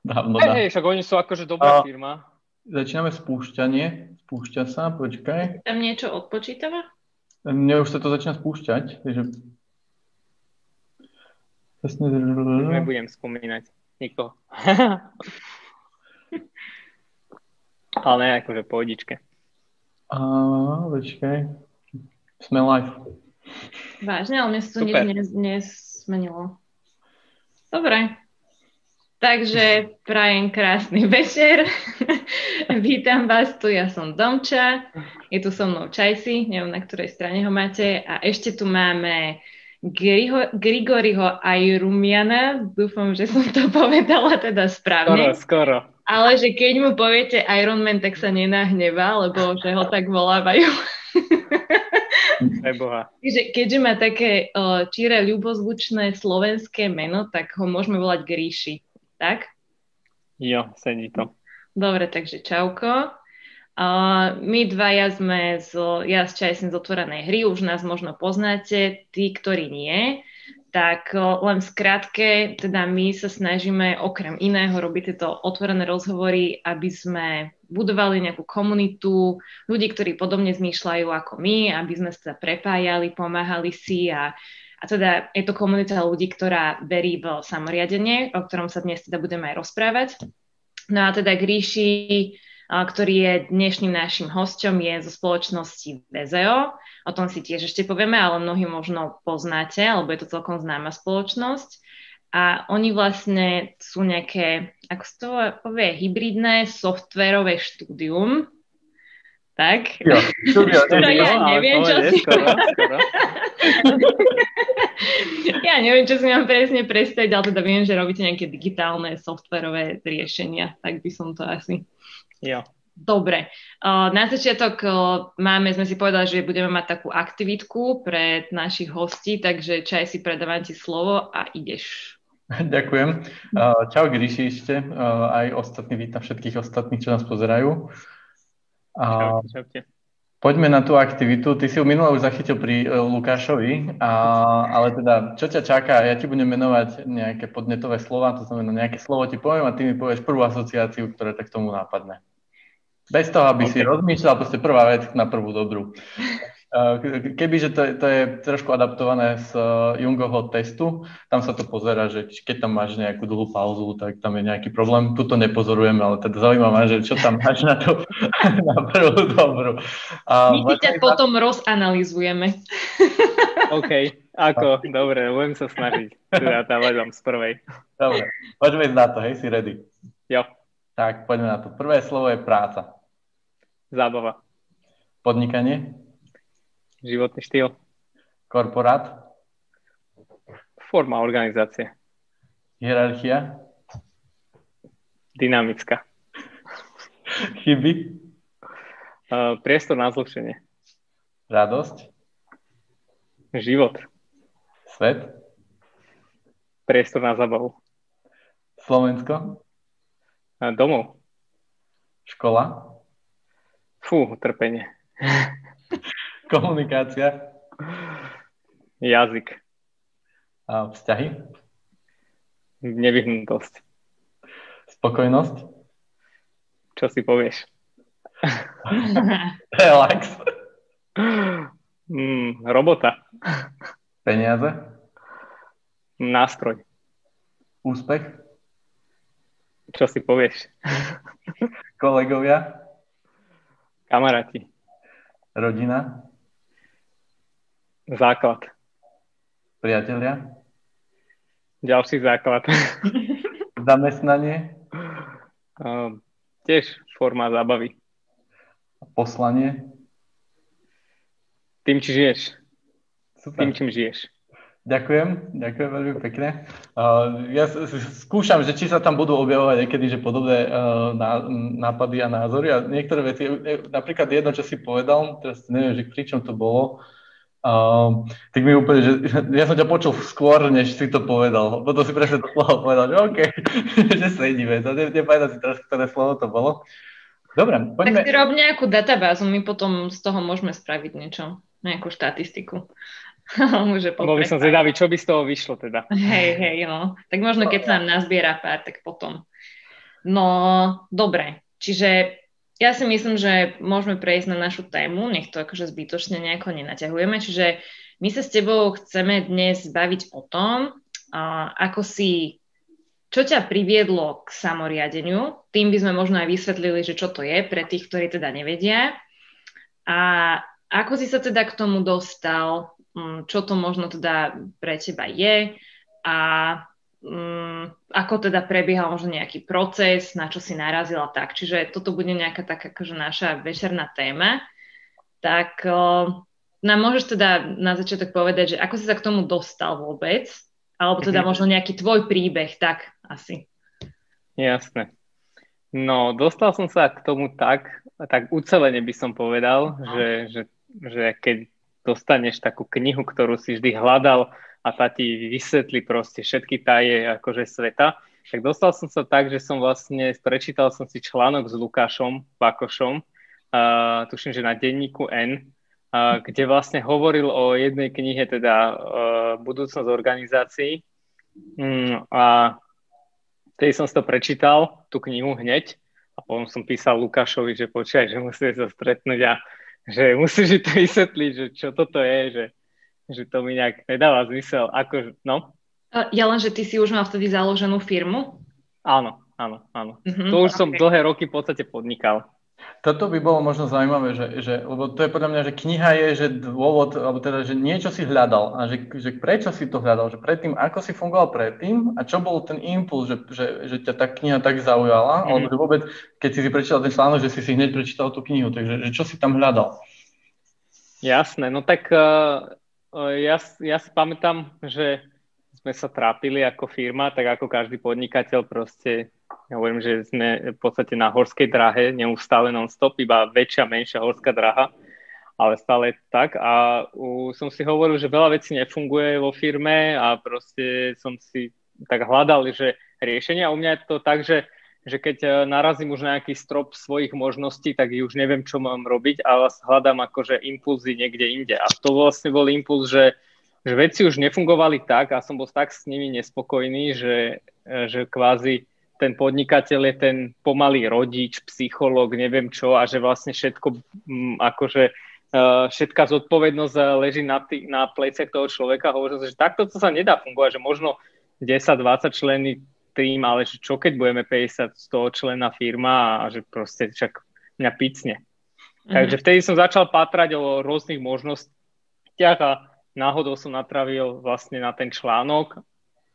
Dávno, Hej, hej, však oni sú akože dobrá A- firma. Začíname spúšťanie. Spúšťa sa, počkaj. Tam niečo odpočítava? Mne už sa to začína spúšťať, takže... Nebudem spomínať nikoho. Ale ne, akože pohodičke. A, počkaj. Sme live. Vážne, ale mne sa to nič Super. nes- nesmenilo. Dobre. Takže prajem krásny večer. Vítam vás tu, ja som Domča. Je tu so mnou Čajsi, neviem na ktorej strane ho máte. A ešte tu máme Griho, Grigoriho Ajrumiana. Dúfam, že som to povedala teda Skoro, správne. skoro. Ale že keď mu poviete Ironman, tak sa nenahnevá, lebo že ho tak volávajú. Keďže, keďže má také uh, číre ľubozvučné slovenské meno, tak ho môžeme volať Gríši. Tak? Jo, sedí to. Dobre, takže čauko. Uh, my dvaja sme z, ja s Čajsem z otvorenej hry, už nás možno poznáte, tí, ktorí nie. Tak uh, len v skratke, teda my sa snažíme okrem iného robiť tieto otvorené rozhovory, aby sme budovali nejakú komunitu ľudí, ktorí podobne zmýšľajú ako my, aby sme sa prepájali, pomáhali si a, a teda je to komunita ľudí, ktorá verí v samoriadenie, o ktorom sa dnes teda budeme aj rozprávať. No a teda Gríši, ktorý je dnešným našim hosťom, je zo spoločnosti VZO. O tom si tiež ešte povieme, ale mnohí možno poznáte, alebo je to celkom známa spoločnosť. A oni vlastne sú nejaké, ako sa to povie, hybridné softverové štúdium. Tak? Jo, štúdio, To nie, ja neviem, čo si- skoro, skoro. Ja neviem, čo si mám presne predstaviť, ale teda viem, že robíte nejaké digitálne softverové riešenia, tak by som to asi... Jo. Dobre, na začiatok máme, sme si povedali, že budeme mať takú aktivitku pre našich hostí, takže Čaj si predávam ti slovo a ideš. Ďakujem. Čau Gríši ešte, aj ostatní, vítam všetkých ostatných, čo nás pozerajú. A poďme na tú aktivitu. Ty si ju minule už zachytil pri uh, Lukášovi, a, ale teda, čo ťa čaká? Ja ti budem menovať nejaké podnetové slova, to znamená nejaké slovo ti poviem a ty mi povieš prvú asociáciu, ktorá tak tomu nápadne. Bez toho, aby si OK. rozmýšľal, proste prvá vec na prvú dobrú. Uh, Kebyže to, je- to je trošku adaptované z uh, Jungovho testu, tam sa to pozera, že keď tam máš nejakú dlhú pauzu, tak tam je nejaký problém. Tuto nepozorujeme, ale teda zaujíma ma, že čo tam máš na to na prvú dobrú. A My si ťa vlastne- potom rozanalizujeme. OK, ako, dobre, budem sa snažiť. Teda dávať vám z prvej. Dobre, poďme ísť na to, hej, si ready. Jo, Tak, poďme na to. Prvé slovo je práca. zábava, Podnikanie, životný štýl, korporát, forma organizácie, hierarchia, dynamická, chyby, uh, priestor na zlepšenie, radosť, život, svet, priestor na zabavu, Slovensko, uh, domov, škola, fú, trpenie, komunikácia, jazyk, a vzťahy, nevyhnutosť. spokojnosť, Čo si povieš? relax, Mm, robota, peniaze, nástroj, úspech, čo si povieš? kolegovia, Kamaráti, rodina, základ, priatelia, ďalší základ. zamestnanie, Uh, tiež forma zábavy. poslanie. Tým, či žiješ. Super. Tým, čím žiješ. Ďakujem, ďakujem veľmi pekne. Uh, ja skúšam, že či sa tam budú objavovať niekedy, že podobné uh, ná- nápady a názory a niektoré veci, e, napríklad jedno, čo si povedal, teraz neviem, že pri čom to bolo, uh, tak mi úplne, že ja som ťa počul skôr, než si to povedal. Potom si presne to slovo povedal, že OK, že sedíme. To ne, nepamätám si teraz, ktoré slovo to bolo. Dobre, Tak poďme. si rob nejakú databázu, my potom z toho môžeme spraviť niečo, nejakú štatistiku. Môže Bol by som zvedavý, čo by z toho vyšlo teda. Hej, hej, no. Tak možno keď sa nám nazbiera pár, tak potom. No, dobre. Čiže ja si myslím, že môžeme prejsť na našu tému, nech to akože zbytočne nejako nenaťahujeme. Čiže my sa s tebou chceme dnes baviť o tom, ako si, čo ťa priviedlo k samoriadeniu. Tým by sme možno aj vysvetlili, že čo to je pre tých, ktorí teda nevedia. A ako si sa teda k tomu dostal, mm, čo to možno teda pre teba je a um, ako teda prebiehal možno nejaký proces, na čo si narazila tak. Čiže toto bude nejaká taká akože naša večerná téma. Tak uh, nám môžeš teda na začiatok povedať, že ako si sa k tomu dostal vôbec, alebo teda mhm. možno nejaký tvoj príbeh, tak asi. Jasné. No, dostal som sa k tomu tak, tak ucelene by som povedal, no. že, že, že keď dostaneš takú knihu, ktorú si vždy hľadal, a tá ti vysvetlí proste všetky taje akože sveta. Tak dostal som sa tak, že som vlastne, prečítal som si článok s Lukášom Bakošom, uh, tuším, že na denníku N, uh, kde vlastne hovoril o jednej knihe, teda uh, Budúcnosť organizácií. Um, a tedy som si to prečítal, tú knihu hneď, a potom som písal Lukášovi, že počkaj, že musíme sa stretnúť a že musíš to vysvetliť, že čo toto je, že že to mi nejak nedáva zmysel. Ako, no? Ja len, že ty si už mal vtedy založenú firmu? Áno, áno, áno. Mm-hmm, to už okay. som dlhé roky v podstate podnikal. Toto by bolo možno zaujímavé, že, že, lebo to je podľa mňa, že kniha je, že dôvod, alebo teda, že niečo si hľadal a že, že prečo si to hľadal, že predtým, ako si fungoval predtým a čo bol ten impuls, že, že, že ťa tá kniha tak zaujala, mm. alebo že vôbec, keď si si prečítal ten článok, že si si hneď prečítal tú knihu, takže že čo si tam hľadal? Jasné, no tak uh, ja, ja si pamätám, že sme sa trápili ako firma, tak ako každý podnikateľ proste, ja hovorím, že sme v podstate na horskej drahe, neustále non-stop, iba väčšia, menšia horská draha, ale stále tak. A u, som si hovoril, že veľa vecí nefunguje vo firme a proste som si tak hľadal, že riešenia. U mňa je to tak, že že keď e, narazím už na nejaký strop svojich možností, tak už neviem, čo mám robiť a hľadám akože impulzy niekde inde. A to vlastne bol impuls, že, že veci už nefungovali tak a som bol tak s nimi nespokojný, že, e, že kvázi ten podnikateľ je ten pomalý rodič, psychológ, neviem čo a že vlastne všetko m, akože e, všetká zodpovednosť leží na, tý, na pleciach toho človeka. Hovorím, že takto to sa nedá fungovať, že možno 10-20 členy tým, ale že čo keď budeme 50 z toho člena firma a že proste však mňa picne. Mm-hmm. Takže vtedy som začal patrať o rôznych možnostiach a náhodou som natravil vlastne na ten článok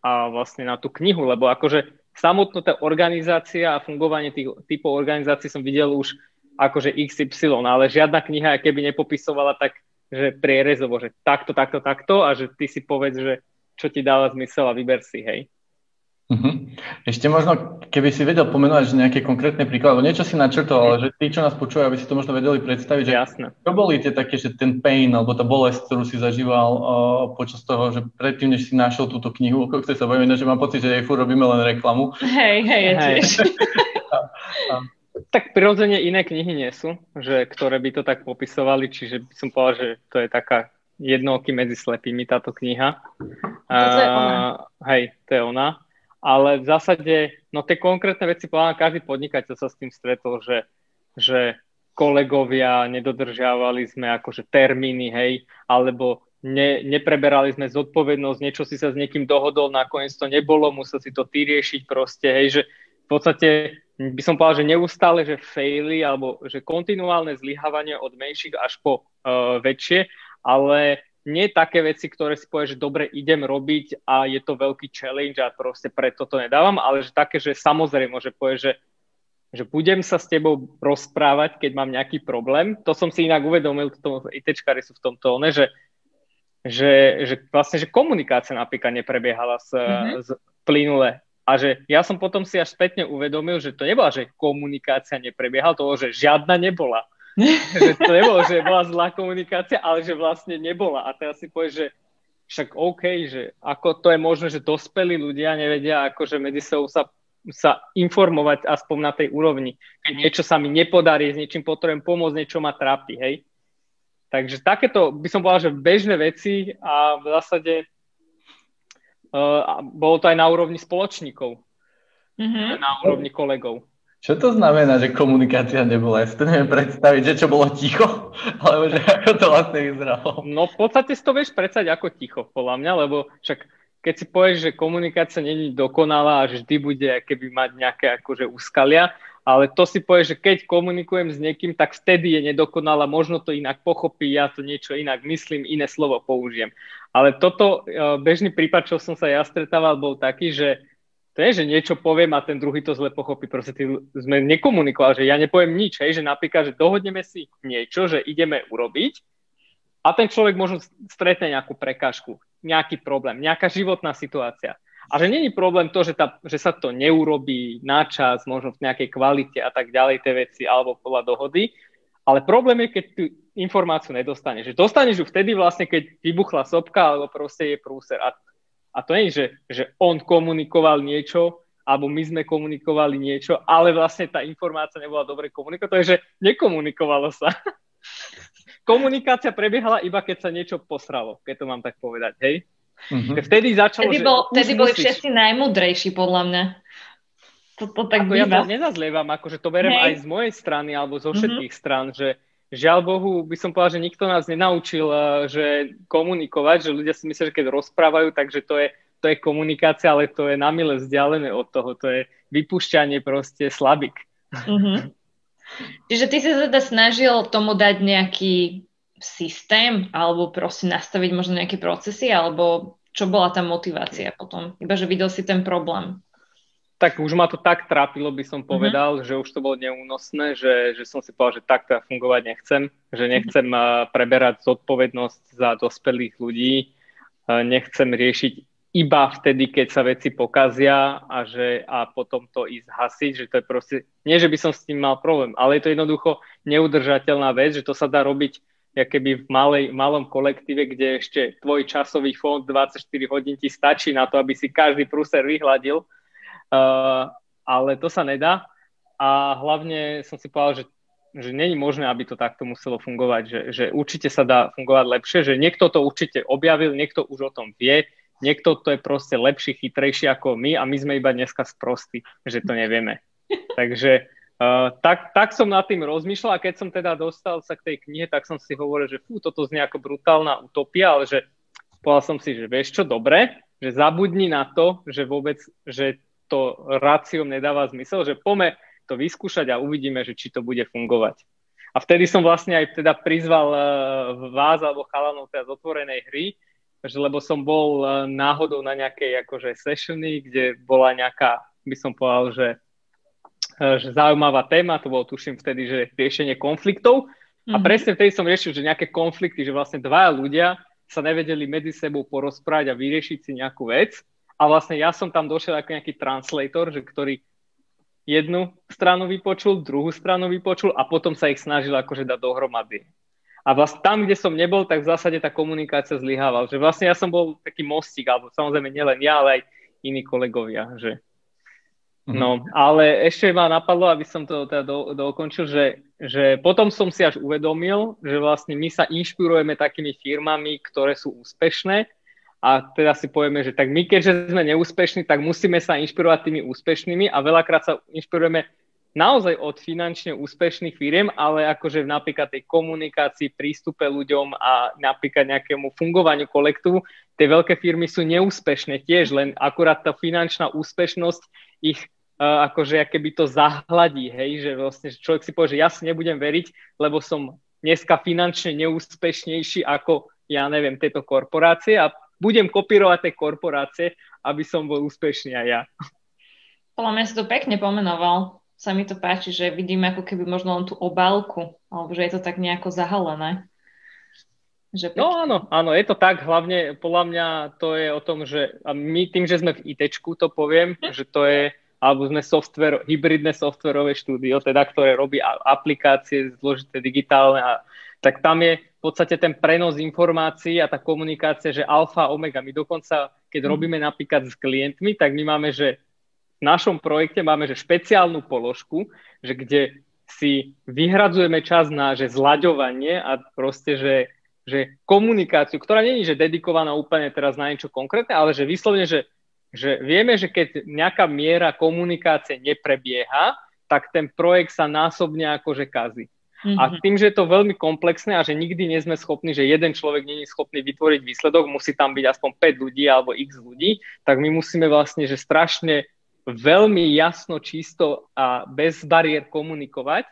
a vlastne na tú knihu, lebo akože samotná tá organizácia a fungovanie tých typov organizácií som videl už akože XY, ale žiadna kniha, keby nepopisovala tak, že prierezovo, že takto, takto, takto a že ty si povedz, že čo ti dáva zmysel a vyber si, hej. Uh-huh. Ešte možno, keby si vedel pomenovať nejaké konkrétne príklady, niečo si načrtol, ale že tí, čo nás počúvajú, aby si to možno vedeli predstaviť, že Jasne. čo boli tie také, že ten pain, alebo tá bolesť, ktorú si zažíval uh, počas toho, že predtým, než si našiel túto knihu, o ktorej sa bavíme, že mám pocit, že jej furt robíme len reklamu. Hej, hej, ja tiež. tak prirodzene iné knihy nie sú, že, ktoré by to tak popisovali, čiže by som povedal, že to je taká jednooky medzi slepými táto kniha. To je ona. hej, to je ona ale v zásade, no tie konkrétne veci, povedám, každý podnikateľ sa s tým stretol, že, že kolegovia, nedodržiavali sme akože termíny, hej, alebo ne, nepreberali sme zodpovednosť, niečo si sa s niekým dohodol, nakoniec to nebolo, musel si to ty riešiť proste, hej, že v podstate by som povedal, že neustále, že faily, alebo že kontinuálne zlyhávanie od menších až po uh, väčšie, ale nie také veci, ktoré si povie, že dobre, idem robiť a je to veľký challenge a proste preto to nedávam, ale že také, že samozrejme, že povie, že, že budem sa s tebou rozprávať, keď mám nejaký problém. To som si inak uvedomil, to ITčkári sú v tomto, one, že, že, že vlastne, že komunikácia napríklad neprebiehala z, mm-hmm. z plynule. A že ja som potom si až spätne uvedomil, že to nebola, že komunikácia neprebiehala, to že žiadna nebola že to nebolo, že bola zlá komunikácia, ale že vlastne nebola. A teraz si povieš, že však OK, že ako to je možné, že dospelí ľudia nevedia akože medzi sebou sa, sa informovať aspoň na tej úrovni. Keď niečo sa mi nepodarí, s niečím potrebujem pomôcť, niečo ma trápi, hej. Takže takéto by som povedal, že bežné veci a v zásade uh, bolo to aj na úrovni spoločníkov. mm-hmm. na úrovni kolegov. Čo to znamená, že komunikácia nebola? Ja si to neviem predstaviť, že čo bolo ticho, alebo že ako to vlastne vyzeralo. No v podstate si to vieš predstaviť ako ticho, podľa mňa, lebo však keď si povieš, že komunikácia není dokonalá a vždy bude keby mať nejaké akože úskalia, ale to si povieš, že keď komunikujem s niekým, tak vtedy je nedokonalá, možno to inak pochopí, ja to niečo inak myslím, iné slovo použijem. Ale toto e, bežný prípad, čo som sa ja stretával, bol taký, že to je, že niečo poviem a ten druhý to zle pochopí. Proste ty, sme nekomunikovali, že ja nepoviem nič, hej, že napríklad, že dohodneme si niečo, že ideme urobiť a ten človek možno stretne nejakú prekážku, nejaký problém, nejaká životná situácia. A že není problém to, že, tá, že sa to neurobí na čas, možno v nejakej kvalite a tak ďalej tie veci, alebo podľa dohody, ale problém je, keď tú informáciu nedostaneš. Dostaneš ju vtedy vlastne, keď vybuchla sopka, alebo proste je prúser. A a to nie je, že, že on komunikoval niečo, alebo my sme komunikovali niečo, ale vlastne tá informácia nebola dobre komunikovaná. To je, že nekomunikovalo sa. Komunikácia prebiehala iba, keď sa niečo posralo, keď to mám tak povedať, hej? Mm-hmm. Vtedy začalo, vtedy, bol, vtedy boli musíš... všetci najmudrejší, podľa mňa. To, to tak ako ja to nezazlievam, akože to berem hej. aj z mojej strany, alebo zo mhm. všetkých mm-hmm. strán, že žiaľ Bohu, by som povedal, že nikto nás nenaučil, eh, že komunikovať, že ľudia si myslia, že keď rozprávajú, takže to je, to je komunikácia, ale to je namile vzdialené od toho, to je vypušťanie proste slabik. Mm-hmm. Čiže ty si teda snažil tomu dať nejaký systém, alebo proste nastaviť možno nejaké procesy, alebo čo bola tá motivácia potom? Iba, že videl si ten problém tak už ma to tak trápilo, by som mhm. povedal, mm-hmm. že už to bolo neúnosné, že, že som si povedal, že takto ja fungovať nechcem, že mhm. nechcem mm-hmm. preberať zodpovednosť za dospelých ľudí, nechcem riešiť iba vtedy, keď sa veci pokazia a, že, a potom to ísť hasiť, že to je proste, nie že by som s tým mal problém, ale je to jednoducho neudržateľná vec, že to sa dá robiť keby v malej, malom kolektíve, kde ešte tvoj časový fond 24 hodín ti stačí na to, aby si každý prúser vyhľadil, Uh, ale to sa nedá a hlavne som si povedal, že, že není možné, aby to takto muselo fungovať, že, že určite sa dá fungovať lepšie, že niekto to určite objavil, niekto už o tom vie, niekto to je proste lepší, chytrejší ako my a my sme iba dneska sprostí, že to nevieme. Takže uh, tak, tak som nad tým rozmýšľal a keď som teda dostal sa k tej knihe, tak som si hovoril, že fú, toto znie ako brutálna utopia, ale že povedal som si, že vieš čo, dobre, že zabudni na to, že vôbec, že to ráciom nedáva zmysel, že pome to vyskúšať a uvidíme, že či to bude fungovať. A vtedy som vlastne aj teda prizval uh, vás alebo chalanov teda z otvorenej hry, že lebo som bol uh, náhodou na nejakej akože sessiony, kde bola nejaká, by som povedal, že, uh, že zaujímavá téma, to bolo tuším vtedy, že riešenie konfliktov. Mm-hmm. A mhm. presne vtedy som riešil, že nejaké konflikty, že vlastne dvaja ľudia sa nevedeli medzi sebou porozprávať a vyriešiť si nejakú vec a vlastne ja som tam došiel ako nejaký translator, že ktorý jednu stranu vypočul, druhú stranu vypočul a potom sa ich snažil akože dať dohromady. A vlastne tam, kde som nebol, tak v zásade tá komunikácia zlyhávala. Že vlastne ja som bol taký mostík, alebo samozrejme nielen ja, ale aj iní kolegovia. Že... Mm-hmm. No, ale ešte ma napadlo, aby som to teda do, dokončil, že, že potom som si až uvedomil, že vlastne my sa inšpirujeme takými firmami, ktoré sú úspešné a teda si povieme, že tak my, keďže sme neúspešní, tak musíme sa inšpirovať tými úspešnými a veľakrát sa inšpirujeme naozaj od finančne úspešných firiem, ale akože v napríklad tej komunikácii, prístupe ľuďom a napríklad nejakému fungovaniu kolektívu, tie veľké firmy sú neúspešné tiež, len akurát tá finančná úspešnosť ich uh, akože keby to zahladí, hej, že vlastne že človek si povie, že ja si nebudem veriť, lebo som dneska finančne neúspešnejší ako ja neviem, tieto korporácie a budem kopírovať tie korporácie, aby som bol úspešný aj ja. Podľa mňa si to pekne pomenoval. Sa mi to páči, že vidím ako keby možno len tú obálku, alebo že je to tak nejako zahalené. Že no áno, áno, je to tak, hlavne podľa mňa to je o tom, že a my tým, že sme v IT, to poviem, hm. že to je, alebo sme software, hybridné softverové štúdio, teda ktoré robí aplikácie zložité digitálne, a, tak tam je podstate ten prenos informácií a tá komunikácia, že alfa, omega. My dokonca, keď mm. robíme napríklad s klientmi, tak my máme, že v našom projekte máme, že špeciálnu položku, že kde si vyhradzujeme čas na že zlaďovanie a proste, že, že komunikáciu, ktorá není, že dedikovaná úplne teraz na niečo konkrétne, ale že vyslovene, že že vieme, že keď nejaká miera komunikácie neprebieha, tak ten projekt sa násobne akože kazí. Mm-hmm. A tým, že je to veľmi komplexné a že nikdy nie sme schopní, že jeden človek nie je schopný vytvoriť výsledok, musí tam byť aspoň 5 ľudí alebo x ľudí, tak my musíme vlastne, že strašne veľmi jasno, čisto a bez bariér komunikovať,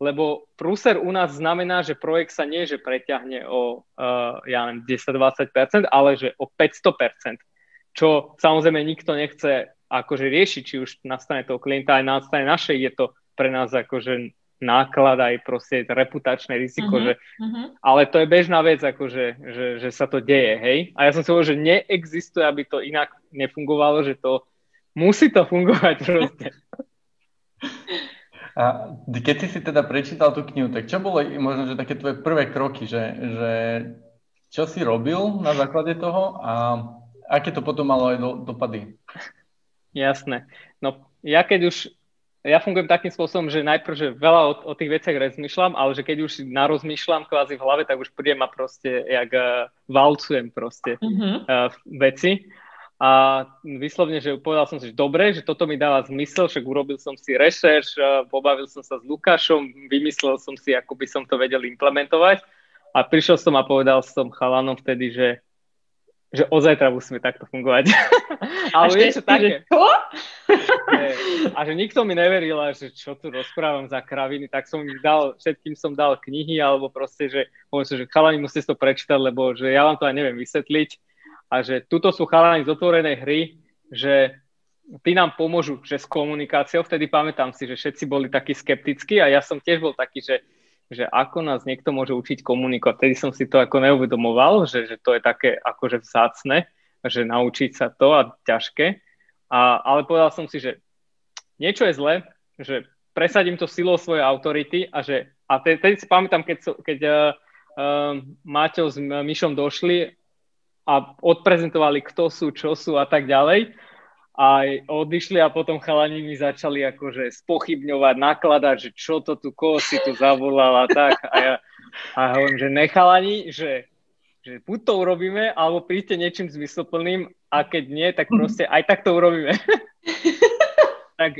lebo prúser u nás znamená, že projekt sa nie, že preťahne o uh, ja neviem, 10-20%, ale že o 500%, čo samozrejme nikto nechce akože riešiť, či už na strane toho klienta aj na strane našej je to pre nás akože náklad, aj proste reputačné riziko, uh-huh, že, uh-huh. ale to je bežná vec, akože, že, že sa to deje, hej. A ja som si hovoril, že neexistuje, aby to inak nefungovalo, že to musí to fungovať proste. A keď si si teda prečítal tú knihu, tak čo bolo možno, že také tvoje prvé kroky, že, že čo si robil na základe toho a aké to potom malo aj do, dopady? Jasné. No ja keď už ja fungujem takým spôsobom, že najprv, že veľa o, o tých veciach rozmýšľam, ale že keď už narozmýšľam kvázi v hlave, tak už prídem a proste, jak uh, valcujem proste uh-huh. uh, veci. A vyslovne, že povedal som si, že dobre, že toto mi dáva zmysel, však urobil som si rešerš, uh, pobavil som sa s Lukášom, vymyslel som si, ako by som to vedel implementovať. A prišiel som a povedal som chalanom vtedy, že že od zajtra musíme takto fungovať. Ale niečo také. Že čo? a že nikto mi neveril, a že čo tu rozprávam za kraviny, tak som im dal, všetkým som dal knihy, alebo proste, že poviem že chalani musíte to prečítať, lebo že ja vám to aj neviem vysvetliť. A že tuto sú chalani z otvorenej hry, že tí nám pomôžu, že s komunikáciou, vtedy pamätám si, že všetci boli takí skeptickí a ja som tiež bol taký, že že ako nás niekto môže učiť komunikovať. Vtedy som si to ako neuvedomoval, že, že to je také akože vzácne, že naučiť sa to a ťažké. A, ale povedal som si, že niečo je zle, že presadím to silou svojej autority a že a tedy si pamätám, keď, keď uh, uh, Maťo s Myšom došli a odprezentovali, kto sú, čo sú a tak ďalej aj odišli a potom chalani mi začali akože spochybňovať, nakladať, že čo to tu, koho si tu zavolal a tak. A ja a hovorím, že nechalani, že, že buď to urobíme, alebo príďte niečím zmysluplným a keď nie, tak proste aj tak to urobíme. tak,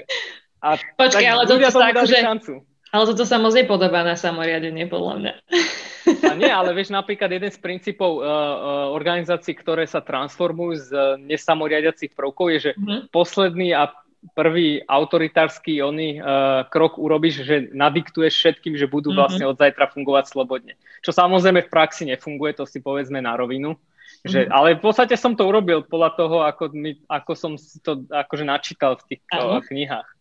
a, Počkej, tak ale toto sa akože... Šancu. Ale toto sa moc nepodobá na samoriadenie, podľa mňa. A nie, ale vieš, napríklad jeden z princípov uh, organizácií, ktoré sa transformujú z uh, nesamoriadiacich prvkov, je, že uh-huh. posledný a prvý autoritársky oný uh, krok urobíš, že nadiktuješ všetkým, že budú uh-huh. vlastne od zajtra fungovať slobodne. Čo samozrejme v praxi nefunguje, to si povedzme na rovinu. Že, uh-huh. Ale v podstate som to urobil podľa toho, ako, mi, ako som si to akože načítal v tých uh, knihách.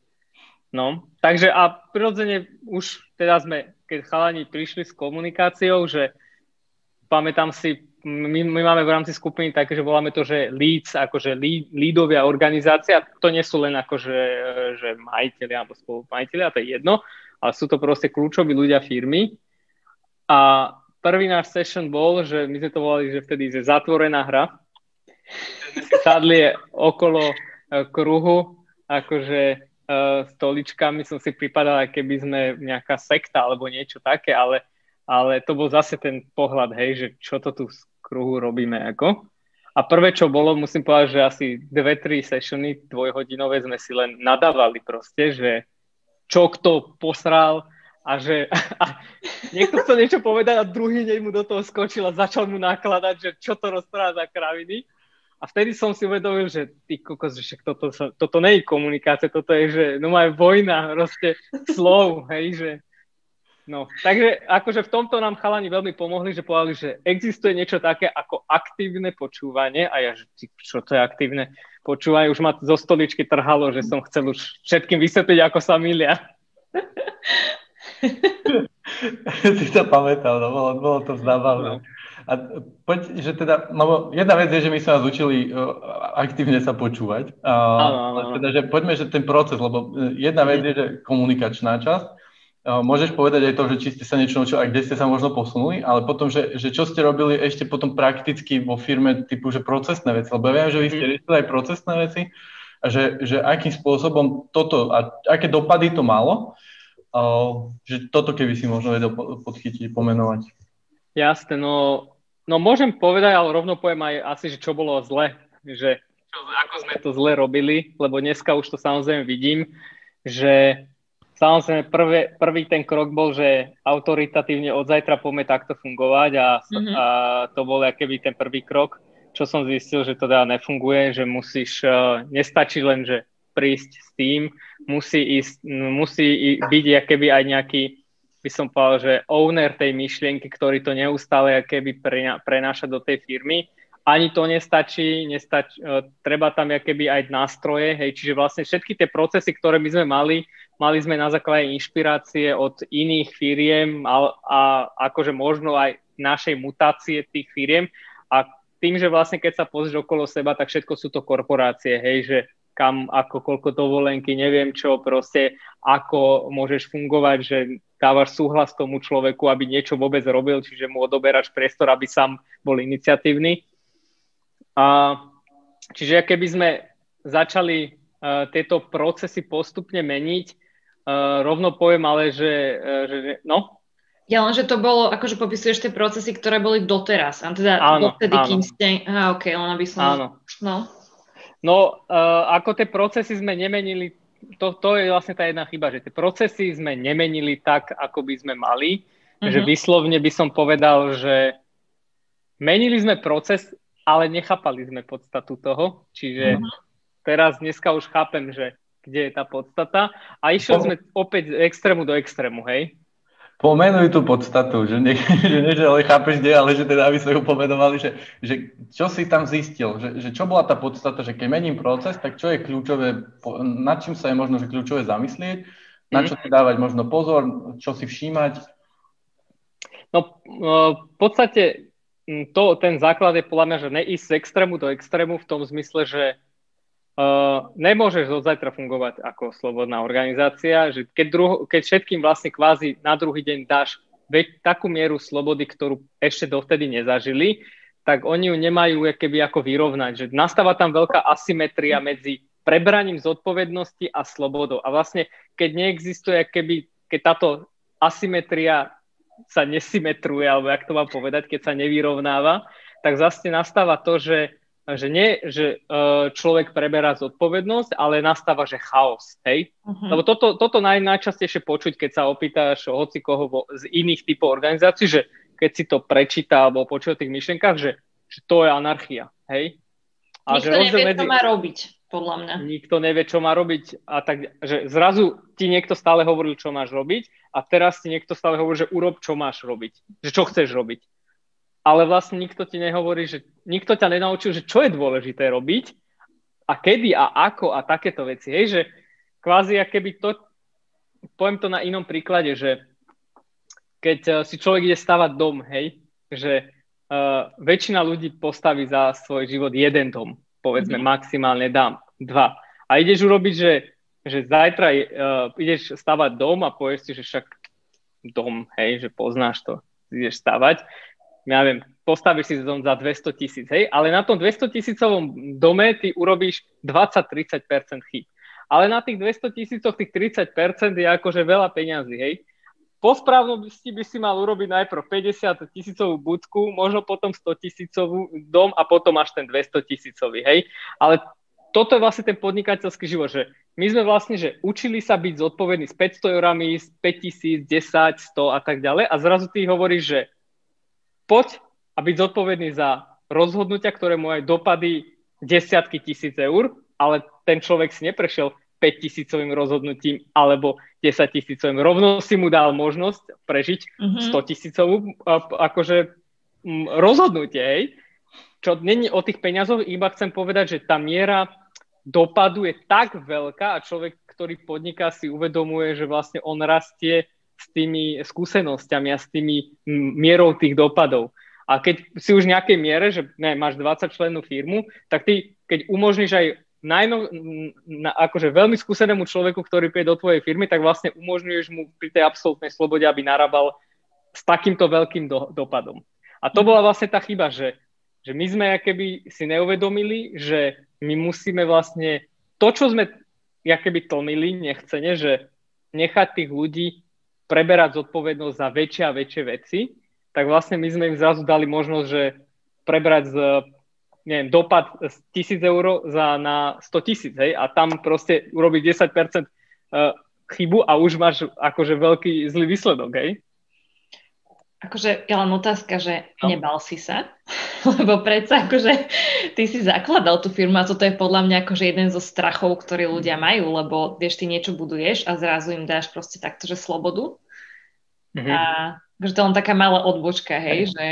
No, takže a prirodzene už teda sme, keď chalani prišli s komunikáciou, že pamätám si, my, my máme v rámci skupiny také, že voláme to, že leads, akože lead, leadovia organizácia, to nie sú len akože že majiteľi alebo spolumajiteľia, to je jedno, ale sú to proste kľúčoví ľudia firmy. A prvý náš session bol, že my sme to volali, že vtedy je zatvorená hra. Sadli okolo eh, kruhu, akože uh, stoličkami som si pripadal, keby sme nejaká sekta alebo niečo také, ale, ale to bol zase ten pohľad, hej, že čo to tu z kruhu robíme ako. A prvé, čo bolo, musím povedať, že asi dve, tri sessiony dvojhodinové sme si len nadávali proste, že čo kto posral a že a niekto chcel niečo povedať a druhý deň mu do toho skočil a začal mu nakladať, že čo to rozpráva za kraviny. A vtedy som si uvedomil, že ty kokos, že však toto, sa, toto nie je komunikácia, toto je, že no má vojna, proste slov, hej, že No, takže akože v tomto nám chalani veľmi pomohli, že povedali, že existuje niečo také ako aktívne počúvanie a ja, že čo to je aktívne počúvanie, už ma zo stoličky trhalo, že som chcel už všetkým vysvetliť, ako sa milia. si to pamätal, no, bolo, bolo to zábavné. No. A poď, že teda, no jedna vec je, že my sme vás učili uh, aktívne sa počúvať. Uh, áno, áno. Teda, že poďme, že ten proces, lebo e, jedna vec je, že komunikačná časť. Uh, môžeš povedať aj to, že či ste sa niečo naučili a kde ste sa možno posunuli, ale potom, že, že čo ste robili ešte potom prakticky vo firme typu, že procesné veci, lebo ja viem, že vy ste mhm. riešili aj procesné veci a že, že akým spôsobom toto a aké dopady to malo, uh, že toto keby si možno vedel podchytiť, pomenovať. Jasné, no No môžem povedať, ale rovno poviem aj asi, že čo bolo zle. Že ako sme to zle robili, lebo dneska už to samozrejme vidím, že samozrejme prvé, prvý ten krok bol, že autoritatívne od zajtra poďme takto fungovať a, mm-hmm. a to bol keby ten prvý krok, čo som zistil, že to teda nefunguje, že musíš, uh, nestačí len, že prísť s tým, musí, ísť, musí byť keby aj nejaký by som povedal, že owner tej myšlienky, ktorý to neustále keby prenáša do tej firmy. Ani to nestačí, nestačí uh, treba tam keby aj nástroje, hej, čiže vlastne všetky tie procesy, ktoré my sme mali, mali sme na základe inšpirácie od iných firiem a, a akože možno aj našej mutácie tých firiem a tým, že vlastne keď sa pozrieš okolo seba, tak všetko sú to korporácie, hej, že kam, ako, koľko dovolenky, neviem čo, proste ako môžeš fungovať, že dávaš súhlas tomu človeku, aby niečo vôbec robil, čiže mu odoberáš priestor, aby sám bol iniciatívny. A, čiže keby sme začali uh, tieto procesy postupne meniť, uh, rovno poviem ale, že, uh, že no, ja len, že to bolo, akože popisuješ tie procesy, ktoré boli doteraz. A teda áno, dotedy, áno. kým ste... Aha, ok, len aby som... Áno. No. No, uh, ako tie procesy sme nemenili, to, to je vlastne tá jedna chyba, že tie procesy sme nemenili tak, ako by sme mali. Uh-huh. Že vyslovne by som povedal, že menili sme proces, ale nechápali sme podstatu toho. Čiže uh-huh. teraz dneska už chápem, že kde je tá podstata. A išiel sme opäť z extrému do extrému, hej? Pomenuj tú podstatu, že nie, že nie že ale chápeš kde, ale že teda aby sme ju pomenovali, že, že čo si tam zistil, že, že čo bola tá podstata, že keď mením proces, tak čo je kľúčové, nad čím sa je možno že kľúčové zamyslieť, na čo si dávať možno pozor, čo si všímať? No v podstate to, ten základ je podľa mňa, že neísť z extrému do extrému v tom zmysle, že Uh, nemôžeš od zajtra fungovať ako slobodná organizácia, že keď, druho, keď všetkým vlastne kvázi na druhý deň dáš veď takú mieru slobody, ktorú ešte dovtedy nezažili, tak oni ju nemajú keby ako vyrovnať. Že nastáva tam veľká asymetria medzi prebraním zodpovednosti a slobodou. A vlastne, keď neexistuje, keby, keď táto asymetria sa nesymetruje, alebo jak to mám povedať, keď sa nevyrovnáva, tak zase nastáva to, že že nie, že uh, človek preberá zodpovednosť, ale nastáva, že chaos, hej? Uh-huh. Lebo toto, toto naj, najčastejšie počuť, keď sa opýtaš hoci koho vo, z iných typov organizácií, že keď si to prečíta alebo počuje o tých myšlenkách, že, že to je anarchia, hej? A Nikto že nevie, medzi... čo má robiť, podľa mňa. Nikto nevie, čo má robiť a tak, že zrazu ti niekto stále hovoril, čo máš robiť a teraz ti niekto stále hovorí, že urob, čo máš robiť, že čo chceš robiť ale vlastne nikto ti nehovorí, že nikto ťa nenaučil, že čo je dôležité robiť a kedy a ako a takéto veci. Hej, že kvázi keby to, poviem to na inom príklade, že keď uh, si človek ide stavať dom, hej, že uh, väčšina ľudí postaví za svoj život jeden dom, povedzme mm-hmm. maximálne dám dva. A ideš urobiť, že, že zajtra uh, ideš stavať dom a povieš si, že však dom, hej, že poznáš to, ideš stavať ja neviem, postavíš si dom za 200 tisíc, hej, ale na tom 200 tisícovom dome ty urobíš 20-30% chyb. Ale na tých 200 tisícoch tých 30% je akože veľa peňazí, hej. Po správnosti by si mal urobiť najprv 50 tisícovú budku, možno potom 100 tisícovú dom a potom až ten 200 tisícový, hej. Ale toto je vlastne ten podnikateľský život, že my sme vlastne, že učili sa byť zodpovední s 500 eurami, s 5000, 10, 100 a tak ďalej a zrazu ty hovoríš, že poď a byť zodpovedný za rozhodnutia, ktoré mu aj dopady desiatky tisíc eur, ale ten človek si neprešiel 5 tisícovým rozhodnutím alebo 10 tisícovým. Rovno si mu dal možnosť prežiť mm-hmm. 100 tisícovú akože rozhodnutie, hej. Čo není o tých peniazoch, iba chcem povedať, že tá miera dopadu je tak veľká a človek, ktorý podniká, si uvedomuje, že vlastne on rastie s tými skúsenosťami a s tými mierou tých dopadov. A keď si už v nejakej miere, že ne, máš 20 členú firmu, tak ty, keď umožníš aj najno, na, akože veľmi skúsenému človeku, ktorý príde do tvojej firmy, tak vlastne umožňuješ mu pri tej absolútnej slobode, aby narábal s takýmto veľkým do, dopadom. A to bola vlastne tá chyba, že, že my sme keby si neuvedomili, že my musíme vlastne to, čo sme keby tlmili nechcene, že nechať tých ľudí preberať zodpovednosť za väčšie a väčšie veci, tak vlastne my sme im zrazu dali možnosť, že prebrať z neviem, dopad z 1000 eur za, na 100 tisíc, hej, a tam proste urobí 10% uh, chybu a už máš akože veľký zlý výsledok, hej. Akože je len otázka, že no. nebal si sa, lebo predsa akože ty si zakladal tú firmu a toto je podľa mňa akože jeden zo strachov, ktorý ľudia majú, lebo vieš, ty niečo buduješ a zrazu im dáš proste takto, že slobodu. Mm-hmm. A že to je len taká malá odbočka, hej, že...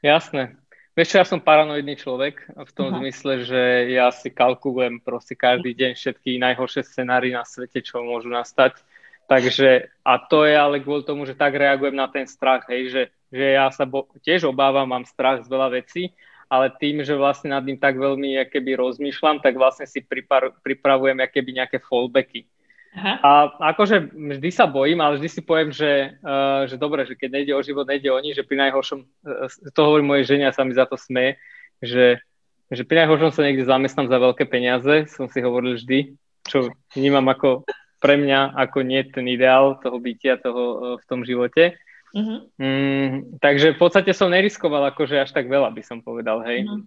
Jasné. Vieš čo, ja som paranoidný človek v tom Aha. zmysle, že ja si kalkulujem proste každý deň všetky najhoršie scenári na svete, čo môžu nastať. Takže, a to je ale kvôli tomu, že tak reagujem na ten strach, hej, že, že ja sa bo, tiež obávam, mám strach z veľa vecí, ale tým, že vlastne nad tým tak veľmi keby rozmýšľam, tak vlastne si pripar, pripravujem keby nejaké fallbacky. Aha. A akože vždy sa bojím, ale vždy si poviem, že, uh, že dobre, že keď nejde o život, nejde o nič, že pri najhoršom, uh, to hovorí moje ženia, sa mi za to smeje, že, že pri najhoršom sa niekde zamestnám za veľké peniaze, som si hovoril vždy, čo vnímam ako pre mňa ako nie ten ideál toho bytia toho uh, v tom živote. Uh-huh. Mm, takže v podstate som neriskoval akože až tak veľa, by som povedal, hej. Uh-huh.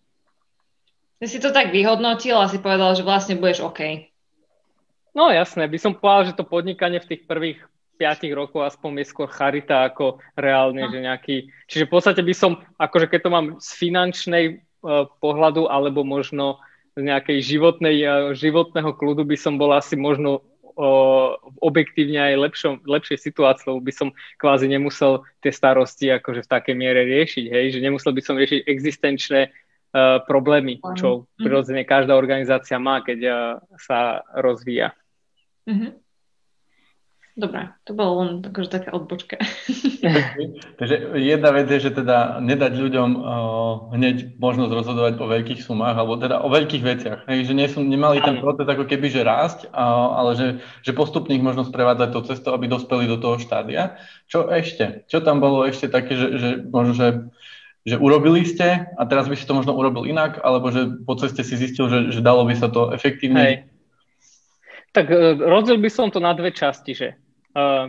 Ty si to tak vyhodnotil a si povedal, že vlastne budeš OK. No jasné, by som povedal, že to podnikanie v tých prvých 5 rokov aspoň je skôr charita ako reálne, no. že nejaký... Čiže v podstate by som, akože keď to mám z finančnej uh, pohľadu alebo možno z nejakej životnej, uh, životného kľudu by som bol asi možno uh, objektívne aj lepšom, lepšej situácii, lebo by som kvázi nemusel tie starosti akože v takej miere riešiť, hej, že nemusel by som riešiť existenčné uh, problémy, čo mhm. prirodzene každá organizácia má, keď uh, sa rozvíja. Mm-hmm. Dobre, to bolo len akože taká odbočka. Takže jedna vec je, že teda nedať ľuďom uh, hneď možnosť rozhodovať o veľkých sumách, alebo teda o veľkých veciach. Hej, že nie sú, nemali ten proces ako keby, že rásť, uh, ale že, že postupne ich možno sprevádzať to cestou, aby dospeli do toho štádia. Čo ešte? Čo tam bolo ešte také, že, že možno, že že urobili ste a teraz by si to možno urobil inak, alebo že po ceste si zistil, že, že dalo by sa to efektívne Hej tak e, rozdiel by som to na dve časti, že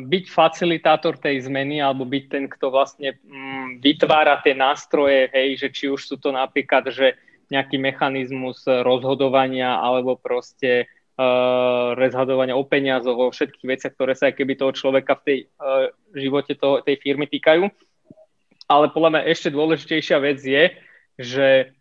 byť facilitátor tej zmeny alebo byť ten, kto vlastne um, vytvára tie nástroje, hej, že či už sú to napríklad, že nejaký mechanizmus rozhodovania alebo proste uh, rozhodovania o peniazoch, o všetkých veciach, ktoré sa keby toho človeka v tej uh, živote toho, tej firmy týkajú. Ale podľa mňa ešte dôležitejšia vec je, že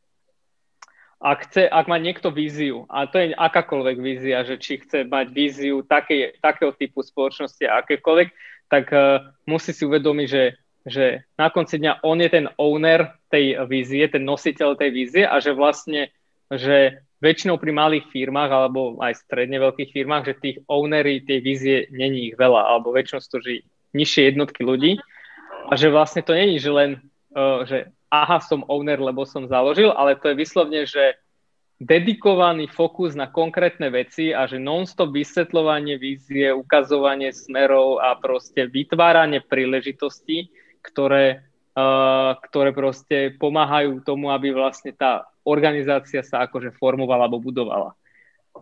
ak, chce, ak má niekto víziu, a to je akákoľvek vízia, že či chce mať víziu také, takého typu spoločnosti akékoľvek, tak uh, musí si uvedomiť, že, že na konci dňa on je ten owner tej vízie, ten nositeľ tej vízie a že vlastne, že väčšinou pri malých firmách alebo aj stredne veľkých firmách, že tých ownery tej vízie není ich veľa, alebo väčšinou sú to nižšie jednotky ľudí. A že vlastne to není, že len uh, že aha, som owner, lebo som založil, ale to je vyslovne, že dedikovaný fokus na konkrétne veci a že non-stop vysvetľovanie vízie, ukazovanie smerov a proste vytváranie príležitostí, ktoré, uh, ktoré proste pomáhajú tomu, aby vlastne tá organizácia sa akože formovala alebo budovala.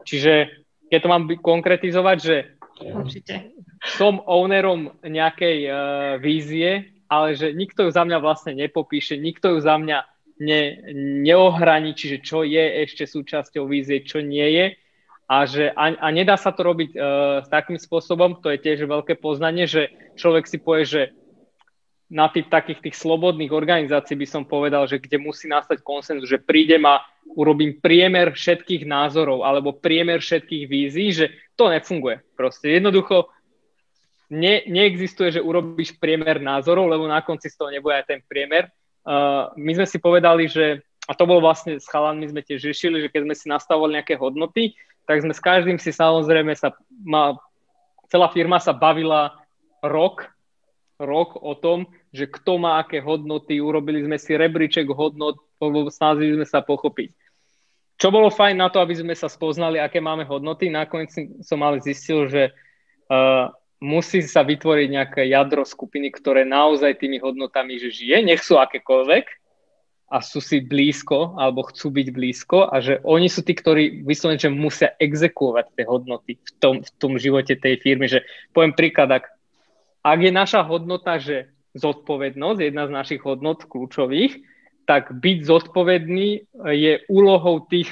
Čiže keď to mám konkretizovať, že Určite. som ownerom nejakej uh, vízie, ale že nikto ju za mňa vlastne nepopíše, nikto ju za mňa ne, neohraničí, že čo je ešte súčasťou vízie, čo nie je. A, že, a, a nedá sa to robiť s takým spôsobom, to je tiež veľké poznanie, že človek si povie, že na tých takých tých slobodných organizácií by som povedal, že kde musí nastať konsenzus, že prídem a urobím priemer všetkých názorov alebo priemer všetkých vízií, že to nefunguje. Proste jednoducho ne, neexistuje, že urobíš priemer názorov, lebo na konci z toho nebude aj ten priemer. Uh, my sme si povedali, že, a to bolo vlastne s chalanmi sme tiež riešili, že keď sme si nastavovali nejaké hodnoty, tak sme s každým si samozrejme sa, ma, celá firma sa bavila rok, rok o tom, že kto má aké hodnoty, urobili sme si rebríček hodnot, snažili sme sa pochopiť. Čo bolo fajn na to, aby sme sa spoznali, aké máme hodnoty, nakoniec som ale zistil, že uh, musí sa vytvoriť nejaké jadro skupiny, ktoré naozaj tými hodnotami, že žije, nech sú akékoľvek a sú si blízko alebo chcú byť blízko a že oni sú tí, ktorí vyslovene, že musia exekuovať tie hodnoty v tom, v tom živote tej firmy. Že poviem príklad, ak, ak je naša hodnota, že zodpovednosť, jedna z našich hodnot kľúčových, tak byť zodpovedný je úlohou tých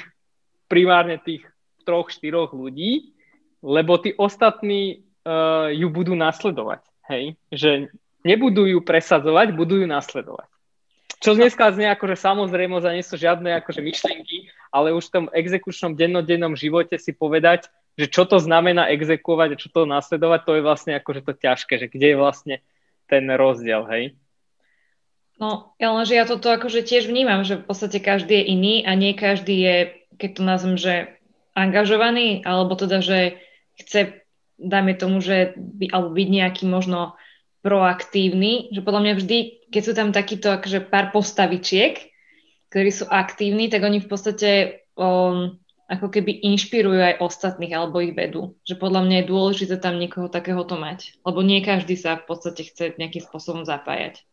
primárne tých troch, štyroch ľudí, lebo tí ostatní uh, ju budú nasledovať. Hej? Že nebudú ju presadzovať, budú ju nasledovať. Čo dneska znie ako, že samozrejme, nie sú žiadne akože myšlienky, ale už v tom exekučnom dennodennom živote si povedať, že čo to znamená exekuovať a čo to nasledovať, to je vlastne akože to ťažké, že kde je vlastne ten rozdiel, hej? No, ja len, že ja toto akože tiež vnímam, že v podstate každý je iný a nie každý je, keď to nazvem, že angažovaný, alebo teda, že chce, dajme tomu, že by, alebo byť nejaký možno proaktívny, že podľa mňa vždy, keď sú tam takýto akože pár postavičiek, ktorí sú aktívni, tak oni v podstate um, ako keby inšpirujú aj ostatných alebo ich vedú. Že podľa mňa je dôležité tam niekoho takéhoto mať, lebo nie každý sa v podstate chce nejakým spôsobom zapájať.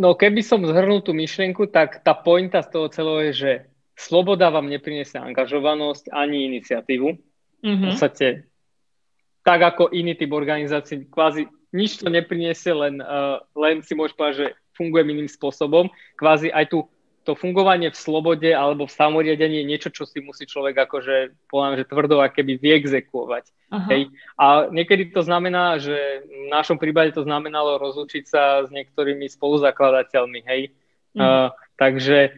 No keby som zhrnul tú myšlienku, tak tá pointa z toho celého je, že sloboda vám nepriniesie angažovanosť ani iniciatívu. Mm-hmm. V podstate tak ako iný typ organizácií, kvázi nič to nepriniesie, len, uh, len si môžeš povedať, že fungujem iným spôsobom. Kvázi aj tu to fungovanie v slobode alebo v samoriadení je niečo, čo si musí človek akože, poviem, že tvrdo keby vyexekuovať. Hej. A niekedy to znamená, že v našom prípade to znamenalo rozlučiť sa s niektorými spoluzakladateľmi, hej. Mm. Uh, takže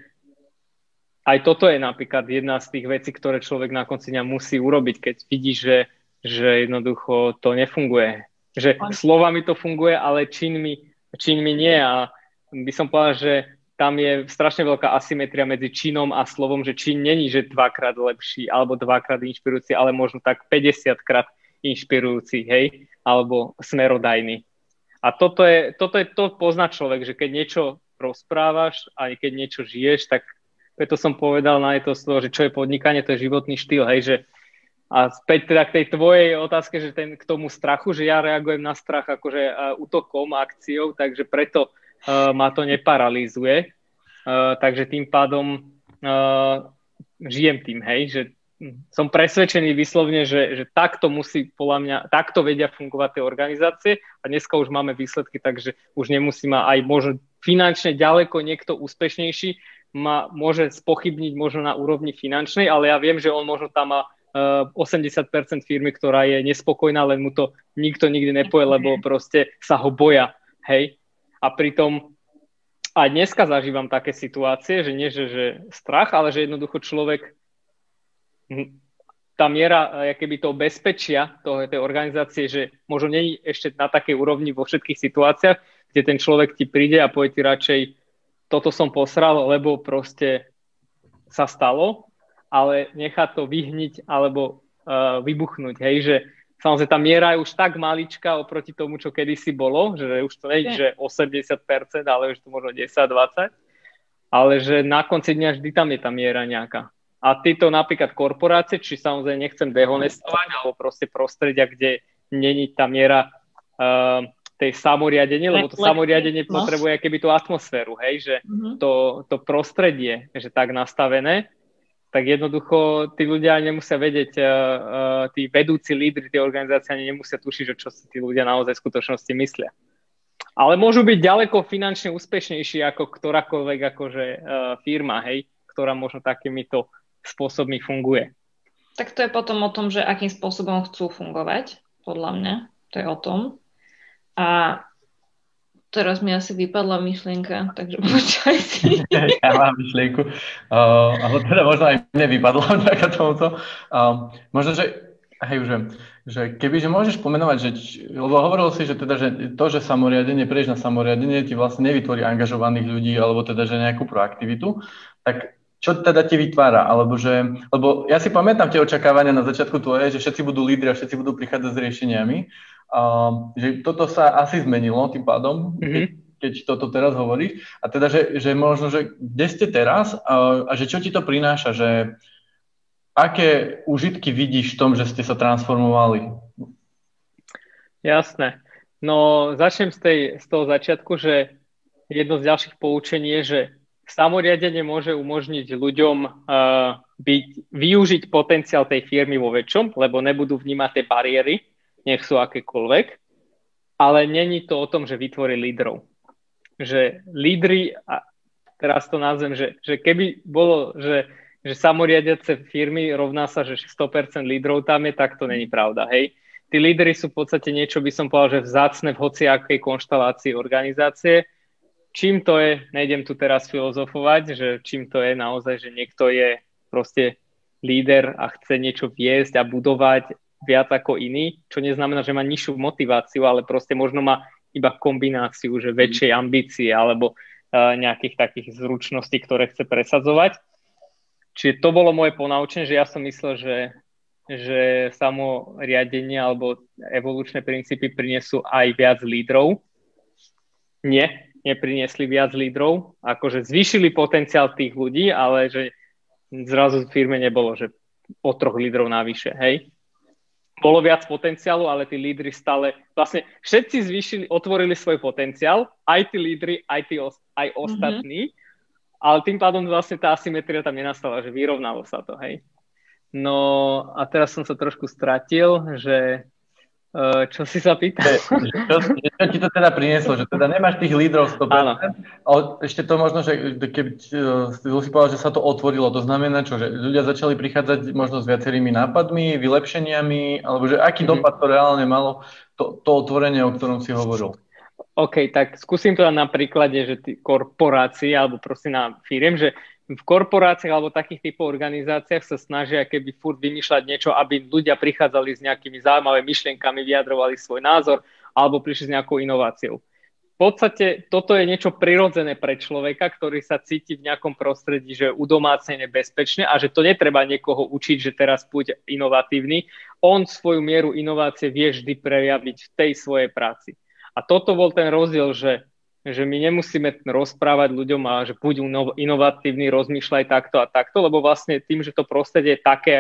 aj toto je napríklad jedna z tých vecí, ktoré človek na konci dňa musí urobiť, keď vidí, že, že jednoducho to nefunguje že slovami to funguje, ale činmi, činmi nie. A by som povedal, že tam je strašne veľká asymetria medzi činom a slovom, že čin není, že dvakrát lepší alebo dvakrát inšpirujúci, ale možno tak 50 krát inšpirujúci, hej, alebo smerodajný. A toto je, toto je to pozná človek, že keď niečo rozprávaš a keď niečo žiješ, tak preto som povedal na to slovo, že čo je podnikanie, to je životný štýl, hej, že a späť teda k tej tvojej otázke, že ten, k tomu strachu, že ja reagujem na strach akože uh, útokom, akciou, takže preto uh, ma to neparalýzuje. Uh, takže tým pádom uh, žijem tým, hej, že som presvedčený vyslovne, že, že takto musí, podľa mňa, takto vedia fungovať tie organizácie a dneska už máme výsledky, takže už nemusí ma aj možno finančne ďaleko niekto úspešnejší ma môže spochybniť možno na úrovni finančnej, ale ja viem, že on možno tam má 80% firmy, ktorá je nespokojná, len mu to nikto nikdy nepoje, lebo proste sa ho boja, hej. A pritom aj dneska zažívam také situácie, že nie, že, že strach, ale že jednoducho človek hm, tá miera keby toho bezpečia toho, tej organizácie, že možno je ešte na takej úrovni vo všetkých situáciách, kde ten človek ti príde a povie ti radšej toto som posral, lebo proste sa stalo ale nechá to vyhniť alebo uh, vybuchnúť, hej, že samozrejme tá miera je už tak maličká oproti tomu, čo kedysi bolo, že už to nie je, že 80%, ale už to možno 10-20, ale že na konci dňa vždy tam je tá miera nejaká. A títo napríklad korporácie, či samozrejme nechcem dehonestovať, alebo proste prostredia, kde není tá miera uh, tej samoriadenie, lebo to samoriadenie no. potrebuje keby tú atmosféru, hej, že uh-huh. to, to prostredie, že tak nastavené, tak jednoducho tí ľudia nemusia vedieť, uh, uh, tí vedúci lídry tie organizácie ani nemusia tušiť, čo si tí ľudia naozaj v skutočnosti myslia. Ale môžu byť ďaleko finančne úspešnejší ako ktorákoľvek akože, uh, firma, hej, ktorá možno takýmito spôsobmi funguje. Tak to je potom o tom, že akým spôsobom chcú fungovať, podľa mňa. To je o tom. A Teraz mi asi vypadla myšlienka, takže počkaj si. ja mám myšlienku, uh, ale teda možno aj mne vypadla vďaka tomuto. Uh, možno, že, hej, viem, že keby, že môžeš pomenovať, že, lebo hovoril si, že teda, že to, že samoriadenie, prejsť na samoriadenie ti vlastne nevytvorí angažovaných ľudí, alebo teda, že nejakú proaktivitu, tak čo teda ti vytvára? Alebo že, lebo ja si pamätám tie očakávania na začiatku tvoje, že všetci budú lídri a všetci budú prichádzať s riešeniami. Uh, že toto sa asi zmenilo tým pádom, mm-hmm. keď, toto teraz hovoríš. A teda, že, že možno, že kde ste teraz a, a že čo ti to prináša, že aké užitky vidíš v tom, že ste sa transformovali? Jasné. No začnem z, tej, z toho začiatku, že jedno z ďalších poučení je, že samoriadenie môže umožniť ľuďom uh, byť, využiť potenciál tej firmy vo väčšom, lebo nebudú vnímať tie bariéry, nech sú akékoľvek, ale není to o tom, že vytvorí lídrov. Že lídry, teraz to nazvem, že, že keby bolo, že, že samoriadiace firmy rovná sa, že 100% lídrov tam je, tak to není pravda, hej. Tí lídry sú v podstate niečo, by som povedal, že vzácne v hociakej konštalácii organizácie. Čím to je, nejdem tu teraz filozofovať, že čím to je naozaj, že niekto je proste líder a chce niečo viesť a budovať viac ako iný, čo neznamená, že má nižšiu motiváciu, ale proste možno má iba kombináciu, že väčšej ambície alebo uh, nejakých takých zručností, ktoré chce presadzovať. Čiže to bolo moje ponaučenie, že ja som myslel, že, že samo riadenie alebo evolučné princípy prinesú aj viac lídrov. Nie, nepriniesli viac lídrov, akože zvýšili potenciál tých ľudí, ale že zrazu v firme nebolo, že o troch lídrov navyše, hej bolo viac potenciálu, ale tí lídry stále, vlastne všetci zvýšili, otvorili svoj potenciál, aj tí lídry, aj, tí, aj mhm. ostatní, mm-hmm. ale tým pádom vlastne tá asymetria tam nenastala, že vyrovnalo sa to, hej. No a teraz som sa trošku stratil, že čo si sa pýtal? Čo, čo ti to teda prinieslo? Že teda nemáš tých lídrov 100%, Áno. ale ešte to možno, že keby eh, si povedal, že sa to otvorilo, to znamená čo, že ľudia začali prichádzať možno s viacerými nápadmi, vylepšeniami, alebo že aký mm-hmm. dopad to reálne malo, to, to otvorenie, o ktorom si hovoril? OK, tak skúsim to na príklade, že tí korporácie alebo prosím na firiem, že v korporáciách alebo takých typov organizáciách sa snažia keby furt vymýšľať niečo, aby ľudia prichádzali s nejakými zaujímavými myšlienkami, vyjadrovali svoj názor alebo prišli s nejakou inováciou. V podstate toto je niečo prirodzené pre človeka, ktorý sa cíti v nejakom prostredí, že udomácne bezpečne a že to netreba niekoho učiť, že teraz buď inovatívny. On svoju mieru inovácie vie vždy prejaviť v tej svojej práci. A toto bol ten rozdiel, že že my nemusíme rozprávať ľuďom a že buď inovatívny, rozmýšľaj takto a takto, lebo vlastne tým, že to prostredie je také,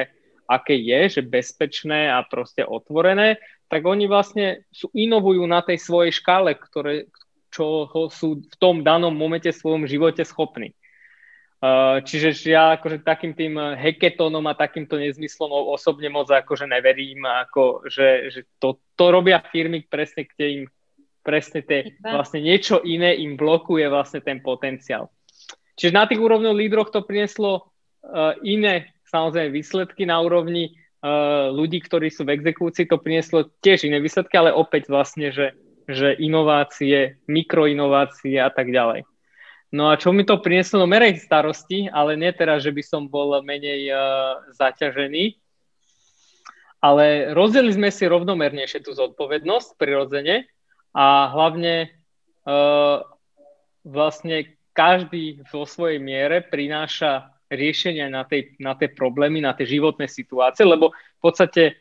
aké je, že bezpečné a proste otvorené, tak oni vlastne sú, inovujú na tej svojej škále, ktoré, čo sú v tom danom momente v svojom živote schopní. Čiže ja akože takým tým heketónom a takýmto nezmyslom osobne moc akože neverím, ako, že, že to, to robia firmy presne, kde im presne tie, vlastne niečo iné im blokuje vlastne ten potenciál. Čiže na tých úrovňoch lídroch to prinieslo uh, iné samozrejme výsledky na úrovni uh, ľudí, ktorí sú v exekúcii, to prinieslo tiež iné výsledky, ale opäť vlastne, že, že inovácie, mikroinovácie a tak ďalej. No a čo mi to prinieslo? No merej starosti, ale nie teraz, že by som bol menej uh, zaťažený, ale rozdelili sme si rovnomernejšie tú zodpovednosť prirodzene a hlavne uh, vlastne každý vo svojej miere prináša riešenia na, tej, na tie problémy, na tie životné situácie, lebo v podstate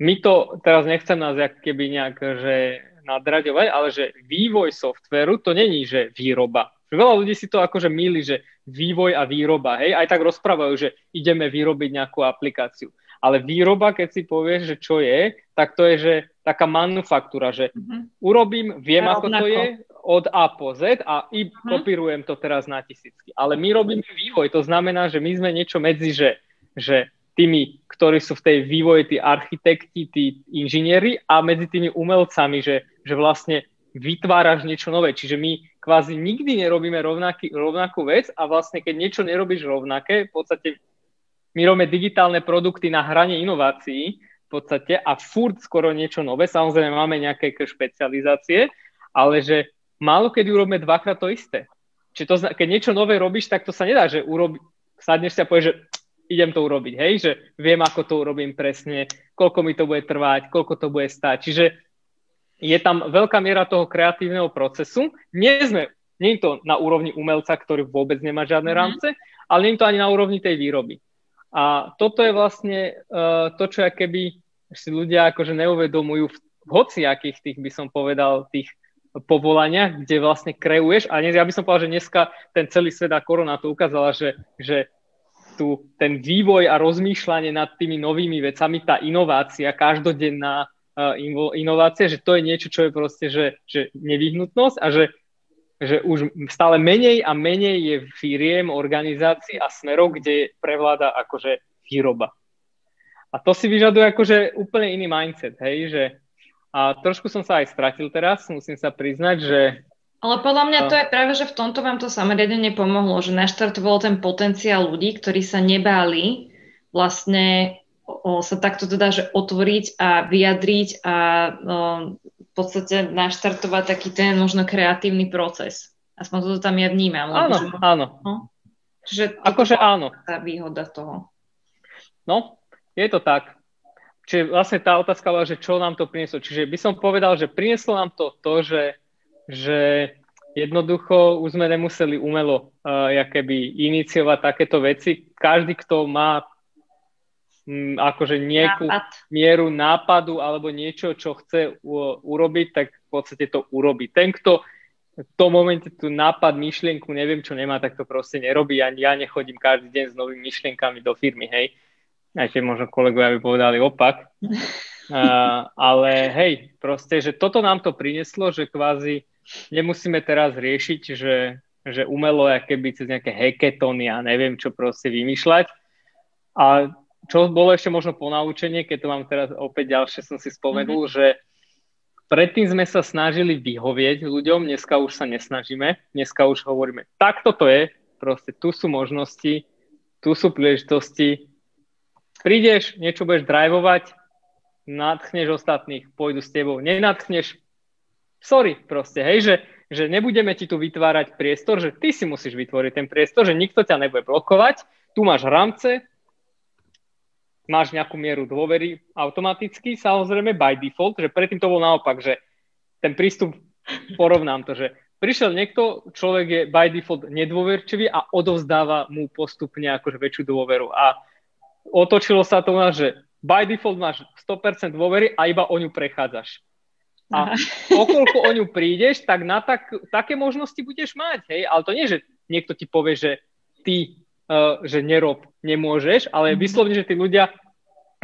my to, teraz nechcem nás keby nejak že nadraďovať, ale že vývoj softveru to není, že výroba. Veľa ľudí si to akože míli, že vývoj a výroba, hej, aj tak rozprávajú, že ideme vyrobiť nejakú aplikáciu. Ale výroba, keď si povieš, že čo je, tak to je, že taká manufaktúra, že uh-huh. urobím, viem, ja ako to je, od A po Z a i uh-huh. kopírujem to teraz na tisícky. Ale my robíme vývoj, to znamená, že my sme niečo medzi, že, že tými, ktorí sú v tej vývoji, tí architekti, tí inžinieri a medzi tými umelcami, že, že vlastne vytváraš niečo nové. Čiže my kvázi nikdy nerobíme rovnaký, rovnakú vec a vlastne keď niečo nerobíš rovnaké, v podstate my robíme digitálne produkty na hrane inovácií podstate a furt skoro niečo nové. Samozrejme máme nejaké špecializácie, ale že málo kedy urobíme dvakrát to isté. Čiže to, keď niečo nové robíš, tak to sa nedá, že urobi, sadneš si a povieš, že idem to urobiť, hej, že viem, ako to urobím presne, koľko mi to bude trvať, koľko to bude stať. Čiže je tam veľká miera toho kreatívneho procesu. Nie sme, nie je to na úrovni umelca, ktorý vôbec nemá žiadne mm-hmm. rámce, ale nie je to ani na úrovni tej výroby. A toto je vlastne uh, to, čo keby si ľudia akože neuvedomujú v hociakých tých, by som povedal, tých povolaniach, kde vlastne kreuješ. A ja by som povedal, že dneska ten celý svet a korona to ukázala, že, že tu ten vývoj a rozmýšľanie nad tými novými vecami, tá inovácia, každodenná uh, inovácia, že to je niečo, čo je proste, že, že nevyhnutnosť a že že už stále menej a menej je firiem, organizácií a smerov, kde prevláda akože výroba. A to si vyžaduje akože úplne iný mindset, hej, že a trošku som sa aj stratil teraz, musím sa priznať, že Ale podľa mňa to je práve, že v tomto vám to samoriadenie pomohlo, že naštartovalo ten potenciál ľudí, ktorí sa nebáli vlastne o, sa takto teda, že otvoriť a vyjadriť a o, v podstate naštartovať taký ten možno kreatívny proces. Aspoň toto tam ja vnímam. Áno, že, áno. No? Čiže akože áno. Tá výhoda toho. No, je to tak. Čiže vlastne tá otázka bola, že čo nám to prinieslo. Čiže by som povedal, že prinieslo nám to to, že, že jednoducho už sme nemuseli umelo uh, keby iniciovať takéto veci. Každý, kto má m, akože nejakú Nápad. mieru nápadu alebo niečo, čo chce u, urobiť, tak v podstate to urobí. Ten, kto v tom momente tu nápad, myšlienku, neviem čo nemá, tak to proste nerobí. Ani ja nechodím každý deň s novými myšlienkami do firmy, hej aj keď možno kolegovia by povedali opak. Uh, ale hej, proste, že toto nám to prinieslo, že kvázi nemusíme teraz riešiť, že, že umelo, keby cez nejaké hackathony a neviem čo proste vymýšľať. A čo bolo ešte možno ponaučenie, keď to mám teraz opäť ďalšie, som si spomenul, mm-hmm. že predtým sme sa snažili vyhovieť ľuďom, dneska už sa nesnažíme, dneska už hovoríme, takto to je, proste tu sú možnosti, tu sú príležitosti, prídeš, niečo budeš drivovať, nadchneš ostatných, pôjdu s tebou. Nenadchneš, sorry proste, hej, že, že nebudeme ti tu vytvárať priestor, že ty si musíš vytvoriť ten priestor, že nikto ťa nebude blokovať, tu máš rámce, máš nejakú mieru dôvery automaticky, samozrejme by default, že predtým to bol naopak, že ten prístup, porovnám to, že prišiel niekto, človek je by default nedôverčivý a odovzdáva mu postupne akože väčšiu dôveru. A otočilo sa to na, že by default máš 100% dôvery a iba o ňu prechádzaš. A okolko o ňu prídeš, tak na tak, také možnosti budeš mať, hej, ale to nie, že niekto ti povie, že ty, uh, že nerob, nemôžeš, ale mm-hmm. vyslovne, že tí ľudia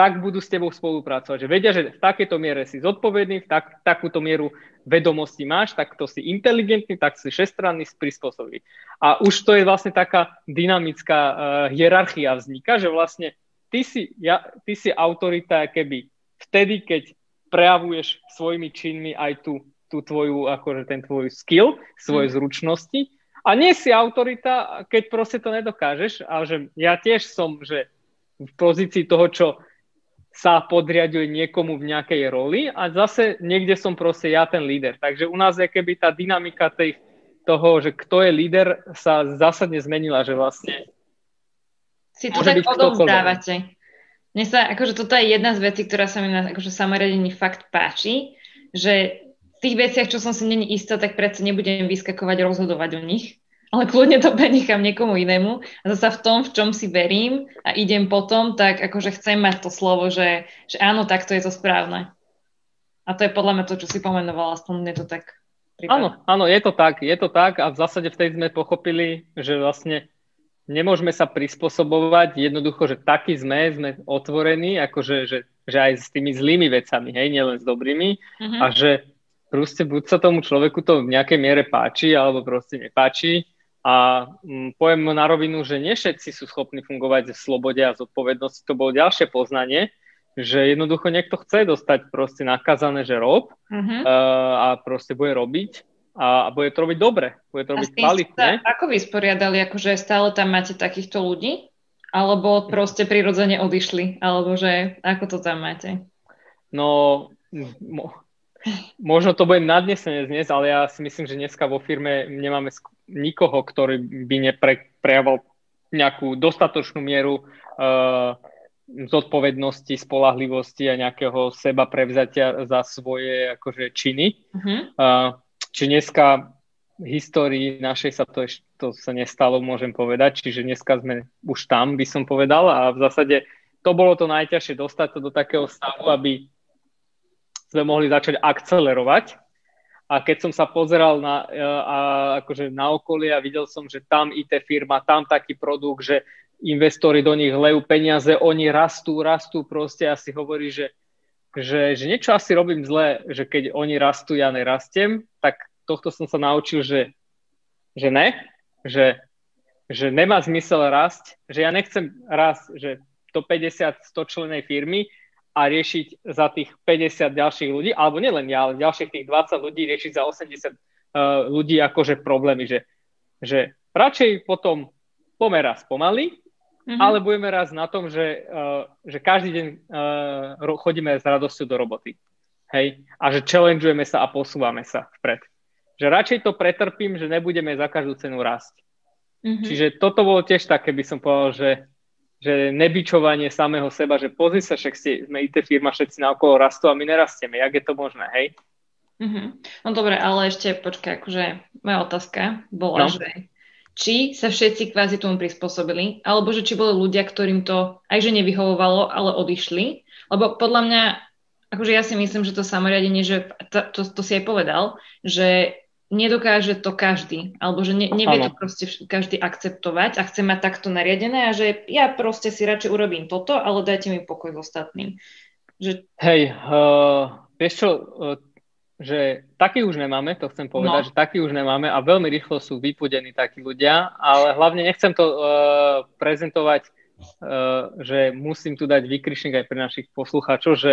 tak budú s tebou spolupracovať, že vedia, že v takejto miere si zodpovedný, v tak, takúto mieru vedomosti máš, tak to si inteligentný, tak si šestranný, prispôsobí. A už to je vlastne taká dynamická uh, hierarchia vzniká, že vlastne ty si, ja, ty si autorita keby vtedy, keď prejavuješ svojimi činmi aj tú, tú tvoju, akože ten tvoj skill, svoje mm. zručnosti a nie si autorita, keď proste to nedokážeš a že ja tiež som, že v pozícii toho, čo sa podriaduje niekomu v nejakej roli a zase niekde som proste ja ten líder. Takže u nás je keby tá dynamika tej, toho, že kto je líder, sa zásadne zmenila, že vlastne si to tak odovzdávate. Mne sa, akože toto je jedna z vecí, ktorá sa mi na akože samoriadení fakt páči, že v tých veciach, čo som si není istá, tak predsa nebudem vyskakovať, rozhodovať o nich, ale kľudne to prenechám niekomu inému. A zase v tom, v čom si verím a idem potom, tak akože chcem mať to slovo, že, že áno, takto je to správne. A to je podľa mňa to, čo si pomenovala, aspoň mne to tak prípada. Áno, áno, je to tak, je to tak a v zásade vtedy sme pochopili, že vlastne nemôžeme sa prispôsobovať, jednoducho, že taký sme, sme otvorení, akože, že, že aj s tými zlými vecami, hej, nielen s dobrými uh-huh. a že proste buď sa tomu človeku to v nejakej miere páči, alebo proste nepáči a m, mm, poviem na rovinu, že nie všetci sú schopní fungovať v slobode a zodpovednosti, to bolo ďalšie poznanie, že jednoducho niekto chce dostať proste nakazané, že rob uh-huh. uh, a proste bude robiť a, bude to robiť dobre, bude to robiť kvalitne. Ako vysporiadali, akože stále tam máte takýchto ľudí? Alebo proste prirodzene odišli? Alebo že ako to tam máte? No, mo, možno to bude nadnesené dnes, ale ja si myslím, že dneska vo firme nemáme nikoho, ktorý by neprejavoval nejakú dostatočnú mieru uh, zodpovednosti, spolahlivosti a nejakého seba prevzatia za svoje akože činy. Uh-huh. Uh, či dneska v histórii našej sa to ešte to sa nestalo, môžem povedať, čiže dneska sme už tam, by som povedal a v zásade to bolo to najťažšie, dostať to do takého stavu, aby sme mohli začať akcelerovať. A keď som sa pozeral na, e, a, akože na okolie a videl som, že tam IT firma, tam taký produkt, že investori do nich lejú peniaze, oni rastú, rastú proste a si hovorí, že že, že niečo asi robím zle, že keď oni rastú, ja nerastiem, tak tohto som sa naučil, že, že ne, že, že nemá zmysel rásť, že ja nechcem rásť, že to 50, 100 členej firmy a riešiť za tých 50 ďalších ľudí, alebo nielen ja, ale ďalších tých 20 ľudí riešiť za 80 uh, ľudí akože problémy, že, že radšej potom pomer raz mm-hmm. ale budeme raz na tom, že, uh, že každý deň uh, chodíme s radosťou do roboty. Hej? A že challengeujeme sa a posúvame sa vpred. Že radšej to pretrpím, že nebudeme za každú cenu rásť. Mm-hmm. Čiže toto bolo tiež také, by som povedal, že, že nebyčovanie samého seba, že pozri sa, však ste, sme IT firma, všetci na okolo rastú a my nerastieme. Jak je to možné, hej? Mm-hmm. No dobre, ale ešte počkaj, akože moja otázka bola, no. že či sa všetci kvázi tomu prispôsobili, alebo že či boli ľudia, ktorým to aj že nevyhovovalo, ale odišli. Lebo podľa mňa, akože ja si myslím, že to samoriadenie, že to, to, to si aj povedal, že nedokáže to každý, alebo že ne, nevie to proste každý akceptovať a chce mať takto nariadené a že ja proste si radšej urobím toto, ale dajte mi pokoj s ostatným. Že... Hej, uh, vieš čo, uh, že taký už nemáme, to chcem povedať, no. že taký už nemáme a veľmi rýchlo sú vypudení takí ľudia, ale hlavne nechcem to uh, prezentovať, uh, že musím tu dať vykrišník aj pre našich poslucháčov, že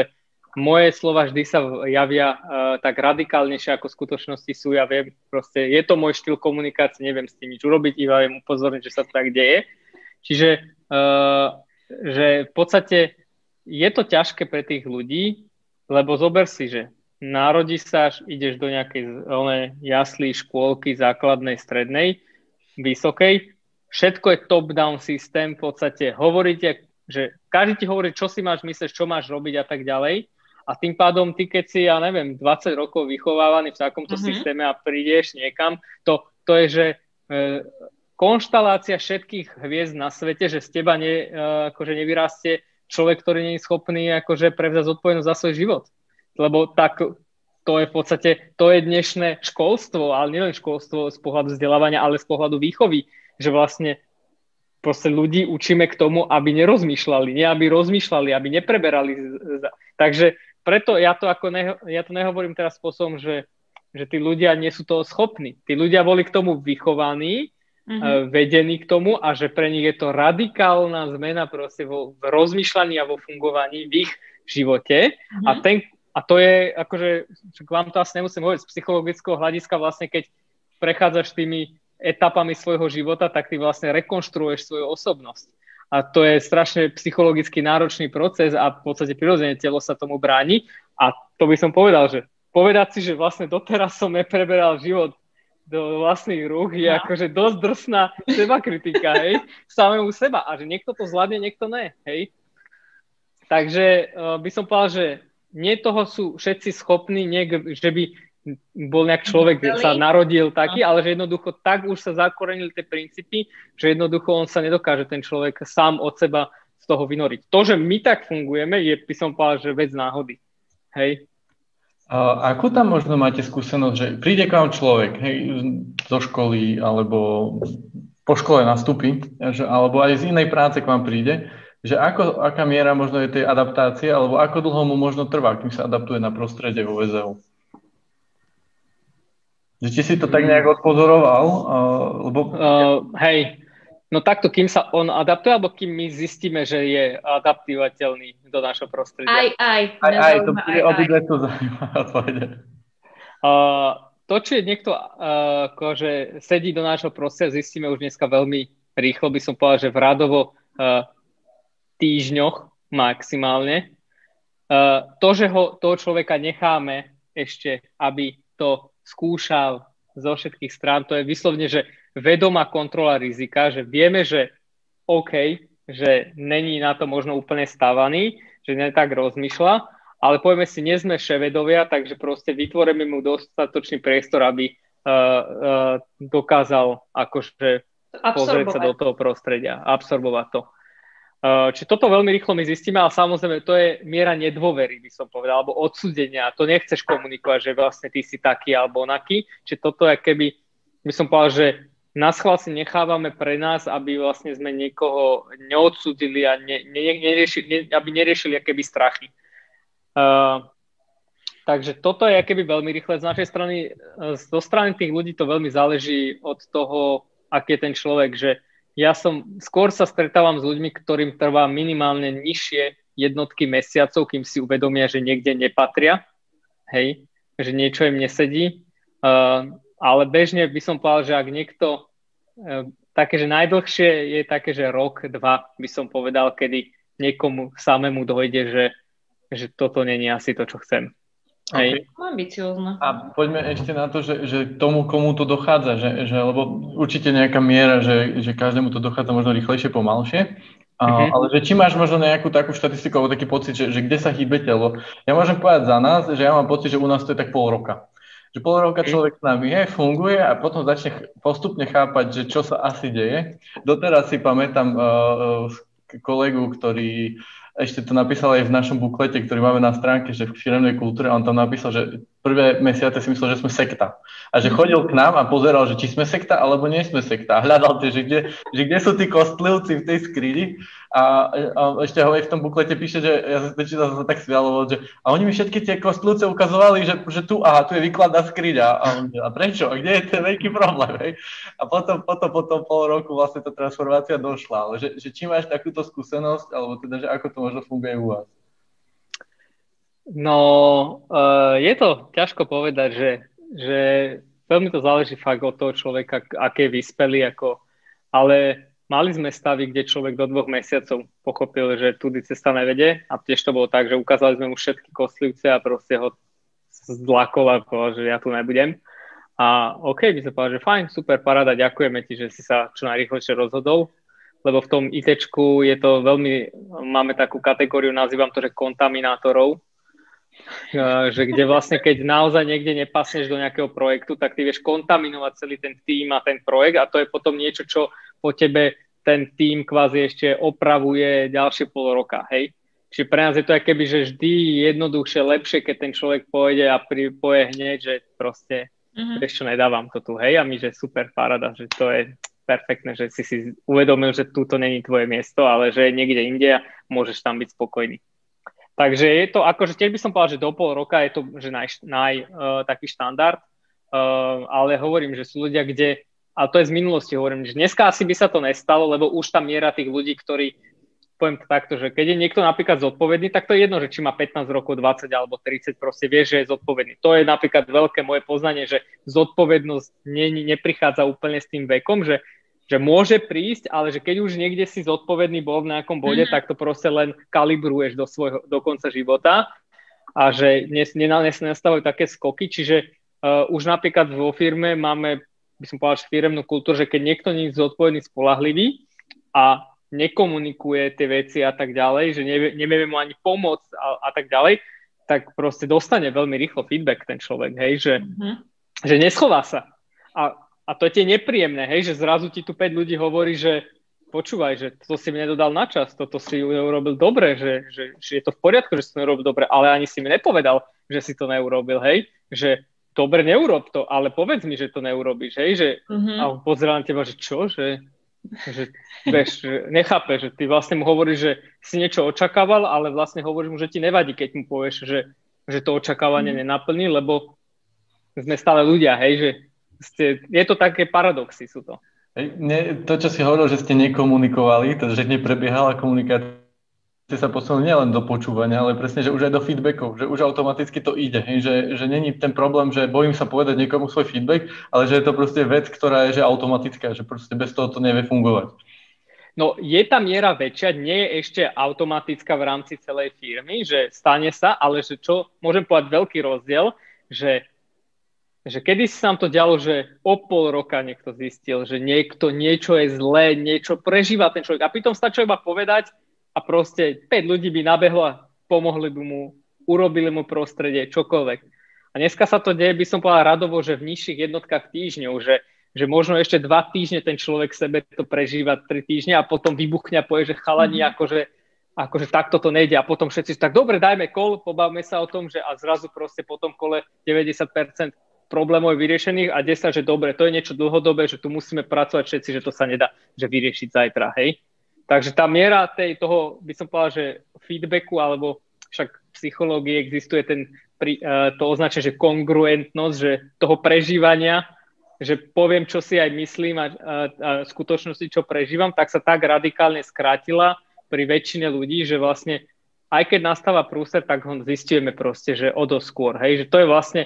moje slova vždy sa javia uh, tak radikálnejšie ako v skutočnosti sú. Ja viem, proste je to môj štýl komunikácie, neviem s tým nič urobiť, iba viem upozorniť, že sa to tak deje. Čiže uh, že v podstate je to ťažké pre tých ľudí, lebo zober si, že narodíš sa, ideš do nejakej oné, jaslí škôlky základnej, strednej, vysokej, všetko je top-down systém, v podstate hovoríte, že každý ti hovorí, čo si máš myslieť, čo máš robiť a tak ďalej a tým pádom ty, keď si, ja neviem, 20 rokov vychovávaný v takomto uh-huh. systéme a prídeš niekam, to, to je, že e, konštalácia všetkých hviezd na svete, že z teba ne, e, akože nevyrastie človek, ktorý nie je schopný akože prevzať zodpovednosť za svoj život. Lebo tak to je v podstate, to je dnešné školstvo, ale nielen školstvo z pohľadu vzdelávania, ale z pohľadu výchovy, že vlastne proste ľudí učíme k tomu, aby nerozmýšľali, nie aby rozmýšľali, aby nepreberali. Takže preto ja to, ako neho, ja to nehovorím teraz spôsobom, že, že tí ľudia nie sú toho schopní. Tí ľudia boli k tomu vychovaní, mm-hmm. vedení k tomu a že pre nich je to radikálna zmena proste vo v rozmýšľaní a vo fungovaní v ich živote. Mm-hmm. A, ten, a to je, akože, vám to asi nemusím hovoriť, z psychologického hľadiska vlastne, keď prechádzaš tými etapami svojho života, tak ty vlastne rekonštruuješ svoju osobnosť a to je strašne psychologicky náročný proces a v podstate prirodzene telo sa tomu bráni a to by som povedal, že povedať si, že vlastne doteraz som nepreberal život do vlastných rúk je no. akože dosť drsná seba kritika, hej, samému seba a že niekto to zvládne, niekto ne, hej. Takže uh, by som povedal, že nie toho sú všetci schopní, nie, že by bol nejak človek, sa narodil taký, ale že jednoducho tak už sa zakorenili tie princípy, že jednoducho on sa nedokáže ten človek sám od seba z toho vynoriť. To, že my tak fungujeme, je, by som povedal, že vec náhody. Hej? A ako tam možno máte skúsenosť, že príde k vám človek hej, zo školy alebo po škole nastúpi, že, alebo aj z inej práce k vám príde, že ako, aká miera možno je tej adaptácie, alebo ako dlho mu možno trvá, kým sa adaptuje na prostredie vo VZU? Že či si to tak nejak odpozoroval? Uh, lebo... uh, hej, no takto, kým sa on adaptuje, alebo kým my zistíme, že je adaptovateľný do našho prostredia? Aj, aj. Aj, aj, to bude obidve to zaujímavé uh, to, či niekto uh, akože sedí do nášho prostredia, zistíme už dneska veľmi rýchlo, by som povedal, že v radovo uh, týždňoch maximálne. Uh, to, že ho, toho človeka necháme ešte, aby to skúšal zo všetkých strán. To je vyslovne, že vedomá kontrola rizika, že vieme, že OK, že není na to možno úplne stavaný, že ne tak rozmýšľa, ale povieme si, nie sme ševedovia, takže proste vytvoríme mu dostatočný priestor, aby uh, uh, dokázal akože pozrieť sa do toho prostredia, absorbovať to. Eh, čiže toto veľmi rýchlo my zistíme, ale samozrejme to je miera nedôvery, by som povedal, alebo odsudenia. To nechceš komunikovať, že vlastne ty si taký alebo onaký. Čiže toto je keby, by som povedal, že schvál si nechávame pre nás, aby vlastne sme niekoho neodsudili a ne, ne, neriešili, ne, aby neriešili akéby strachy. Uh, takže toto je keby veľmi rýchle z našej strany. Zo strany tých ľudí to veľmi záleží od toho, aký je ten človek, že ja som, skôr sa stretávam s ľuďmi, ktorým trvá minimálne nižšie jednotky mesiacov, kým si uvedomia, že niekde nepatria, hej, že niečo im nesedí. Uh, ale bežne by som povedal, že ak niekto, uh, také, že najdlhšie je také, že rok, dva by som povedal, kedy niekomu samému dojde, že, že toto není asi to, čo chcem. Okay. Ambiciozno. A poďme ešte na to, že, že tomu, komu to dochádza, že, že lebo určite nejaká miera, že, že každému to dochádza možno rýchlejšie, pomalšie, a, uh-huh. ale že či máš možno nejakú takú štatistiku alebo taký pocit, že, že kde sa hýbete, lebo ja môžem povedať za nás, že ja mám pocit, že u nás to je tak pol roka. Že pol roka človek s nami je, funguje a potom začne postupne chápať, že čo sa asi deje. Doteraz si pamätám uh, kolegu, ktorý ešte to napísal aj v našom buklete, ktorý máme na stránke, že v firemnej kultúre, on tam napísal, že prvé mesiace si myslel, že sme sekta. A že chodil k nám a pozeral, že či sme sekta, alebo nie sme sekta. Hľadal tie, že kde, že kde sú tí kostlivci v tej skrini a, a ešte ho aj v tom buklete píše, že ja sa sa tak smialo, že a oni mi všetky tie kostlúce ukazovali, že, že tu, aha, tu je výkladná skriňa. A, a prečo? A kde je ten veľký problém? Hej? A potom, potom, potom pol roku vlastne tá transformácia došla. Ale že, že či máš takúto skúsenosť, alebo teda, že ako to možno funguje u vás? No, uh, je to ťažko povedať, že, že veľmi to záleží fakt od toho človeka, aké je vyspelý, ako, ale Mali sme stavy, kde človek do dvoch mesiacov pochopil, že tudy cesta nevede a tiež to bolo tak, že ukázali sme mu všetky kostlivce a proste ho zlakol a povedal, že ja tu nebudem. A OK, by sa povedal, že fajn, super, paráda, ďakujeme ti, že si sa čo najrychlejšie rozhodol, lebo v tom ITčku je to veľmi, máme takú kategóriu, nazývam to, že kontaminátorov, že kde vlastne keď naozaj niekde nepasneš do nejakého projektu, tak ty vieš kontaminovať celý ten tým a ten projekt a to je potom niečo, čo po tebe ten tým kvázi ešte opravuje ďalšie pol roka, hej. Čiže pre nás je to keby, že vždy jednoduchšie, lepšie, keď ten človek pôjde a pripoje hneď, že proste mm-hmm. vieš čo, nedávam to tu, hej, a my, že super parada, že to je perfektné, že si si uvedomil, že túto není tvoje miesto, ale že je niekde inde a môžeš tam byť spokojný. Takže je to, akože tiež by som povedal, že do pol roka je to že naj, naj uh, taký štandard, uh, ale hovorím, že sú ľudia, kde ale to je z minulosti, hovorím, že dneska asi by sa to nestalo, lebo už tá miera tých ľudí, ktorí, poviem to takto, že keď je niekto napríklad zodpovedný, tak to je jedno, že či má 15 rokov, 20 alebo 30, proste vie, že je zodpovedný. To je napríklad veľké moje poznanie, že zodpovednosť ne, neprichádza úplne s tým vekom, že že môže prísť, ale že keď už niekde si zodpovedný bol v nejakom bode, mm-hmm. tak to proste len kalibruješ do, svojho, do konca života a že nenastávajú také skoky, čiže uh, už napríklad vo firme máme by som povedal, že firemnú kultúru, že keď niekto nie je zodpovedný, spolahlivý a nekomunikuje tie veci a tak ďalej, že nevie, nevieme mu ani pomôcť a, a tak ďalej, tak proste dostane veľmi rýchlo feedback ten človek, hej, že, mm-hmm. že neschová sa. A, a to je tie nepríjemné, hej, že zrazu ti tu 5 ľudí hovorí, že počúvaj, že to si mi nedodal na čas, toto si urobil dobre, že, že, že je to v poriadku, že si to neurobil dobre, ale ani si mi nepovedal, že si to neurobil, hej, že dobre, neurob to, ale povedz mi, že to neurobiš, hej, že mm-hmm. a on pozerá na teba, že čo, že, že vieš, že nechápe, že ty vlastne mu hovoríš, že si niečo očakával, ale vlastne hovoríš mu, že ti nevadí, keď mu povieš, že, že to očakávanie mm-hmm. nenaplní, lebo sme stále ľudia, hej, že ste, je to také paradoxy sú to. Ne, to, čo si hovoril, že ste nekomunikovali, to, že neprebiehala komunikácia ste sa posunuli nielen do počúvania, ale presne, že už aj do feedbackov, že už automaticky to ide, že, že není ten problém, že bojím sa povedať niekomu svoj feedback, ale že je to proste vec, ktorá je že automatická, že proste bez toho to nevie fungovať. No je tá miera väčšia, nie je ešte automatická v rámci celej firmy, že stane sa, ale že čo, môžem povedať veľký rozdiel, že že kedy sa nám to dialo, že o pol roka niekto zistil, že niekto niečo je zlé, niečo prežíva ten človek. A pritom stačí iba povedať, a proste 5 ľudí by nabehlo a pomohli by mu, urobili mu prostredie, čokoľvek. A dneska sa to deje, by som povedal radovo, že v nižších jednotkách týždňov, že, že možno ešte dva týždne ten človek sebe to prežíva, tri týždne a potom vybuchne a povie, že chalani, mm-hmm. akože, akože takto to nejde a potom všetci tak dobre, dajme kol, pobavme sa o tom, že a zrazu proste po tom kole 90% problémov je vyriešených a 10, že dobre, to je niečo dlhodobé, že tu musíme pracovať všetci, že to sa nedá, že vyriešiť zajtra, hej. Takže tá miera tej, toho, by som povedal, že feedbacku, alebo však v psychológii existuje ten, uh, to označenie, že kongruentnosť, že toho prežívania, že poviem, čo si aj myslím a, a, a v skutočnosti, čo prežívam, tak sa tak radikálne skrátila pri väčšine ľudí, že vlastne aj keď nastáva prúser, tak ho zistujeme proste, že o skôr. Hej, že to je vlastne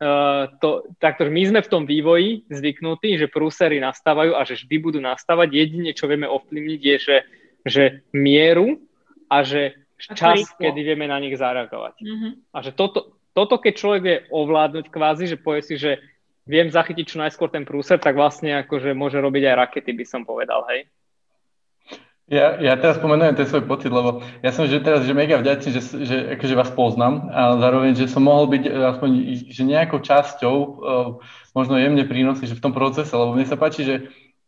uh, to, takto, my sme v tom vývoji zvyknutí, že prúsery nastávajú a že vždy budú nastávať. Jedine, čo vieme ovplyvniť, je, že, že mieru a že čas, kedy vieme na nich zareagovať. Mm-hmm. A že toto, toto, keď človek vie ovládnuť kvázi, že povie si, že viem zachytiť čo najskôr ten prúser, tak vlastne akože môže robiť aj rakety, by som povedal, hej. Ja, ja teraz spomenujem ten svoj pocit, lebo ja som že teraz že mega vďačný, že, že akože vás poznám a zároveň, že som mohol byť aspoň že nejakou časťou uh, možno jemne prínosy že v tom procese, lebo mne sa páči, že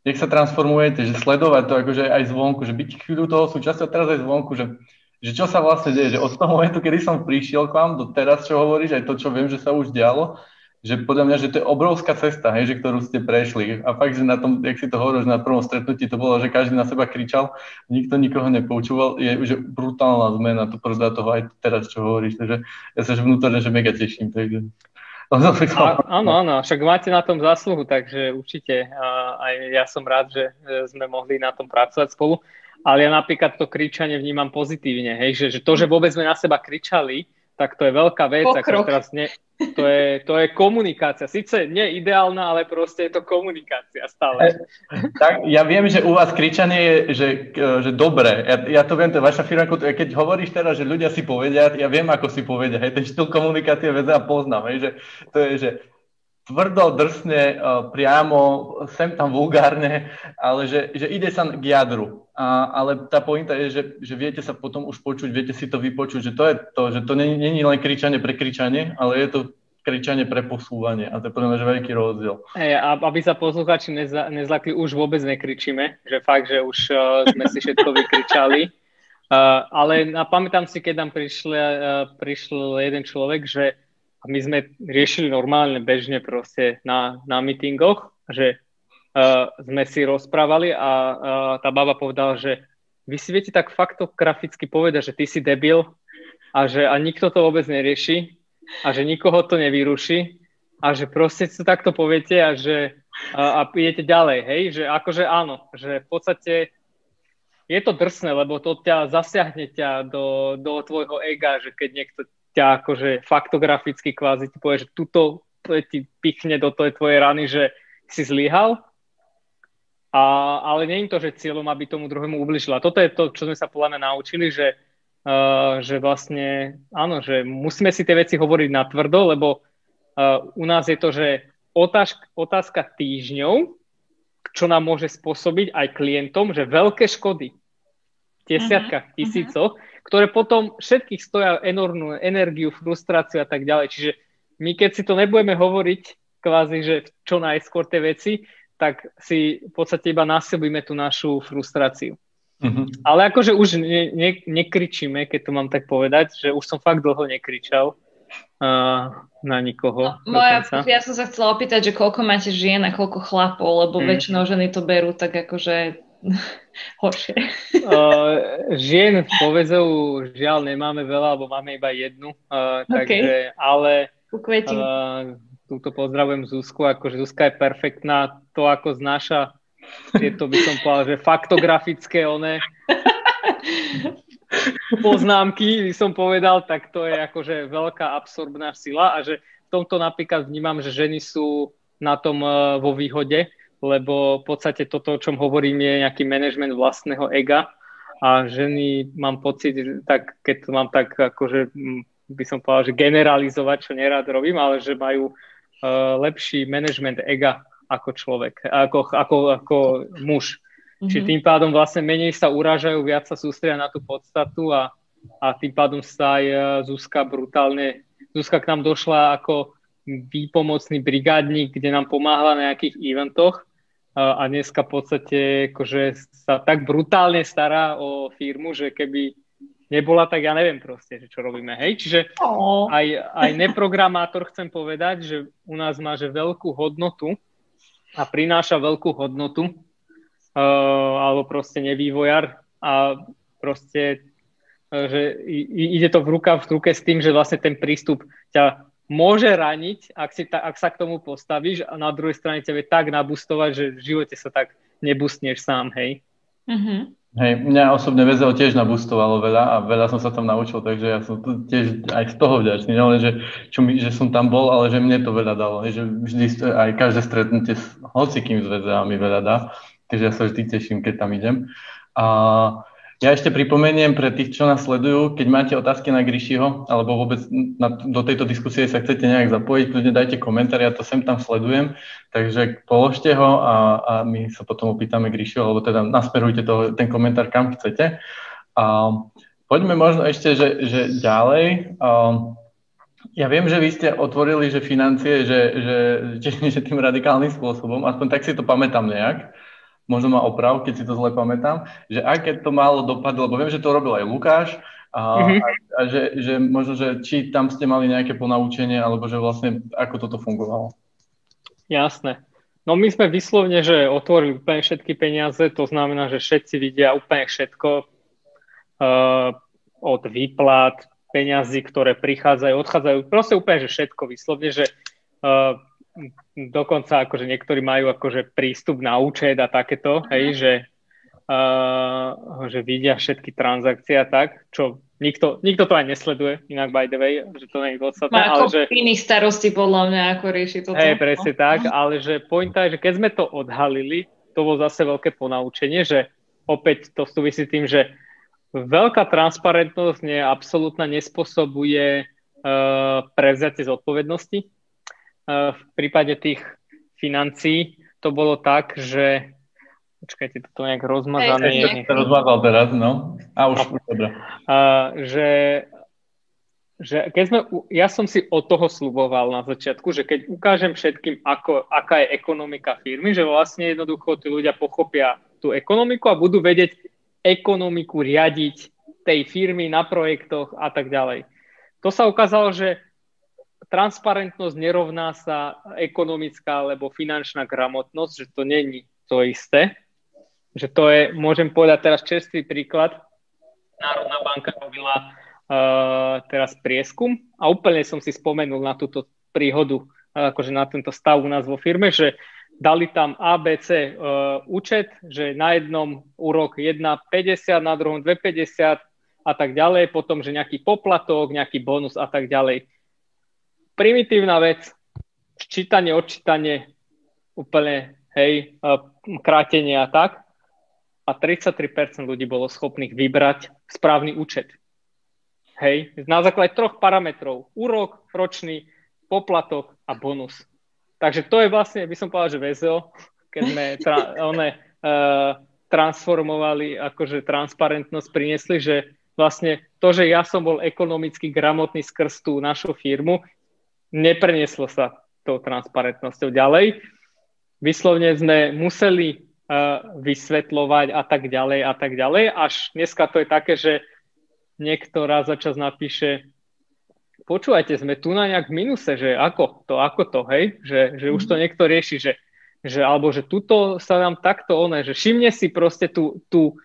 nech sa transformujete, že sledovať to akože aj zvonku, že byť chvíľu toho súčasťou teraz aj zvonku, že, že čo sa vlastne deje, že od toho momentu, kedy som prišiel k vám do teraz, čo hovoríš, aj to, čo viem, že sa už dialo, že podľa mňa, že to je obrovská cesta, hej, že ktorú ste prešli. A fakt, že na tom, jak si to hovoríš, na prvom stretnutí to bolo, že každý na seba kričal, nikto nikoho nepoučúval, je už brutálna zmena to podľa toho aj teraz, čo hovoríš. Takže ja sa že vnútorne, že mega teším. Takže... A, áno, áno, však máte na tom zásluhu, takže určite a, aj ja som rád, že sme mohli na tom pracovať spolu. Ale ja napríklad to kričanie vnímam pozitívne, hej, že, že to, že vôbec sme na seba kričali, tak to je veľká vec. Ako teraz ne, to je, to je komunikácia. Sice nie ideálna, ale proste je to komunikácia stále. E, tak, ja viem, že u vás kričanie je že, že dobré. Ja, ja to viem, to je vaša firma, keď hovoríš teraz, že ľudia si povedia, ja viem, ako si povedia. Hej, ten štýl komunikácie vec ja poznám. Hej, že to je, že tvrdo, drsne, e, priamo, sem tam vulgárne, ale že, že ide sa k jadru. A, ale tá pointa je, že, že viete sa potom už počuť, viete si to vypočuť, že to je to, že to není, len kričanie pre kričanie, ale je to kričanie pre posúvanie a to je podľa mňa veľký rozdiel. Hey, aby sa poslucháči neza, nezlakli, už vôbec nekričíme, že fakt, že už uh, sme si všetko vykričali. Uh, ale pamätám si, keď tam prišiel, uh, jeden človek, že my sme riešili normálne, bežne proste na, na meetingoch, že uh, sme si rozprávali a uh, tá baba povedala, že vy si viete tak faktograficky povedať, že ty si debil a že a nikto to vôbec nerieši a že nikoho to nevyruší a že proste si to takto poviete a že a, a idete ďalej, hej, že akože áno, že v podstate je to drsné, lebo to ťa zasiahne ťa do, do tvojho ega, že keď niekto ťa akože faktograficky kvázi ti povie, že tuto ti pichne do tej tvojej rany, že si zlyhal, a, ale nie je to, že cieľom, aby tomu druhému ubližila. Toto je to, čo sme sa podľa mňa naučili, že, uh, že vlastne, áno, že musíme si tie veci hovoriť na tvrdo, lebo uh, u nás je to, že otázka, otázka týždňov, čo nám môže spôsobiť aj klientom, že veľké škody desiatkách, uh-huh, tisícoch, uh-huh ktoré potom všetkých stoja enormnú energiu, frustráciu a tak ďalej. Čiže my keď si to nebudeme hovoriť kvázi, že čo najskôr tie veci, tak si v podstate iba násobíme tú našu frustráciu. Mm-hmm. Ale akože už ne, ne, nekričíme, keď to mám tak povedať, že už som fakt dlho nekričal uh, na nikoho. No, moja, ja som sa chcela opýtať, že koľko máte žien a koľko chlapov, lebo mm. väčšinou ženy to berú tak akože horšie. Uh, žien v povezou žiaľ nemáme veľa, alebo máme iba jednu, uh, okay. takže, ale uh, túto pozdravujem Zuzku, akože Zuzka je perfektná, to ako znáša tieto by som povedal, že faktografické one poznámky, by som povedal, tak to je akože veľká absorbná sila a že v tomto napríklad vnímam, že ženy sú na tom vo výhode, lebo v podstate toto, o čom hovorím, je nejaký manažment vlastného ega a ženy mám pocit, že tak, keď to mám tak akože by som povedal, že generalizovať, čo nerád robím, ale že majú uh, lepší manažment ega ako človek, ako, ako, ako muž. Mm-hmm. Čiže tým pádom vlastne menej sa urážajú, viac sa sústredia na tú podstatu a, a tým pádom sa aj e, Zuzka brutálne, Zuzka k nám došla ako výpomocný brigádnik, kde nám pomáhala na nejakých eventoch a dneska v podstate akože sa tak brutálne stará o firmu, že keby nebola, tak ja neviem proste, že čo robíme. Hej, čiže aj, aj neprogramátor chcem povedať, že u nás má že veľkú hodnotu a prináša veľkú hodnotu uh, alebo proste nevývojar a proste uh, že ide to v ruka v ruke s tým, že vlastne ten prístup ťa môže raniť, ak, si ta, ak sa k tomu postavíš a na druhej strane tebe tak nabustovať, že v živote sa tak nebustneš sám, hej. Uh-huh. Hej, mňa osobne VZO tiež nabustovalo veľa a veľa som sa tam naučil, takže ja som tiež aj z toho vďačný, no len, že, čo mi, že som tam bol, ale že mne to veľa dalo, že vždy aj každé stretnutie s hocikým z VZA mi veľa dá, takže ja sa vždy teším, keď tam idem. A ja ešte pripomeniem pre tých, čo nás sledujú, keď máte otázky na Grishiho, alebo vôbec na, do tejto diskusie sa chcete nejak zapojiť, kľudne dajte komentár, ja to sem tam sledujem, takže položte ho a, a my sa potom opýtame Grishiho, alebo teda nasmerujte to, ten komentár kam chcete. A poďme možno ešte, že, že ďalej. A, ja viem, že vy ste otvorili, že financie, že, že, že, že tým radikálnym spôsobom, aspoň tak si to pamätám nejak možno ma oprav, keď si to zle pamätám, že aké to malo dopad, lebo viem, že to robil aj Lukáš, a, mm-hmm. a, a že, že možno, že či tam ste mali nejaké ponaučenie, alebo že vlastne ako toto fungovalo. Jasné. No my sme vyslovne, že otvorili úplne všetky peniaze, to znamená, že všetci vidia úplne všetko uh, od výplat, peňazí, ktoré prichádzajú, odchádzajú, proste úplne, že všetko vyslovne, že uh, dokonca akože niektorí majú akože prístup na účet a takéto, hej, že, uh, že vidia všetky transakcie a tak, čo nikto, nikto to aj nesleduje, inak by the way, že to nie je podstatné. Má ale že, iných starostí podľa mňa, ako rieši toto. Hej, presne no. tak, ale že pointa je, že keď sme to odhalili, to bolo zase veľké ponaučenie, že opäť to súvisí tým, že veľká transparentnosť nie, absolútna nespôsobuje uh, prevzatie zodpovednosti, v prípade tých financií to bolo tak, že počkajte, to nejak rozmazané. Hej, to rozmazal teraz, no. A už, už dobre. že, že keď sme, ja som si od toho sluboval na začiatku, že keď ukážem všetkým, ako, aká je ekonomika firmy, že vlastne jednoducho tí ľudia pochopia tú ekonomiku a budú vedieť ekonomiku riadiť tej firmy na projektoch a tak ďalej. To sa ukázalo, že transparentnosť nerovná sa ekonomická alebo finančná gramotnosť, že to není to isté. Že to je, môžem povedať teraz čerstvý príklad. Národná banka robila uh, teraz prieskum a úplne som si spomenul na túto príhodu, uh, akože na tento stav u nás vo firme, že dali tam ABC uh, účet, že na jednom úrok 1,50, na druhom 2,50 a tak ďalej, potom, že nejaký poplatok, nejaký bonus a tak ďalej primitívna vec, čítanie, odčítanie, úplne, hej, krátenie a tak. A 33% ľudí bolo schopných vybrať správny účet. Hej, na základe troch parametrov. Úrok, ročný, poplatok a bonus. Takže to je vlastne, by som povedal, že VZO, keď sme tra- one, uh, transformovali, akože transparentnosť priniesli, že vlastne to, že ja som bol ekonomicky gramotný skrz tú našu firmu, neprenieslo sa tou transparentnosťou ďalej. Vyslovne sme museli uh, vysvetľovať a tak ďalej a tak ďalej, až dneska to je také, že niekto raz za čas napíše počúvajte, sme tu na nejak minuse, že ako to, ako to, hej, že, že už to mhm. niekto rieši, že, že alebo že tuto sa nám takto oné, že všimne si proste tú, tú,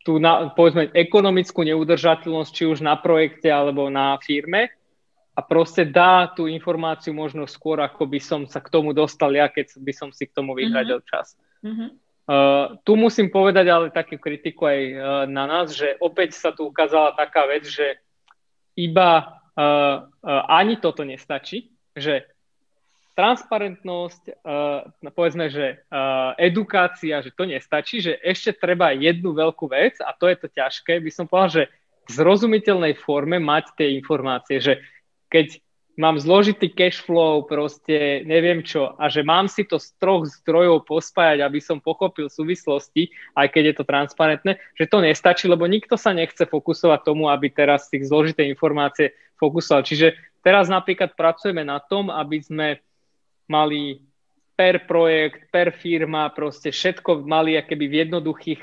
tú na, povedzme ekonomickú neudržateľnosť, či už na projekte alebo na firme a proste dá tú informáciu možno skôr, ako by som sa k tomu dostal ja, keď by som si k tomu vyhradil mm-hmm. čas. Mm-hmm. Uh, tu musím povedať ale takú kritiku aj uh, na nás, že opäť sa tu ukázala taká vec, že iba uh, uh, ani toto nestačí, že transparentnosť, uh, povedzme, že uh, edukácia, že to nestačí, že ešte treba jednu veľkú vec a to je to ťažké, by som povedal, že v zrozumiteľnej forme mať tie informácie, že keď mám zložitý cash flow, proste neviem čo, a že mám si to z troch zdrojov pospájať, aby som pochopil súvislosti, aj keď je to transparentné, že to nestačí, lebo nikto sa nechce fokusovať tomu, aby teraz tých zložité informácie fokusoval. Čiže teraz napríklad pracujeme na tom, aby sme mali per projekt, per firma, proste všetko mali akéby v jednoduchých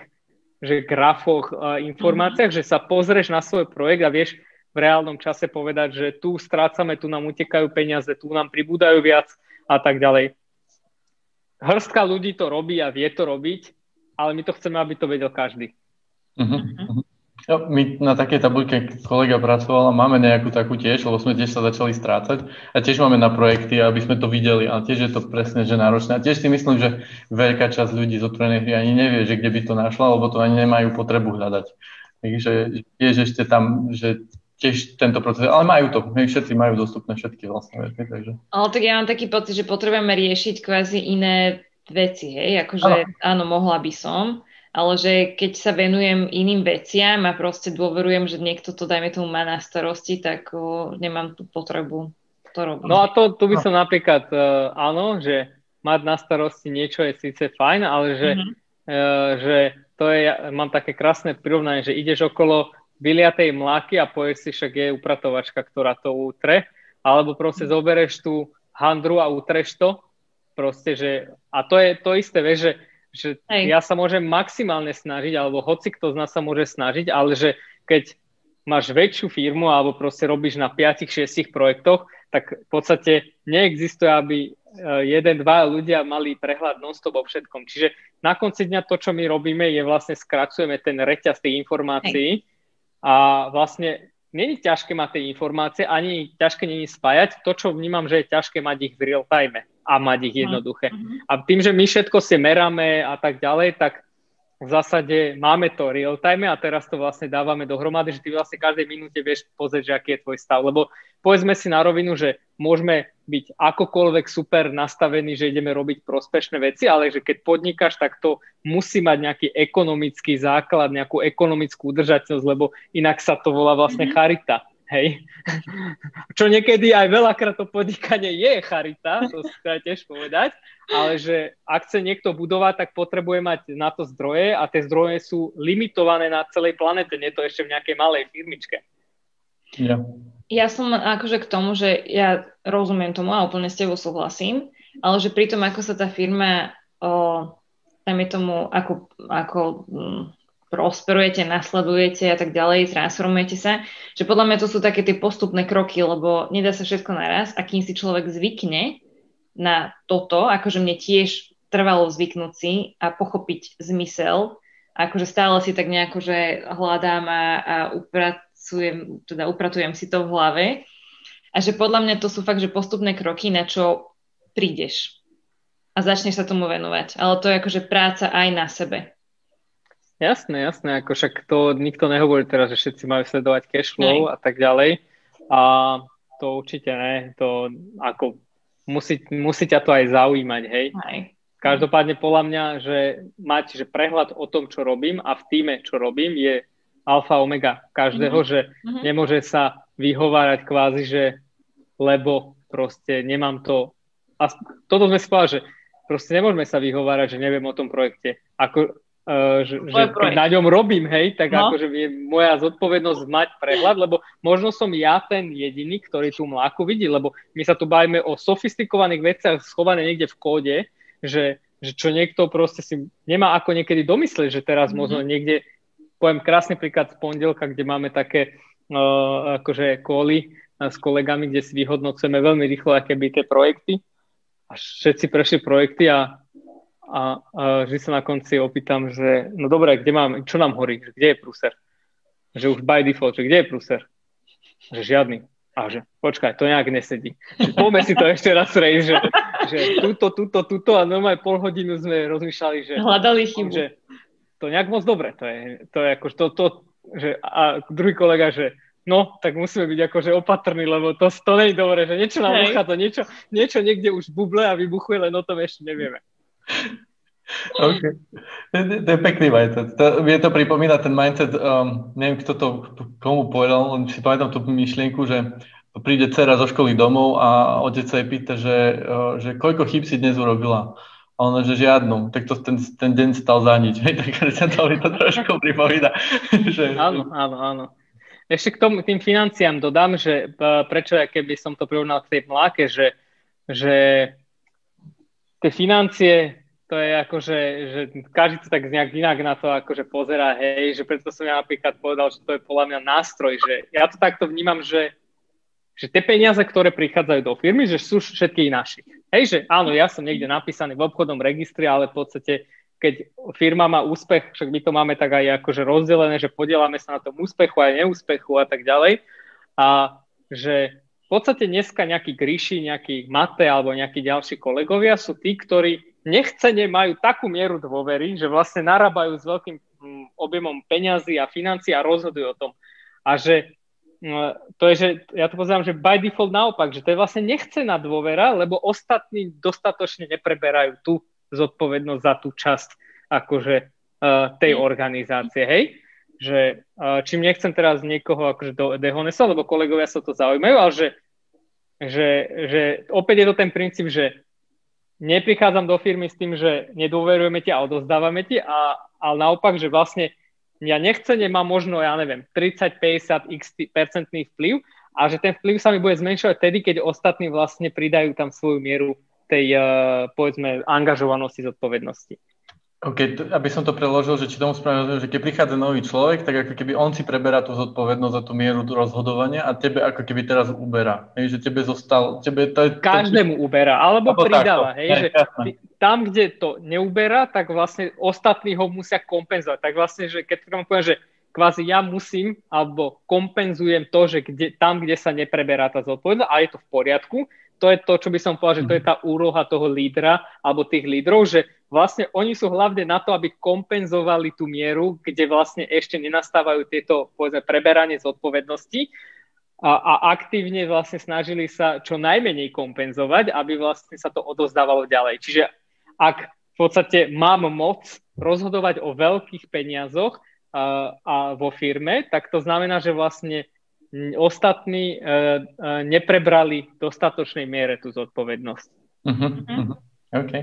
že grafoch, informáciách, mm-hmm. že sa pozrieš na svoj projekt a vieš, v reálnom čase povedať, že tu strácame, tu nám utekajú peniaze, tu nám pribúdajú viac a tak ďalej. Hrstka ľudí to robí a vie to robiť, ale my to chceme, aby to vedel každý. Uh-huh. Jo, my na takej tabuľke kolega pracoval a máme nejakú takú tiež, lebo sme tiež sa začali strácať a tiež máme na projekty, aby sme to videli, ale tiež je to presne, že náročné. A tiež si myslím, že veľká časť ľudí z otvorenej hry ani nevie, že kde by to našla, lebo to ani nemajú potrebu hľadať. Takže tiež ešte tam, že tiež tento proces, ale majú to, my všetci majú dostupné všetky vlastné veci, takže. Ale tak ja mám taký pocit, že potrebujeme riešiť kvázi iné veci, hej, akože áno, mohla by som, ale že keď sa venujem iným veciam a proste dôverujem, že niekto to, dajme tomu, má na starosti, tak o, nemám tú potrebu to robiť. No a to, tu by som napríklad, uh, áno, že mať na starosti niečo je síce fajn, ale že, mm-hmm. uh, že to je, mám také krásne prirovnanie, že ideš okolo vyliatej mláky a povieš si, však je upratovačka, ktorá to utre, alebo proste zoberieš tú handru a utreš to, proste, že, a to je to isté, vieš, že že Hej. ja sa môžem maximálne snažiť, alebo hoci kto z nás sa môže snažiť, ale že keď máš väčšiu firmu alebo proste robíš na 5-6 projektoch, tak v podstate neexistuje, aby e, jeden, dva ľudia mali prehľad non-stop o všetkom. Čiže na konci dňa to, čo my robíme, je vlastne skracujeme ten reťaz tých informácií Hej. A vlastne není ťažké mať tie informácie, ani ťažké není spájať. To, čo vnímam, že je ťažké mať ich v real time a mať ich jednoduché. Mm-hmm. A tým, že my všetko si meráme a tak ďalej, tak v zásade máme to real time a teraz to vlastne dávame dohromady, že ty vlastne každej minúte vieš pozrieť, že aký je tvoj stav. Lebo povedzme si na rovinu, že môžeme byť akokoľvek super nastavení, že ideme robiť prospešné veci, ale že keď podnikáš, tak to musí mať nejaký ekonomický základ, nejakú ekonomickú udržateľnosť, lebo inak sa to volá vlastne mm-hmm. charita. Hej. Čo niekedy aj veľakrát to podnikanie je charita, to si treba tiež povedať, ale že ak chce niekto budovať, tak potrebuje mať na to zdroje a tie zdroje sú limitované na celej planete, nie to ešte v nejakej malej firmičke. Ja. ja som akože k tomu, že ja rozumiem tomu a úplne s tebou súhlasím, ale že pri tom, ako sa tá firma o, dajme tomu, ako, ako mm, prosperujete, nasledujete a tak ďalej, transformujete sa, že podľa mňa to sú také tie postupné kroky, lebo nedá sa všetko naraz a kým si človek zvykne na toto, akože mne tiež trvalo zvyknúť si a pochopiť zmysel, akože stále si tak nejako, že hľadám a, a upracujem, teda upratujem si to v hlave a že podľa mňa to sú fakt, že postupné kroky, na čo prídeš a začneš sa tomu venovať. Ale to je akože práca aj na sebe. Jasné, jasné, ako však to nikto nehovorí teraz, že všetci majú sledovať cash flow a tak ďalej. A to určite ne, to ako musí, musí ťa to aj zaujímať, hej. Aj. Každopádne podľa mňa, že mať že prehľad o tom, čo robím a v týme, čo robím, je alfa omega každého, mm-hmm. že mm-hmm. nemôže sa vyhovárať kvázi, že lebo proste nemám to. A toto sme povedali, že proste nemôžeme sa vyhovárať, že neviem o tom projekte. Ako, že, že keď na ňom robím, hej, tak no. akože je moja zodpovednosť mať prehľad, lebo možno som ja ten jediný, ktorý tú mláku vidí, lebo my sa tu bavíme o sofistikovaných veciach schované niekde v kóde, že, že čo niekto proste si nemá ako niekedy domyslieť, že teraz mm-hmm. možno niekde, poviem krásny príklad z pondelka, kde máme také uh, akože kóly uh, s kolegami, kde si vyhodnocujeme veľmi rýchlo, aké by tie projekty a všetci prešli projekty a a, a vždy sa na konci opýtam, že no dobre, kde mám, čo nám horí, že kde je pruser? Že už by default, že kde je pruser? Že žiadny. A že počkaj, to nejak nesedí. Poďme si to ešte raz prejsť, že, že túto, túto, túto a normálne pol hodinu sme rozmýšľali, že... Hľadali chybu. Že to nejak moc dobre, to je, to je ako, to, to, že, a druhý kolega, že no, tak musíme byť akože opatrní, lebo to, to nie je dobré, že niečo nám to niečo, niečo niekde už buble a vybuchuje, len o tom ešte nevieme. Okay. To, je pekný mindset. To, mne to pripomína ten mindset, um, neviem, kto to komu povedal, len si pamätám tú myšlienku, že príde dcera zo školy domov a otec sa jej pýta, že, uh, že koľko chyb si dnes urobila. A ona, že žiadnu. Tak to ten, ten deň stal za nič. Hej, sa to, to trošku pripomína. že... Áno, áno, áno. Ešte k tomu, tým financiám dodám, že prečo, keby som to prirovnal k tej mláke, že, že tie financie, to je akože, že každý to tak nejak inak na to akože pozera, hej, že preto som ja napríklad povedal, že to je podľa mňa nástroj, že ja to takto vnímam, že, že tie peniaze, ktoré prichádzajú do firmy, že sú všetky naši. Hej, že áno, ja som niekde napísaný v obchodnom registri, ale v podstate keď firma má úspech, však my to máme tak aj akože rozdelené, že podielame sa na tom úspechu aj neúspechu a tak ďalej. A že v podstate dneska nejakí gríši, nejakí mate alebo nejakí ďalší kolegovia sú tí, ktorí nechcene majú takú mieru dôvery, že vlastne narábajú s veľkým mm, objemom peňazí a financií a rozhodujú o tom. A že No, to je, že ja to pozerám, že by default naopak, že to je vlastne nechcená dôvera, lebo ostatní dostatočne nepreberajú tú zodpovednosť za tú časť akože uh, tej organizácie, hej? Že čím nechcem teraz niekoho akože do dehonesa, lebo kolegovia sa to zaujímajú, ale že, že, že opäť je to ten princíp, že neprichádzam do firmy s tým, že nedôverujeme ti a odozdávame ti, a, ale naopak, že vlastne ja nechcem, nemám možno, ja neviem, 30, 50, x percentný vplyv a že ten vplyv sa mi bude zmenšovať tedy, keď ostatní vlastne pridajú tam svoju mieru tej, uh, povedzme, angažovanosti, zodpovednosti. OK, aby som to preložil, že či tomu spravím, že keď prichádza nový človek, tak ako keby on si preberá tú zodpovednosť za tú mieru rozhodovania a tebe ako keby teraz uberá. Hej, že tebe zostal... Tebe to je, Každému to... uberá, alebo, alebo pridáva. Hej, hej, že tam, kde to neuberá, tak vlastne ostatní ho musia kompenzovať. Tak vlastne, že keď vám poviem, že kvázi ja musím alebo kompenzujem to, že kde, tam, kde sa nepreberá tá zodpovednosť a je to v poriadku, to je to, čo by som povedal, že to je tá úloha toho lídra alebo tých lídrov, že vlastne oni sú hlavne na to, aby kompenzovali tú mieru, kde vlastne ešte nenastávajú tieto, povedzme, preberanie zodpovednosti a, a aktívne vlastne snažili sa čo najmenej kompenzovať, aby vlastne sa to odozdávalo ďalej. Čiže ak v podstate mám moc rozhodovať o veľkých peniazoch a, a vo firme, tak to znamená, že vlastne ostatní uh, uh, neprebrali v dostatočnej miere tú zodpovednosť. Uh-huh, uh-huh. OK.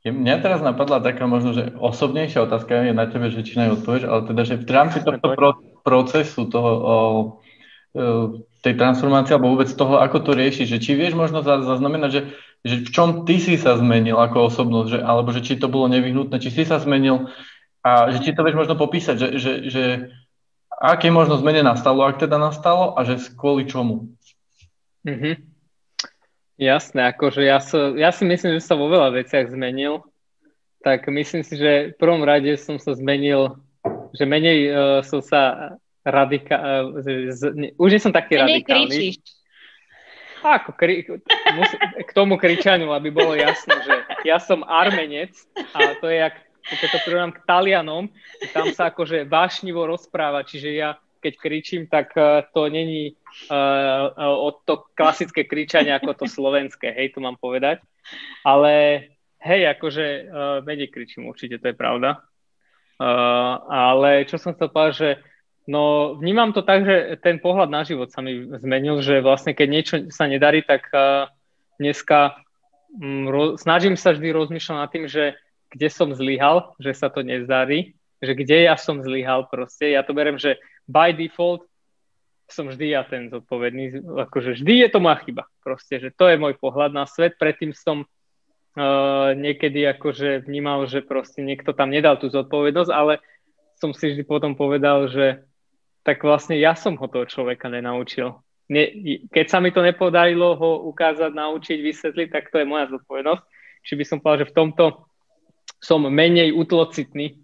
Mňa teraz napadla taká možno, že osobnejšia otázka je na tebe, že či na odpovieš, ale teda, že v rámci tohto pro, procesu toho, o, o, tej transformácie alebo vôbec toho, ako to riešiš, že či vieš možno zaznamenať, že, že v čom ty si sa zmenil ako osobnosť, že, alebo že či to bolo nevyhnutné, či si sa zmenil a že či to vieš možno popísať, že, že, že aké možno zmene nastalo, ak teda nastalo a že kvôli čomu? Mm-hmm. Jasné, akože ja, so, ja si myslím, že sa vo veľa veciach zmenil. Tak myslím si, že v prvom rade som sa zmenil, že menej uh, som sa radika, uh, z, ne, už nie som taký menej radikálny. Kričíš. Ako kri, mus, k tomu kričaniu, aby bolo jasné, že ja som armenec a to je jak keď to prirovnám k Talianom, tam sa akože vášnivo rozpráva, čiže ja keď kričím, tak uh, to není uh, uh, to klasické kričanie ako to slovenské, hej, to mám povedať. Ale hej, akože uh, menej kričím určite, to je pravda. Uh, ale čo som chcel povedať, že no vnímam to tak, že ten pohľad na život sa mi zmenil, že vlastne keď niečo sa nedarí, tak uh, dneska um, ro- snažím sa vždy rozmýšľať nad tým, že kde som zlyhal, že sa to nezdarí, že kde ja som zlyhal proste. Ja to berem, že by default som vždy ja ten zodpovedný, akože vždy je to moja chyba proste, že to je môj pohľad na svet. Predtým som uh, niekedy akože vnímal, že proste niekto tam nedal tú zodpovednosť, ale som si vždy potom povedal, že tak vlastne ja som ho toho človeka nenaučil. Ne, keď sa mi to nepodarilo ho ukázať, naučiť, vysvetliť, tak to je moja zodpovednosť. Či by som povedal, že v tomto som menej utlocitný,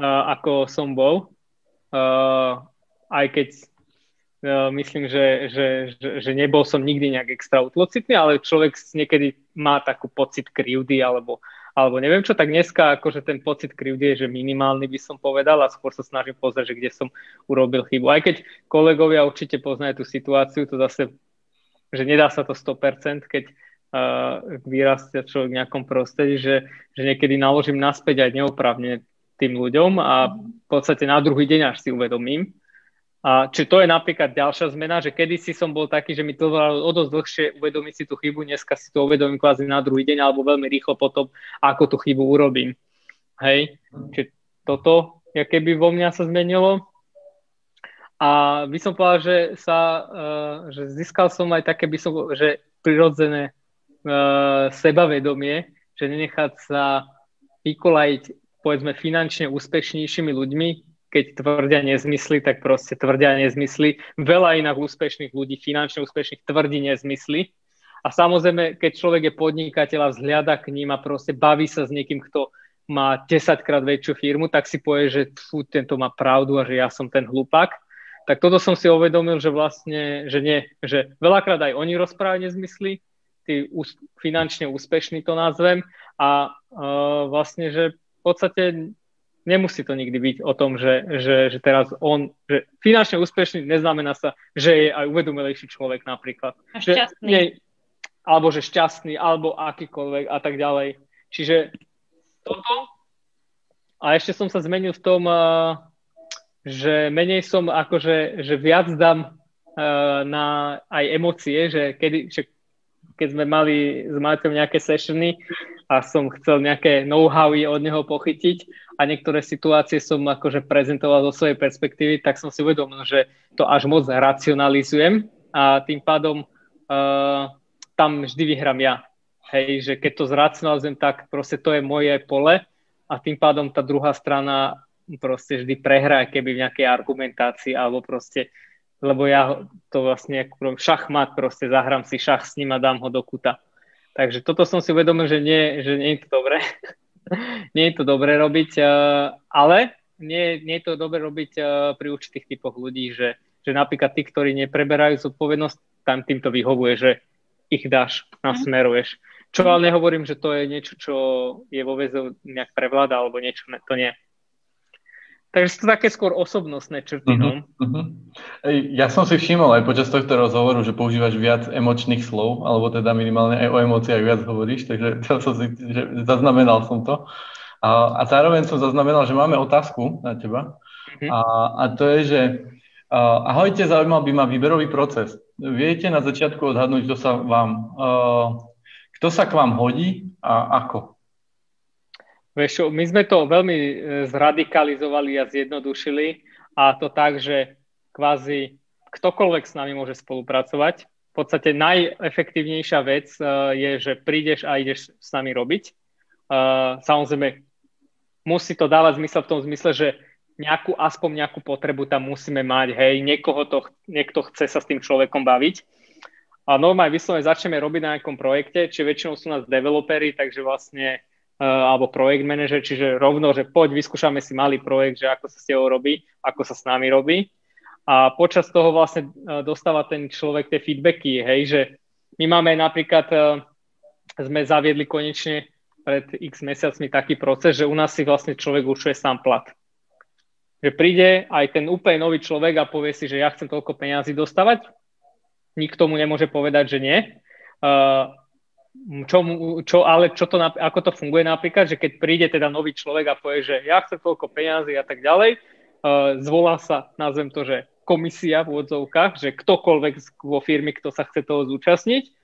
uh, ako som bol. Uh, aj keď uh, myslím, že, že, že, že nebol som nikdy nejak extra utlocitný, ale človek niekedy má takú pocit krivdy alebo, alebo neviem čo, tak dneska akože ten pocit krivdy je, že minimálny by som povedal a skôr sa snažím pozrieť, že kde som urobil chybu. Aj keď kolegovia určite poznajú tú situáciu, to zase, že nedá sa to 100%, keď vyrastia človek v nejakom prostredí, že, že niekedy naložím naspäť aj neopravne tým ľuďom a v podstate na druhý deň až si uvedomím. A či to je napríklad ďalšia zmena, že kedysi som bol taký, že mi to bolo o dosť dlhšie uvedomiť si tú chybu, dneska si to uvedomím kvázi na druhý deň alebo veľmi rýchlo potom, ako tú chybu urobím. Hej, či toto, keby vo mňa sa zmenilo. A by som povedal, že, sa, uh, že získal som aj také, by som, že prirodzené uh, sebavedomie, že nenechať sa vykolajiť povedzme finančne úspešnejšími ľuďmi, keď tvrdia nezmysly, tak proste tvrdia nezmysly. Veľa inak úspešných ľudí, finančne úspešných, tvrdí nezmysly. A samozrejme, keď človek je podnikateľ a vzhľada k ním a proste baví sa s niekým, kto má 10 krát väčšiu firmu, tak si povie, že fú, tento má pravdu a že ja som ten hlupák. Tak toto som si uvedomil, že vlastne, že nie, že veľakrát aj oni rozprávajú nezmysly, tí ús- finančne úspešní to nazvem a uh, vlastne, že v podstate nemusí to nikdy byť o tom, že, že, že teraz on, že finančne úspešný neznamená sa, že je aj uvedomelejší človek napríklad. A šťastný. Že, nie, alebo že šťastný, alebo akýkoľvek a tak ďalej. Čiže toto. A ešte som sa zmenil v tom, že menej som akože, že viac dám na aj emócie, že kedy, že keď sme mali s Maťom nejaké sessiony a som chcel nejaké know-how od neho pochytiť a niektoré situácie som akože prezentoval zo svojej perspektívy, tak som si uvedomil, že to až moc racionalizujem a tým pádom uh, tam vždy vyhrám ja. Hej, že keď to zracionalizujem, tak proste to je moje pole a tým pádom tá druhá strana proste vždy prehrá, keby v nejakej argumentácii alebo proste, lebo ja to vlastne ako šachmat, proste zahrám si šach s ním a dám ho do kuta. Takže toto som si uvedomil, že nie, že nie je to dobré. nie je to dobré robiť, eh, ale nie, nie je to dobré robiť eh, pri určitých typoch ľudí, že, že napríklad tí, ktorí nepreberajú zodpovednosť, tam týmto vyhovuje, že ich dáš, nasmeruješ. Čo ale nehovorím, že to je niečo, čo je vo väzu nejak prevláda, alebo niečo, to nie. Takže sú to také skôr osobnostné črty, uh-huh. Uh-huh. Ja som si všimol aj počas tohto rozhovoru, že používaš viac emočných slov, alebo teda minimálne aj o emóciách viac hovoríš, takže to som si, že zaznamenal som to. A, a zároveň som zaznamenal, že máme otázku na teba. Uh-huh. A, a to je, že uh, ahojte, zaujímal by ma výberový proces. Viete na začiatku odhadnúť, kto sa vám uh, kto sa k vám hodí a ako? Vieš, my sme to veľmi e, zradikalizovali a zjednodušili a to tak, že kvázi ktokoľvek s nami môže spolupracovať. V podstate najefektívnejšia vec e, je, že prídeš a ideš s nami robiť. E, samozrejme, musí to dávať zmysel v tom zmysle, že nejakú, aspoň nejakú potrebu tam musíme mať, hej, niekoho to, niekto chce sa s tým človekom baviť a normálne vyslovene začneme robiť na nejakom projekte, či väčšinou sú nás developeri, takže vlastne alebo projekt manažer, čiže rovno, že poď, vyskúšame si malý projekt, že ako sa s tebou robí, ako sa s nami robí. A počas toho vlastne uh, dostáva ten človek tie feedbacky, hej, že my máme napríklad, uh, sme zaviedli konečne pred x mesiacmi taký proces, že u nás si vlastne človek určuje sám plat. Že príde aj ten úplne nový človek a povie si, že ja chcem toľko peniazy dostávať, nikto mu nemôže povedať, že nie. Čo, čo, ale čo to, ako to funguje napríklad, že keď príde teda nový človek a povie, že ja chcem toľko peňazí a tak ďalej, uh, zvolá sa, nazvem to, že komisia v odzovkách, že ktokoľvek vo firmy, kto sa chce toho zúčastniť.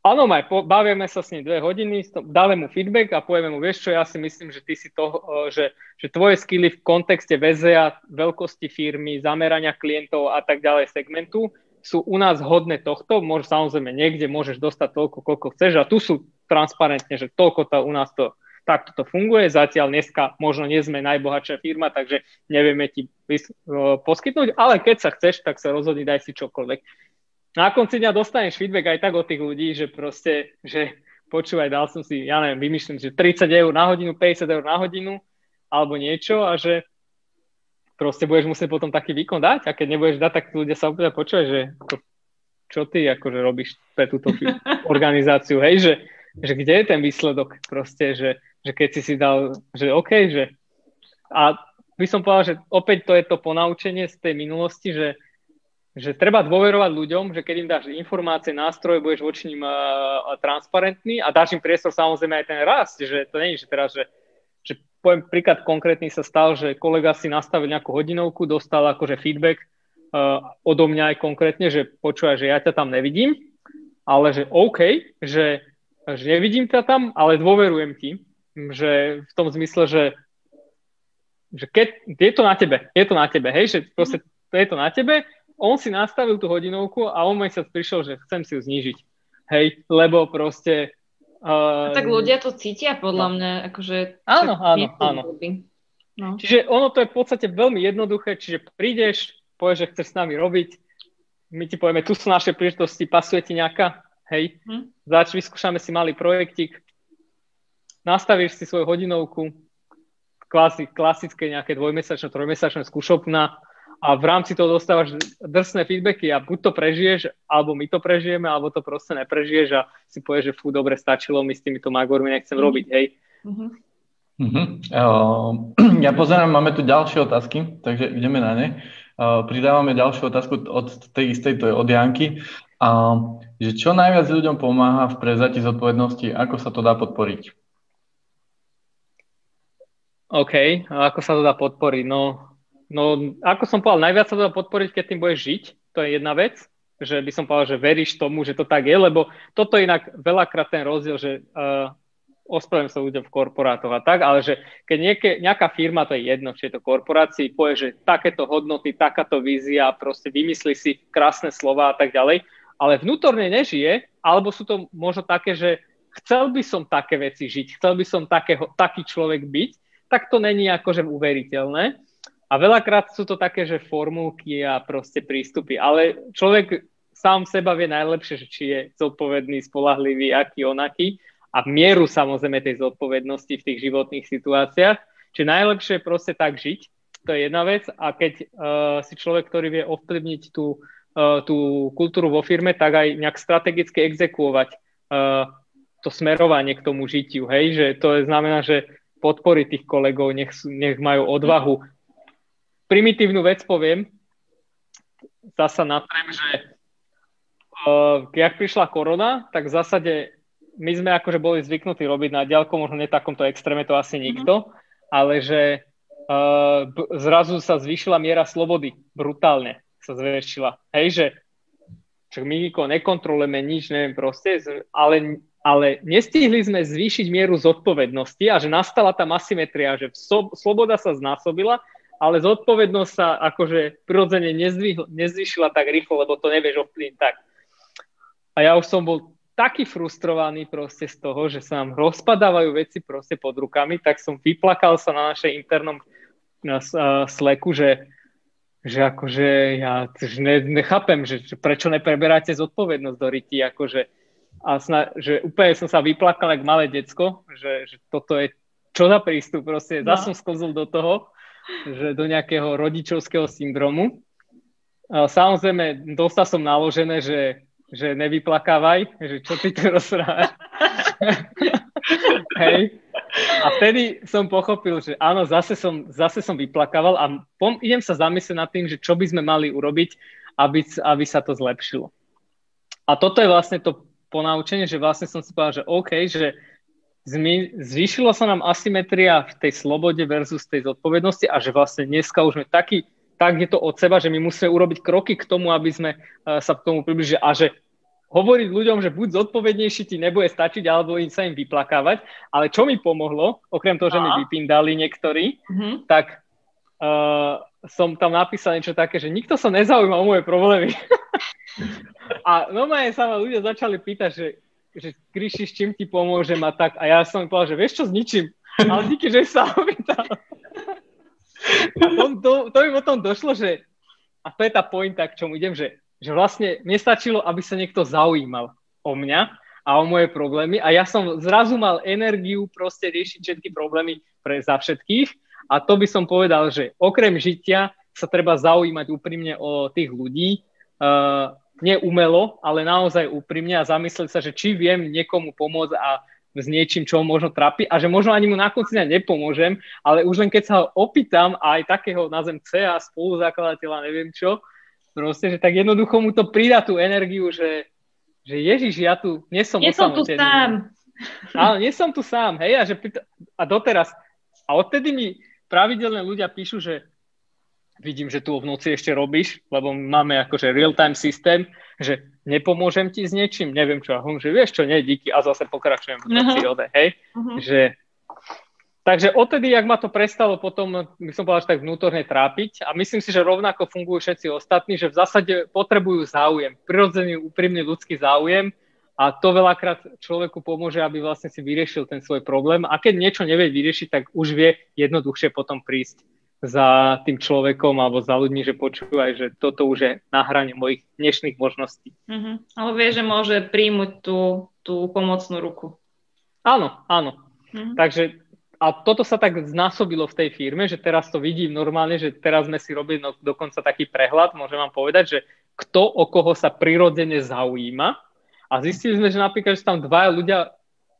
Áno, maj, bavíme sa s ním dve hodiny, dáme mu feedback a povieme mu, vieš čo, ja si myslím, že ty si to, uh, že, že tvoje skily v kontexte VZA, veľkosti firmy, zamerania klientov a tak ďalej segmentu sú u nás hodné tohto, môže, samozrejme niekde môžeš dostať toľko, koľko chceš a tu sú transparentne, že toľko to u nás to takto to funguje. Zatiaľ dneska možno nie sme najbohatšia firma, takže nevieme ti poskytnúť, ale keď sa chceš, tak sa rozhodni, daj si čokoľvek. Na konci dňa dostaneš feedback aj tak od tých ľudí, že proste, že počúvaj, dal som si, ja neviem, vymýšľam, že 30 eur na hodinu, 50 eur na hodinu, alebo niečo a že proste budeš musieť potom taký výkon dať a keď nebudeš dať, tak ľudia sa úplne počuje, že to, čo ty akože robíš pre túto organizáciu, hej, že, že kde je ten výsledok proste, že, že keď si si dal, že OK, že a by som povedal, že opäť to je to ponaučenie z tej minulosti, že, že treba dôverovať ľuďom, že keď im dáš informácie, nástroje, budeš voči ním uh, transparentný a dáš im priestor samozrejme aj ten rast, že to je, že teraz, že poviem príklad konkrétny sa stal, že kolega si nastavil nejakú hodinovku, dostal akože feedback uh, odo mňa aj konkrétne, že počúva, že ja ťa tam nevidím, ale že OK, že, že nevidím ťa tam, ale dôverujem ti, že v tom zmysle, že, že keď, je to na tebe, je to na tebe, hej, že proste je to na tebe, on si nastavil tú hodinovku a on sa prišiel, že chcem si ju znížiť. Hej, lebo proste Uh, tak ľudia to cítia podľa no. mňa. Akože, áno, áno, áno. No. Čiže ono to je v podstate veľmi jednoduché, čiže prídeš, povieš, že chceš s nami robiť, my ti povieme, tu sú naše príležitosti, pasuje ti nejaká, hej, hm? zač, vyskúšame si malý projektik nastavíš si svoju hodinovku, klasi, klasické nejaké dvojmesačné, trojmesačné skúšobná a v rámci toho dostávaš drsné feedbacky a buď to prežiješ, alebo my to prežijeme, alebo to proste neprežiješ a si povieš, že fú, dobre, stačilo, my s týmito magormi nechcem mm-hmm. robiť, hej. Mm-hmm. Uh-huh. Uh, ja pozerám, máme tu ďalšie otázky, takže ideme na ne. Uh, pridávame ďalšiu otázku od tej istej, to je od Janky. Uh, že čo najviac ľuďom pomáha v prevzati zodpovednosti, ako sa to dá podporiť? OK, a ako sa to dá podporiť? No, no, ako som povedal, najviac sa to dá podporiť, keď tým budeš žiť, to je jedna vec, že by som povedal, že veríš tomu, že to tak je, lebo toto je inak veľakrát ten rozdiel, že uh, ospravedlňujem sa ľuďom v korporátoch a tak, ale že keď nieké, nejaká firma, to je jedno, či je to korporácii, povie, že takéto hodnoty, takáto vízia, proste vymyslí si krásne slova a tak ďalej, ale vnútorne nežije, alebo sú to možno také, že chcel by som také veci žiť, chcel by som takého, taký človek byť, tak to není akože uveriteľné. A veľakrát sú to také, že formulky a proste prístupy, ale človek sám seba vie najlepšie, že či je zodpovedný, spolahlivý, aký onaký a mieru samozrejme tej zodpovednosti v tých životných situáciách. Čiže najlepšie je proste tak žiť, to je jedna vec a keď uh, si človek, ktorý vie ovplyvniť tú, uh, tú kultúru vo firme, tak aj nejak strategicky exekuovať uh, to smerovanie k tomu žitiu, hej, že to je, znamená, že podpory tých kolegov, nech, nech majú odvahu. Primitívnu vec poviem, zasa natrem, že uh, jak prišla korona, tak v zásade my sme akože boli zvyknutí robiť na diálku, možno nie takomto extréme to asi nikto, mm-hmm. ale že uh, zrazu sa zvýšila miera slobody, brutálne sa zväčšila. Hej, že však my nekontrolujeme nič, neviem proste, ale, ale nestihli sme zvýšiť mieru zodpovednosti a že nastala tá asymetria, že sloboda sa znásobila, ale zodpovednosť sa akože prirodzene nezvýšila tak rýchlo, lebo to nevieš ovplyvniť tak. A ja už som bol taký frustrovaný proste z toho, že sa nám rozpadávajú veci proste pod rukami, tak som vyplakal sa na našej internom na sleku, že, že akože ja ne, nechápem, že, že prečo nepreberáte zodpovednosť do ryti, akože a sna, že úplne som sa vyplakal ako malé decko, že, že toto je čo za prístup, proste no. zase som sklzol do toho, že do nejakého rodičovského syndromu. Samozrejme, dostal som naložené, že že nevyplakávaj, že čo ty tu rozprávaš. Hej. A vtedy som pochopil, že áno, zase som, zase som vyplakával a pom- idem sa zamyslieť nad tým, že čo by sme mali urobiť, aby, aby sa to zlepšilo. A toto je vlastne to ponaučenie, že vlastne som si povedal, že OK, že zmi- zvýšilo sa nám asymetria v tej slobode versus tej zodpovednosti a že vlastne dneska už sme taký tak je to od seba, že my musíme urobiť kroky k tomu, aby sme uh, sa k tomu približili a že hovoriť ľuďom, že buď zodpovednejší ti nebude stačiť, alebo im sa im vyplakávať. Ale čo mi pomohlo, okrem toho, že mi vypindali niektorí, mm-hmm. tak uh, som tam napísal niečo také, že nikto sa nezaujíma o moje problémy. a normálne sa ma ľudia začali pýtať, že, že Kryši, s čím ti pomôžem a tak. A ja som povedal, že vieš čo, s ničím. Ale díky, že sa opýtal. A to, to, to mi potom došlo, že a to je tá pointa, k čomu idem, že, že vlastne mne stačilo, aby sa niekto zaujímal o mňa a o moje problémy a ja som zrazu mal energiu proste riešiť všetky problémy pre, za všetkých a to by som povedal, že okrem žitia sa treba zaujímať úprimne o tých ľudí, uh, neumelo, ale naozaj úprimne a zamyslieť sa, že či viem niekomu pomôcť a s niečím, čo možno trápi a že možno ani mu na konci dňa nepomôžem, ale už len keď sa ho opýtam aj takého nazvem CA, spoluzakladateľa, neviem čo, proste, že tak jednoducho mu to pridá tú energiu, že, že Ježiš, ja tu nie som Nie som tu sám. Áno, nie som tu sám, hej, a, že, a doteraz, a odtedy mi pravidelne ľudia píšu, že vidím, že tu v noci ešte robíš, lebo máme akože real-time systém, že nepomôžem ti s niečím, neviem čo, a hum, že vieš čo, nie, díky, a zase pokračujem v noci uh-huh. ode, hej, uh-huh. že Takže odtedy, ak ma to prestalo potom, by som povedal, že tak vnútorne trápiť a myslím si, že rovnako fungujú všetci ostatní, že v zásade potrebujú záujem, prirodzený, úprimný ľudský záujem a to veľakrát človeku pomôže, aby vlastne si vyriešil ten svoj problém a keď niečo nevie vyriešiť, tak už vie jednoduchšie potom prísť za tým človekom alebo za ľuďmi, že počúvaj, že toto už je na hrane mojich dnešných možností. Uh-huh. Ale vie, že môže príjmuť tú, tú pomocnú ruku. Áno, áno. Mm-hmm. Takže a toto sa tak znásobilo v tej firme, že teraz to vidím normálne, že teraz sme si robili no, dokonca taký prehľad, môžem vám povedať, že kto o koho sa prirodzene zaujíma a zistili sme, že napríklad, že tam dvaja ľudia,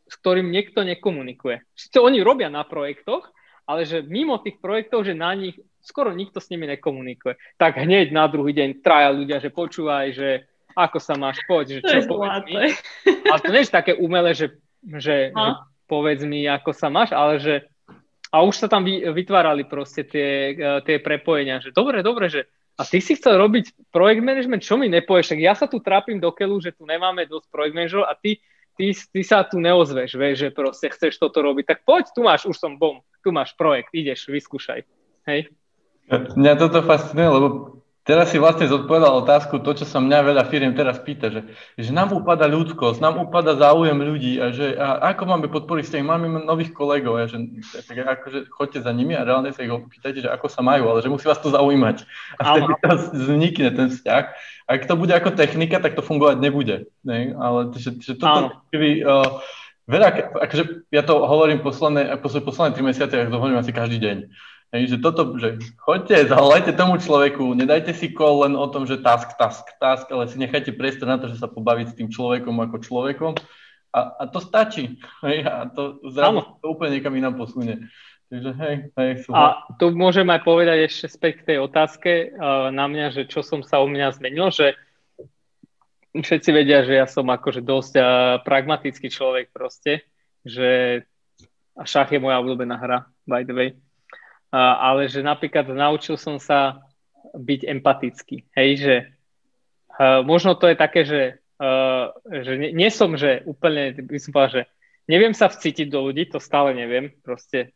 s ktorým niekto nekomunikuje. Sice oni robia na projektoch, ale že mimo tých projektov, že na nich skoro nikto s nimi nekomunikuje. Tak hneď na druhý deň traja ľudia, že počúvaj, že ako sa máš, poď, že čo povedz mi. Ale to nie je také umelé, že, že, že povedz mi, ako sa máš, ale že a už sa tam vytvárali proste tie, e, tie prepojenia, že dobre, dobre, že a ty si chcel robiť projekt management, čo mi nepovieš, tak ja sa tu trápim do keľu, že tu nemáme dosť projekt manažerov a ty, ty, ty sa tu neozveš, vieš, že proste chceš toto robiť, tak poď, tu máš, už som bom, tu máš projekt, ideš, vyskúšaj. Hej? Mňa toto fascinuje, lebo Teraz si vlastne zodpovedal otázku, to, čo sa mňa veľa firiem teraz pýta, že, že nám upada ľudskosť, nám upada záujem ľudí a že a ako máme podporiť vzťahy, máme nových kolegov, a že tak akože chodte za nimi a reálne sa ich opýtajte, že ako sa majú, ale že musí vás to zaujímať. A vtedy vznikne ten vzťah. Ak to bude ako technika, tak to fungovať nebude. Ne? Ale že, že toto, keby, uh, veľa, akože ja to hovorím posledné, posledné tri mesiace, ja to hovorím asi každý deň Hej, že toto, že choďte, zavolajte tomu človeku, nedajte si call len o tom, že task, task, task, ale si nechajte priestor na to, že sa pobaviť s tým človekom ako človekom a, a to stačí. Hej, a to zrazu to úplne niekam inám posunie. Takže hej, hej, A tu môžem aj povedať ešte späť k tej otázke uh, na mňa, že čo som sa u mňa zmenil, že všetci vedia, že ja som akože dosť uh, pragmatický človek proste, že a šach je moja obľúbená hra, by the way ale že napríklad naučil som sa byť empatický. Hej, že uh, možno to je také, že, uh, že nie, nie som, že úplne, by som povedal, že neviem sa vcítiť do ľudí, to stále neviem, proste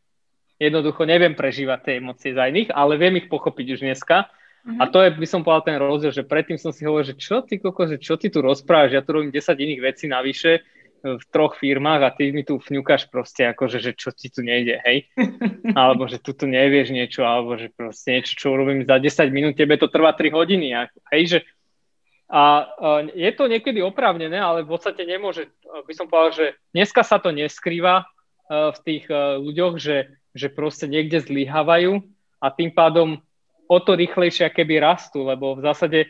jednoducho neviem prežívať tie emócie za iných, ale viem ich pochopiť už dneska. Mm-hmm. A to je, by som povedal, ten rozdiel, že predtým som si hovoril, že čo ty, koko, že čo ty tu rozprávaš, ja tu robím 10 iných vecí navyše, v troch firmách a ty mi tu fňukáš proste akože, že čo ti tu nejde, hej? Alebo že tu tu nevieš niečo, alebo že proste niečo, čo urobím za 10 minút, tebe to trvá 3 hodiny, hej, že a je to niekedy oprávnené, ale v podstate nemôže, by som povedal, že dneska sa to neskrýva v tých ľuďoch, že, že proste niekde zlyhávajú a tým pádom o to rýchlejšie keby rastú, lebo v zásade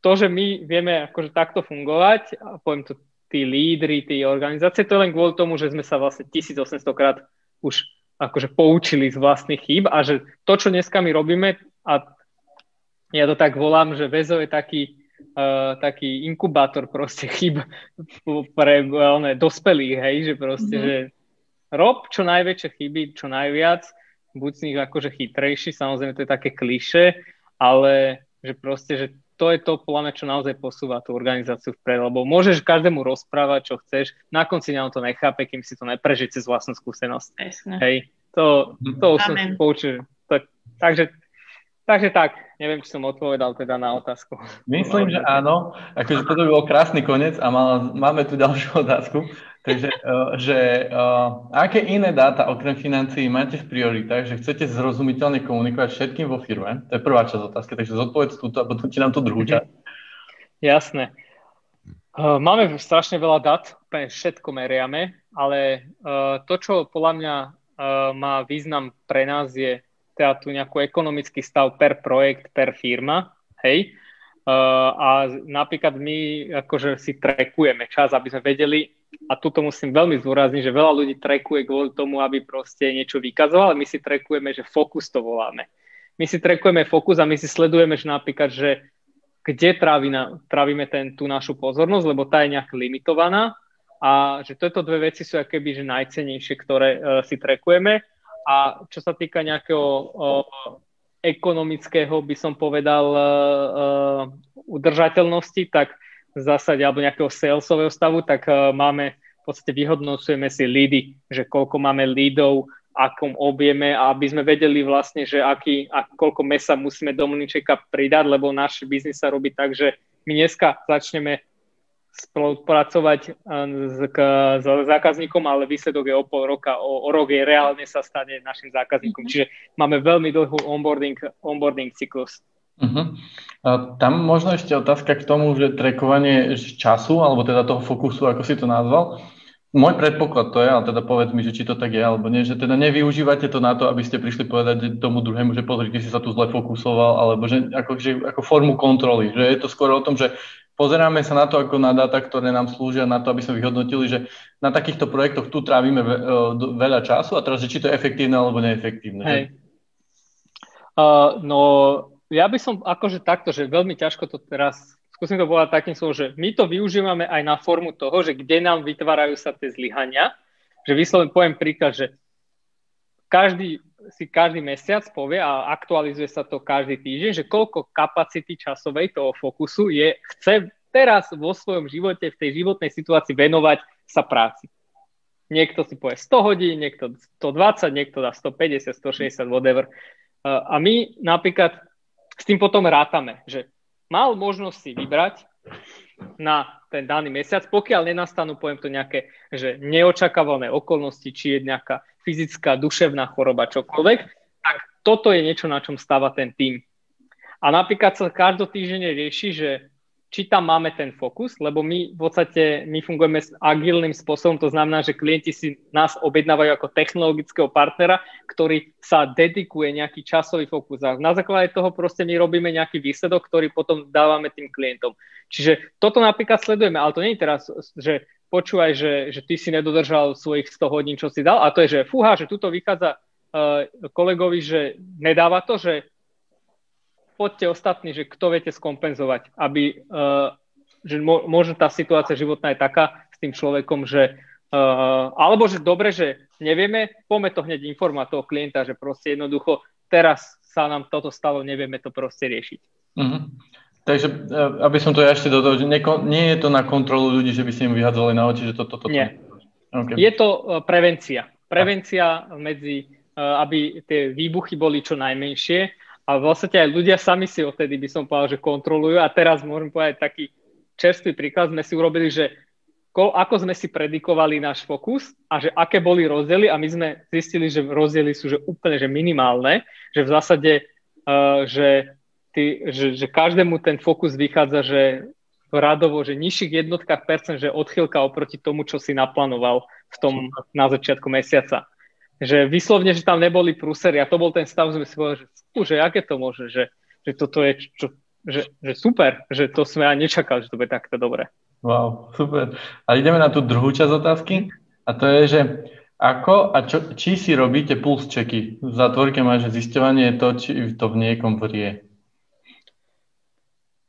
to, že my vieme akože takto fungovať, a poviem to tí lídry, tí organizácie, to len kvôli tomu, že sme sa vlastne 1800 krát už akože poučili z vlastných chýb a že to, čo dneska my robíme, a ja to tak volám, že väzo je taký, uh, taký inkubátor proste chyb pre uh, dospelých, hej, že proste, mm-hmm. že rob čo najväčšie chyby, čo najviac, buď z nich akože chytrejší, samozrejme to je také kliše, ale že proste, že to je to, podľa mňa, čo naozaj posúva tú organizáciu vpred, lebo môžeš každému rozprávať, čo chceš, na konci on to nechápe, kým si to neprežije cez vlastnú skúsenosť. Jasne. Hej, to, to už som si poučil. Tak, takže, takže tak, neviem, či som odpovedal teda na otázku. Myslím, že áno. Akože to by bol krásny koniec a mal, máme tu ďalšiu otázku. Takže, uh, že uh, aké iné dáta okrem financií máte v prioritách, že chcete zrozumiteľne komunikovať všetkým vo firme? To je prvá časť otázky, takže zodpovedz túto a potom ti nám tú druhú mhm. časť. Jasné. Uh, máme strašne veľa dát, úplne všetko meriame, ale to, čo podľa mňa má význam pre nás, je teda tu nejaký ekonomický stav per projekt, per firma, hej. Uh, a napríklad my akože si trekujeme čas, aby sme vedeli, a tuto musím veľmi zdôrazniť, že veľa ľudí trekuje kvôli tomu, aby proste niečo vykazoval, ale my si trekujeme, že fokus to voláme. My si trekujeme fokus a my si sledujeme, že napríklad, že kde trávi trávime ten, tú našu pozornosť, lebo tá je nejak limitovaná a že tieto dve veci sú akéby že najcenejšie, ktoré uh, si trekujeme a čo sa týka nejakého uh, ekonomického, by som povedal, uh, udržateľnosti, tak v zásade alebo nejakého salesového stavu, tak uh, máme v podstate vyhodnocujeme si lídy, že koľko máme lídov, akom objeme aby sme vedeli vlastne, že aký, a koľko mesa musíme do mlničeka pridať, lebo náš biznis sa robí tak, že my dneska začneme spolupracovať eh, s, k, s zákazníkom, ale výsledok je o pol roka, o, o rok je reálne sa stane našim zákazníkom. Mm-hmm. Čiže máme veľmi dlhú onboarding, onboarding cyklus. Uh-huh. A tam možno ešte otázka k tomu, že trekovanie času, alebo teda toho fokusu, ako si to nazval, môj predpoklad to je, ale teda povedz mi, že či to tak je alebo nie, že teda nevyužívate to na to, aby ste prišli povedať tomu druhému, že pozri, ty si sa tu zle fokusoval, alebo že ako, že ako formu kontroly, že je to skôr o tom, že pozeráme sa na to ako na dáta, ktoré nám slúžia na to, aby sme vyhodnotili, že na takýchto projektoch tu trávime ve, veľa času a teraz, že či to je efektívne alebo neefektívne. Hej. Uh, no, ja by som akože takto, že veľmi ťažko to teraz skúsim to povedať takým slovom, že my to využívame aj na formu toho, že kde nám vytvárajú sa tie zlyhania, že vyslovene poviem príklad, že každý si každý mesiac povie a aktualizuje sa to každý týždeň, že koľko kapacity časovej toho fokusu je, chce teraz vo svojom živote, v tej životnej situácii venovať sa práci. Niekto si povie 100 hodín, niekto 120, niekto dá 150, 160, whatever. A my napríklad s tým potom rátame, že mal možnosť si vybrať na ten daný mesiac, pokiaľ nenastanú, poviem to nejaké, že neočakávané okolnosti, či je nejaká fyzická, duševná choroba, čokoľvek, tak toto je niečo, na čom stáva ten tým. A napríklad sa každotýždenne rieši, že či tam máme ten fokus, lebo my v podstate my fungujeme s agilným spôsobom, to znamená, že klienti si nás objednávajú ako technologického partnera, ktorý sa dedikuje nejaký časový fokus a na základe toho proste my robíme nejaký výsledok, ktorý potom dávame tým klientom. Čiže toto napríklad sledujeme, ale to nie je teraz, že počúvaj, že, že ty si nedodržal svojich 100 hodín, čo si dal a to je, že fúha, že tuto vychádza uh, kolegovi, že nedáva to, že poďte ostatní, že kto viete skompenzovať, aby, uh, že mo, možno tá situácia životná je taká s tým človekom, že uh, alebo že dobre, že nevieme, poďme to hneď informovať toho klienta, že proste jednoducho teraz sa nám toto stalo, nevieme to proste riešiť. Uh-huh. Takže, e, aby som to ja ešte dodal, že neko, nie je to na kontrolu ľudí, že by ste im vyhádzali na oči, že toto, toto. Nie. Okay. Je to prevencia. Prevencia medzi, aby tie výbuchy boli čo najmenšie a vlastne aj ľudia sami si odtedy by som povedal, že kontrolujú. A teraz môžem povedať taký čerstvý príklad, sme si urobili, že ko, ako sme si predikovali náš fokus a že aké boli rozdiely. A my sme zistili, že rozdiely sú že úplne že minimálne, že v zásade, uh, že, ty, že, že každému ten fokus vychádza, že radovo, že nižších jednotkách percent, že odchýlka oproti tomu, čo si naplánoval v tom na začiatku mesiaca že vyslovne, že tam neboli prúsery a to bol ten stav, sme si povedali, že, fú, aké to môže, že, že toto je čo, že, že super, že to sme ani nečakali, že to bude takto dobre. Wow, super. A ideme na tú druhú časť otázky a to je, že ako a čo, či si robíte puls checky? V zátvorke máš zisťovanie to, či to v niekom vrie.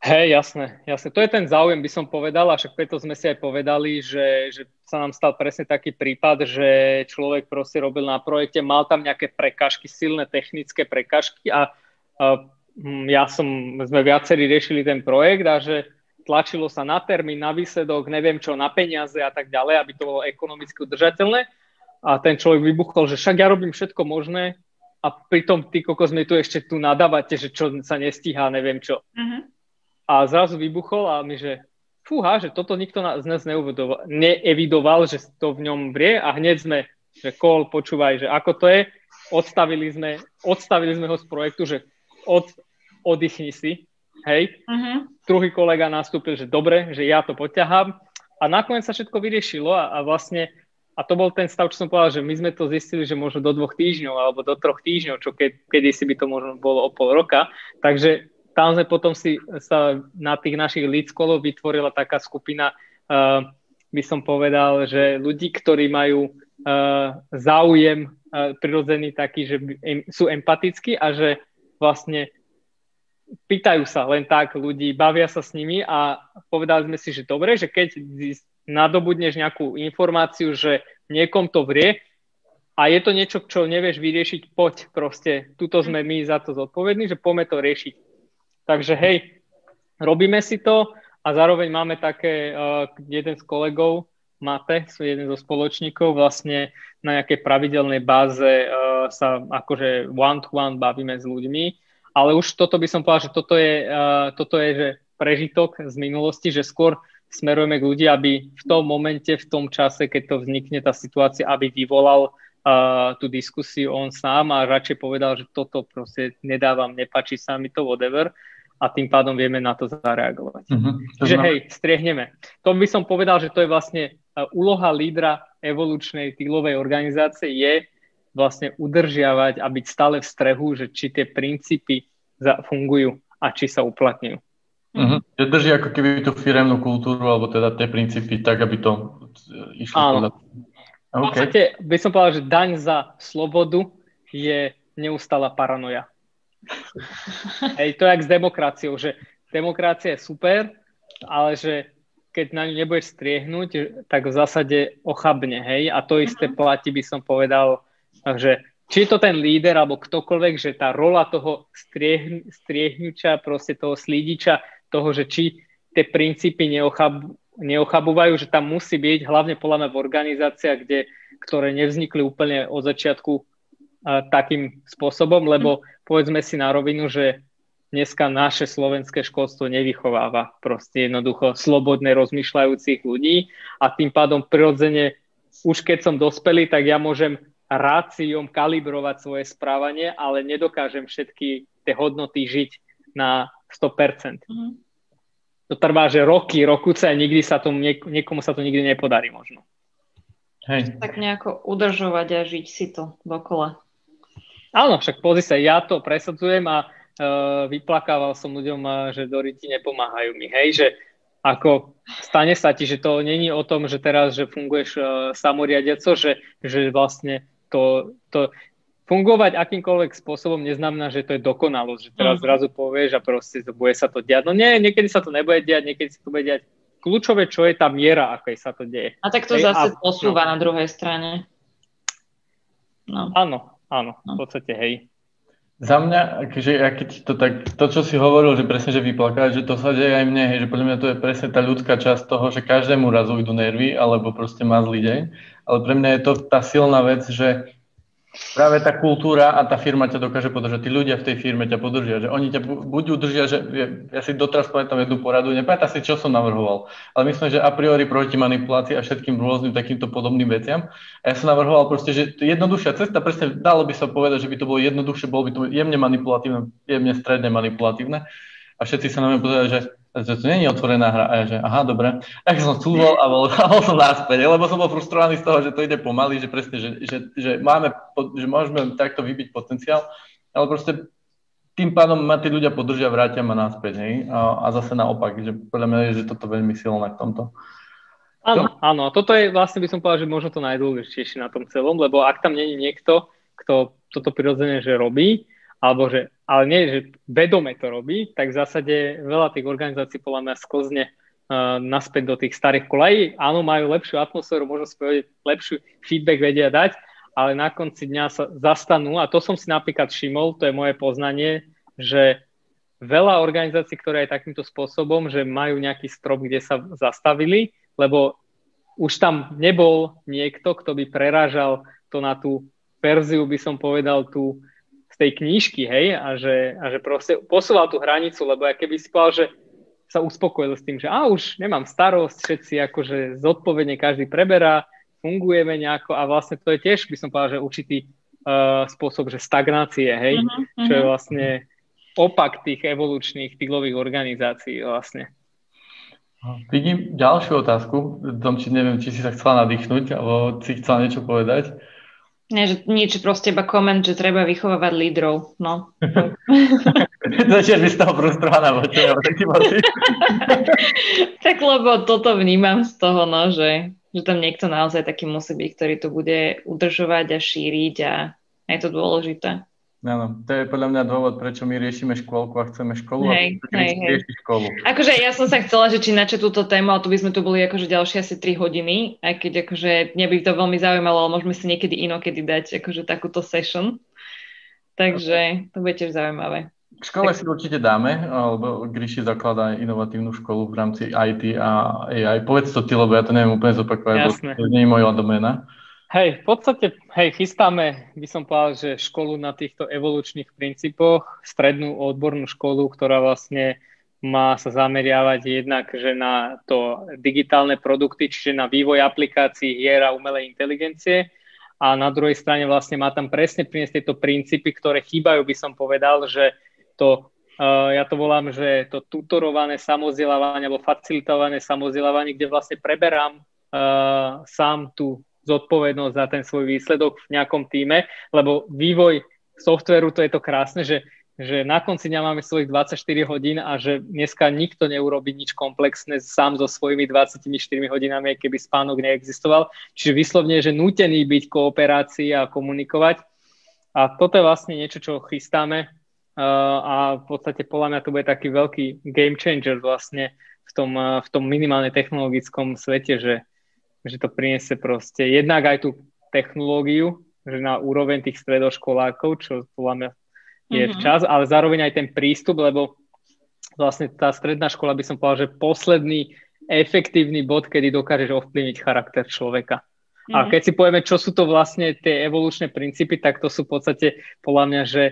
Hej, jasné, jasné. To je ten záujem, by som povedal, a však preto sme si aj povedali, že, že sa nám stal presne taký prípad, že človek proste robil na projekte, mal tam nejaké prekažky, silné technické prekažky a, a hm, ja som, sme viacerí riešili ten projekt a že tlačilo sa na termín, na výsledok, neviem čo, na peniaze a tak ďalej, aby to bolo ekonomicky udržateľné. A ten človek vybuchol, že však ja robím všetko možné a pritom ty kokos mi tu ešte tu nadávate, že čo sa nestíha, neviem čo. Uh-huh a zrazu vybuchol a my, že fúha, že toto nikto z nás neevidoval, že to v ňom vrie a hneď sme, že kol, počúvaj, že ako to je, odstavili sme, odstavili sme ho z projektu, že od, oddychni si, hej. Uh-huh. Druhý kolega nastúpil, že dobre, že ja to poťahám a nakoniec sa všetko vyriešilo a, a vlastne a to bol ten stav, čo som povedal, že my sme to zistili, že možno do dvoch týždňov alebo do troch týždňov, čo ke, kedy si by to možno bolo o pol roka. Takže tam sme potom si sa na tých našich lead vytvorila taká skupina, uh, by som povedal, že ľudí, ktorí majú uh, záujem uh, prirodzený taký, že em, sú empatickí a že vlastne pýtajú sa len tak ľudí, bavia sa s nimi a povedali sme si, že dobre, že keď nadobudneš nejakú informáciu, že niekom to vrie a je to niečo, čo nevieš vyriešiť, poď proste, tuto sme my za to zodpovední, že poďme to riešiť. Takže hej, robíme si to a zároveň máme také, uh, jeden z kolegov, Mate, sú jeden zo spoločníkov, vlastne na nejakej pravidelnej báze uh, sa akože one-to-one bavíme s ľuďmi, ale už toto by som povedal, že toto je, uh, toto je že prežitok z minulosti, že skôr smerujeme k ľudí, aby v tom momente, v tom čase, keď to vznikne tá situácia, aby vyvolal uh, tú diskusiu on sám a radšej povedal, že toto proste nedávam, nepačí sa mi to, whatever, a tým pádom vieme na to zareagovať. Mm-hmm. Čiže hej, striehneme. To by som povedal, že to je vlastne e, úloha lídra evolučnej týlovej organizácie je vlastne udržiavať a byť stále v strehu, že či tie princípy fungujú a či sa uplatňujú. Uh-huh. Že drží ako keby tú firemnú kultúru, alebo teda tie princípy tak, aby to išlo Áno. podľa... Okay. V podstate by som povedal, že daň za slobodu je neustála paranoja. Hej, to je jak s demokraciou, že demokracia je super, ale že keď na ňu nebudeš striehnúť, tak v zásade ochabne, hej, a to isté mhm. platí by som povedal, že či je to ten líder alebo ktokoľvek, že tá rola toho striehn, striehnuča, proste toho slídiča, toho, že či tie princípy neochab, neochabúvajú, že tam musí byť, hlavne podľa mňa v organizáciách, kde, ktoré nevznikli úplne od začiatku takým spôsobom, lebo povedzme si na rovinu, že dneska naše slovenské školstvo nevychováva proste jednoducho slobodne rozmýšľajúcich ľudí a tým pádom prirodzene už keď som dospelý, tak ja môžem ráciom kalibrovať svoje správanie, ale nedokážem všetky tie hodnoty žiť na 100%. Mm. To trvá, že roky, rokuce a nikdy sa to, niek- niekomu sa to nikdy nepodarí možno. Hej. Tak nejako udržovať a žiť si to dokola. Áno, však pozri sa, ja to presadzujem a uh, vyplakával som ľuďom, uh, že Doriti nepomáhajú mi. Hej, že ako stane sa ti, že to není o tom, že teraz, že funguješ uh, samoriadiaco, že, že vlastne to, to fungovať akýmkoľvek spôsobom neznamená, že to je dokonalosť, že teraz mm. zrazu povieš a proste to bude sa to diať. No nie, niekedy sa to nebude diať, niekedy sa to bude diať. Kľúčové, čo je tá miera, akej sa to deje. A tak to Hej, zase a, posúva no. na druhej strane. No. Áno, Áno, no. v podstate hej. Za mňa, akože, ja keď to tak, to, čo si hovoril, že presne, že vyplakať, že to sa deje aj mne, hej, že podľa mňa to je presne tá ľudská časť toho, že každému razu idú nervy, alebo proste má zlý deň. Ale pre mňa je to tá silná vec, že práve tá kultúra a tá firma ťa dokáže podržať. Tí ľudia v tej firme ťa podržia, že oni ťa buď udržia, že ja si doteraz pamätám jednu poradu, nepamätám si, čo som navrhoval, ale myslím, že a priori proti manipulácii a všetkým rôznym takýmto podobným veciam. A ja som navrhoval proste, že jednoduchšia cesta, presne dalo by sa povedať, že by to bolo jednoduchšie, bolo by to jemne manipulatívne, jemne stredne manipulatívne. A všetci sa na mňa pozerali, že že to nie je otvorená hra. A ja, že aha, dobre. Tak som cúval a bol, a bol som náspäť, lebo som bol frustrovaný z toho, že to ide pomaly, že presne, že, že, že, máme, že môžeme takto vybiť potenciál, ale proste tým pádom ma tí ľudia podržia, vrátia ma náspäť, hej? A, a zase naopak, že podľa mňa je, že toto veľmi silné v tomto. Áno, áno, toto je vlastne by som povedal, že možno to najdôležitejšie na tom celom, lebo ak tam je niekto, kto toto prirodzene, že robí, alebo že, ale nie, že vedome to robí, tak v zásade veľa tých organizácií podľa mňa sklzne uh, naspäť do tých starých kolejí. Áno, majú lepšiu atmosféru, môžu spojiť lepšiu feedback vedia dať, ale na konci dňa sa zastanú, a to som si napríklad všimol, to je moje poznanie, že veľa organizácií, ktoré aj takýmto spôsobom, že majú nejaký strop, kde sa zastavili, lebo už tam nebol niekto, kto by prerážal to na tú verziu, by som povedal, tú z tej knížky, hej, a že, a že proste posúval tú hranicu, lebo ja keby si povedal, že sa uspokojil s tým, že a už nemám starosť, všetci akože zodpovedne každý preberá, fungujeme nejako a vlastne to je tiež, by som povedal, že určitý uh, spôsob, že stagnácie, hej, uh-huh, čo je vlastne opak tých evolučných týlových organizácií vlastne. Vidím ďalšiu otázku, Domči, neviem, či si sa chcela nadýchnuť, alebo si chcela niečo povedať. Nie, že nič, proste iba koment, že treba vychovávať lídrov, no. Začať by z toho frustrovaná, Tak lebo toto vnímam z toho, no, že, že tam niekto naozaj taký musí byť, ktorý to bude udržovať a šíriť a je to dôležité. Áno, to je podľa mňa dôvod, prečo my riešime škôlku a chceme školu hej, a hej, hej. školu. Akože ja som sa chcela, že či načať túto tému, a tu by sme tu boli akože ďalšie asi 3 hodiny, aj keď akože mňa by to veľmi zaujímalo, ale môžeme si niekedy inokedy dať akože takúto session. Takže to bude tiež zaujímavé. V škole tak... si určite dáme, alebo Gríši zakladá inovatívnu školu v rámci IT a AI. Povedz to ty, lebo ja to neviem úplne zopakovať, Jasné. to nie je moja doména. Hej, v podstate, hej, chystáme, by som povedal, že školu na týchto evolučných princípoch, strednú odbornú školu, ktorá vlastne má sa zameriavať jednak, že na to digitálne produkty, čiže na vývoj aplikácií, hier a umelej inteligencie. A na druhej strane vlastne má tam presne priniesť tieto princípy, ktoré chýbajú, by som povedal, že to ja to volám, že to tutorované samozdelávanie alebo facilitované samozdelávanie, kde vlastne preberám uh, sám tú zodpovednosť za ten svoj výsledok v nejakom týme, lebo vývoj softveru, to je to krásne, že, že na konci dňa máme svojich 24 hodín a že dneska nikto neurobi nič komplexné sám so svojimi 24 hodinami, keby spánok neexistoval. Čiže vyslovne, že nútený byť kooperácii a komunikovať. A toto je vlastne niečo, čo chystáme uh, a v podstate podľa mňa to bude taký veľký game changer vlastne v tom, uh, v tom minimálne technologickom svete, že, že to priniesie proste jednak aj tú technológiu, že na úroveň tých stredoškolákov, čo podľa mňa je mm-hmm. čas, ale zároveň aj ten prístup, lebo vlastne tá stredná škola by som povedal, že posledný efektívny bod, kedy dokážeš ovplyvniť charakter človeka. Mm-hmm. A mhm. keď si povieme, čo sú to vlastne tie evolučné princípy, tak to sú v podstate podľa mňa, že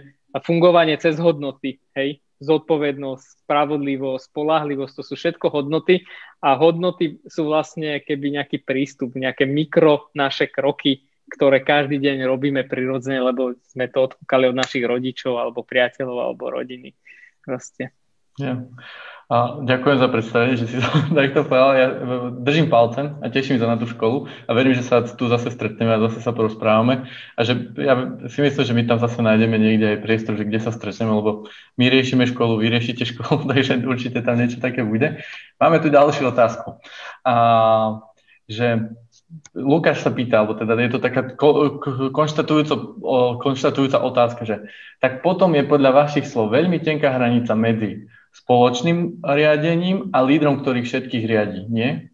fungovanie cez hodnoty, hej, zodpovednosť, spravodlivosť, spolahlivosť, to sú všetko hodnoty a hodnoty sú vlastne keby nejaký prístup, nejaké mikro naše kroky, ktoré každý deň robíme prirodzene, lebo sme to odkúkali od našich rodičov alebo priateľov alebo rodiny. Proste. Ja. A ďakujem za predstavenie, že si to takto povedal. Ja držím palcem a teším sa na tú školu a verím, že sa tu zase stretneme a zase sa porozprávame a že ja si myslím, že my tam zase nájdeme niekde aj priestor, že kde sa stretneme, lebo my riešime školu, vy riešite školu, takže určite tam niečo také bude. Máme tu ďalšiu otázku. A, že Lukáš sa pýta, alebo teda je to taká konštatujúca otázka, že tak potom je podľa vašich slov veľmi tenká hranica medzi spoločným riadením a lídrom, ktorý všetkých riadí, nie?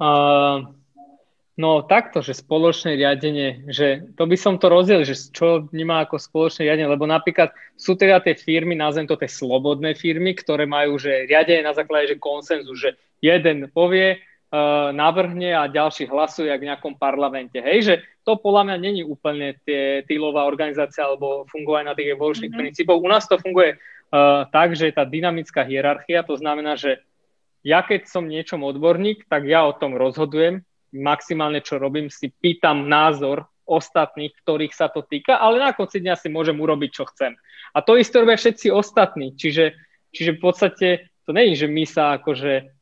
Uh, no takto, že spoločné riadenie, že to by som to rozdiel, že čo vníma ako spoločné riadenie, lebo napríklad sú teda tie firmy, nazvem to tie slobodné firmy, ktoré majú, že riadenie na základe, že konsenzu, že jeden povie, uh, navrhne a ďalší hlasuje v nejakom parlamente. Hej, že to podľa mňa není úplne tie týlová organizácia alebo fungovanie na tých evolučných mm-hmm. princípoch. U nás to funguje uh, tak, že je tá dynamická hierarchia, to znamená, že ja keď som niečom odborník, tak ja o tom rozhodujem. Maximálne, čo robím, si pýtam názor ostatných, ktorých sa to týka, ale na konci dňa si môžem urobiť, čo chcem. A to isté robia všetci ostatní. Čiže, čiže v podstate to nie je, že my sa akože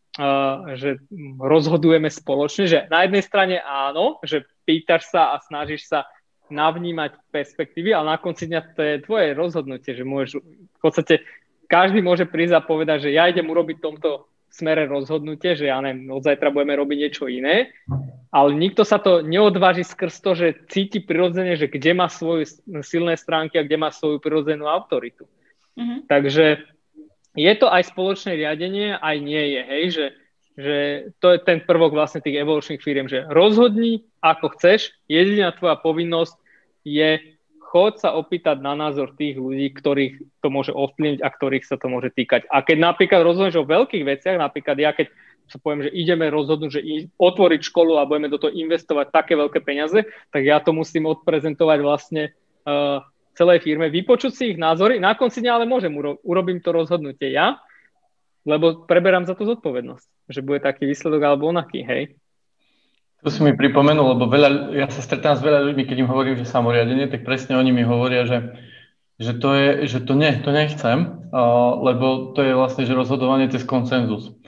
že rozhodujeme spoločne, že na jednej strane áno, že pýtaš sa a snažíš sa navnímať perspektívy, ale na konci dňa to je tvoje rozhodnutie, že môžeš, v podstate každý môže prísť a povedať, že ja idem urobiť v tomto smere rozhodnutie, že ja neviem, od zajtra budeme robiť niečo iné, ale nikto sa to neodváži skrz to, že cíti prirodzene, že kde má svoje silné stránky a kde má svoju prirodzenú autoritu. Mm-hmm. Takže je to aj spoločné riadenie, aj nie je, hej, že, že to je ten prvok vlastne tých evolučných firiem, že rozhodni, ako chceš, jediná tvoja povinnosť je chod sa opýtať na názor tých ľudí, ktorých to môže ovplyvniť a ktorých sa to môže týkať. A keď napríklad rozhodneš o veľkých veciach, napríklad ja keď sa poviem, že ideme rozhodnúť, že otvoriť školu a budeme do toho investovať také veľké peniaze, tak ja to musím odprezentovať vlastne uh, celej firme, vypočuť si ich názory, na konci dňa ale môžem, uro- urobím to rozhodnutie ja, lebo preberám za to zodpovednosť, že bude taký výsledok alebo onaký, hej. To si mi pripomenul, lebo veľa, ja sa stretám s veľa ľuďmi, keď im hovorím, že samoriadenie, tak presne oni mi hovoria, že, že to je, že to nie, to nechcem, lebo to je vlastne, že rozhodovanie cez koncenzus.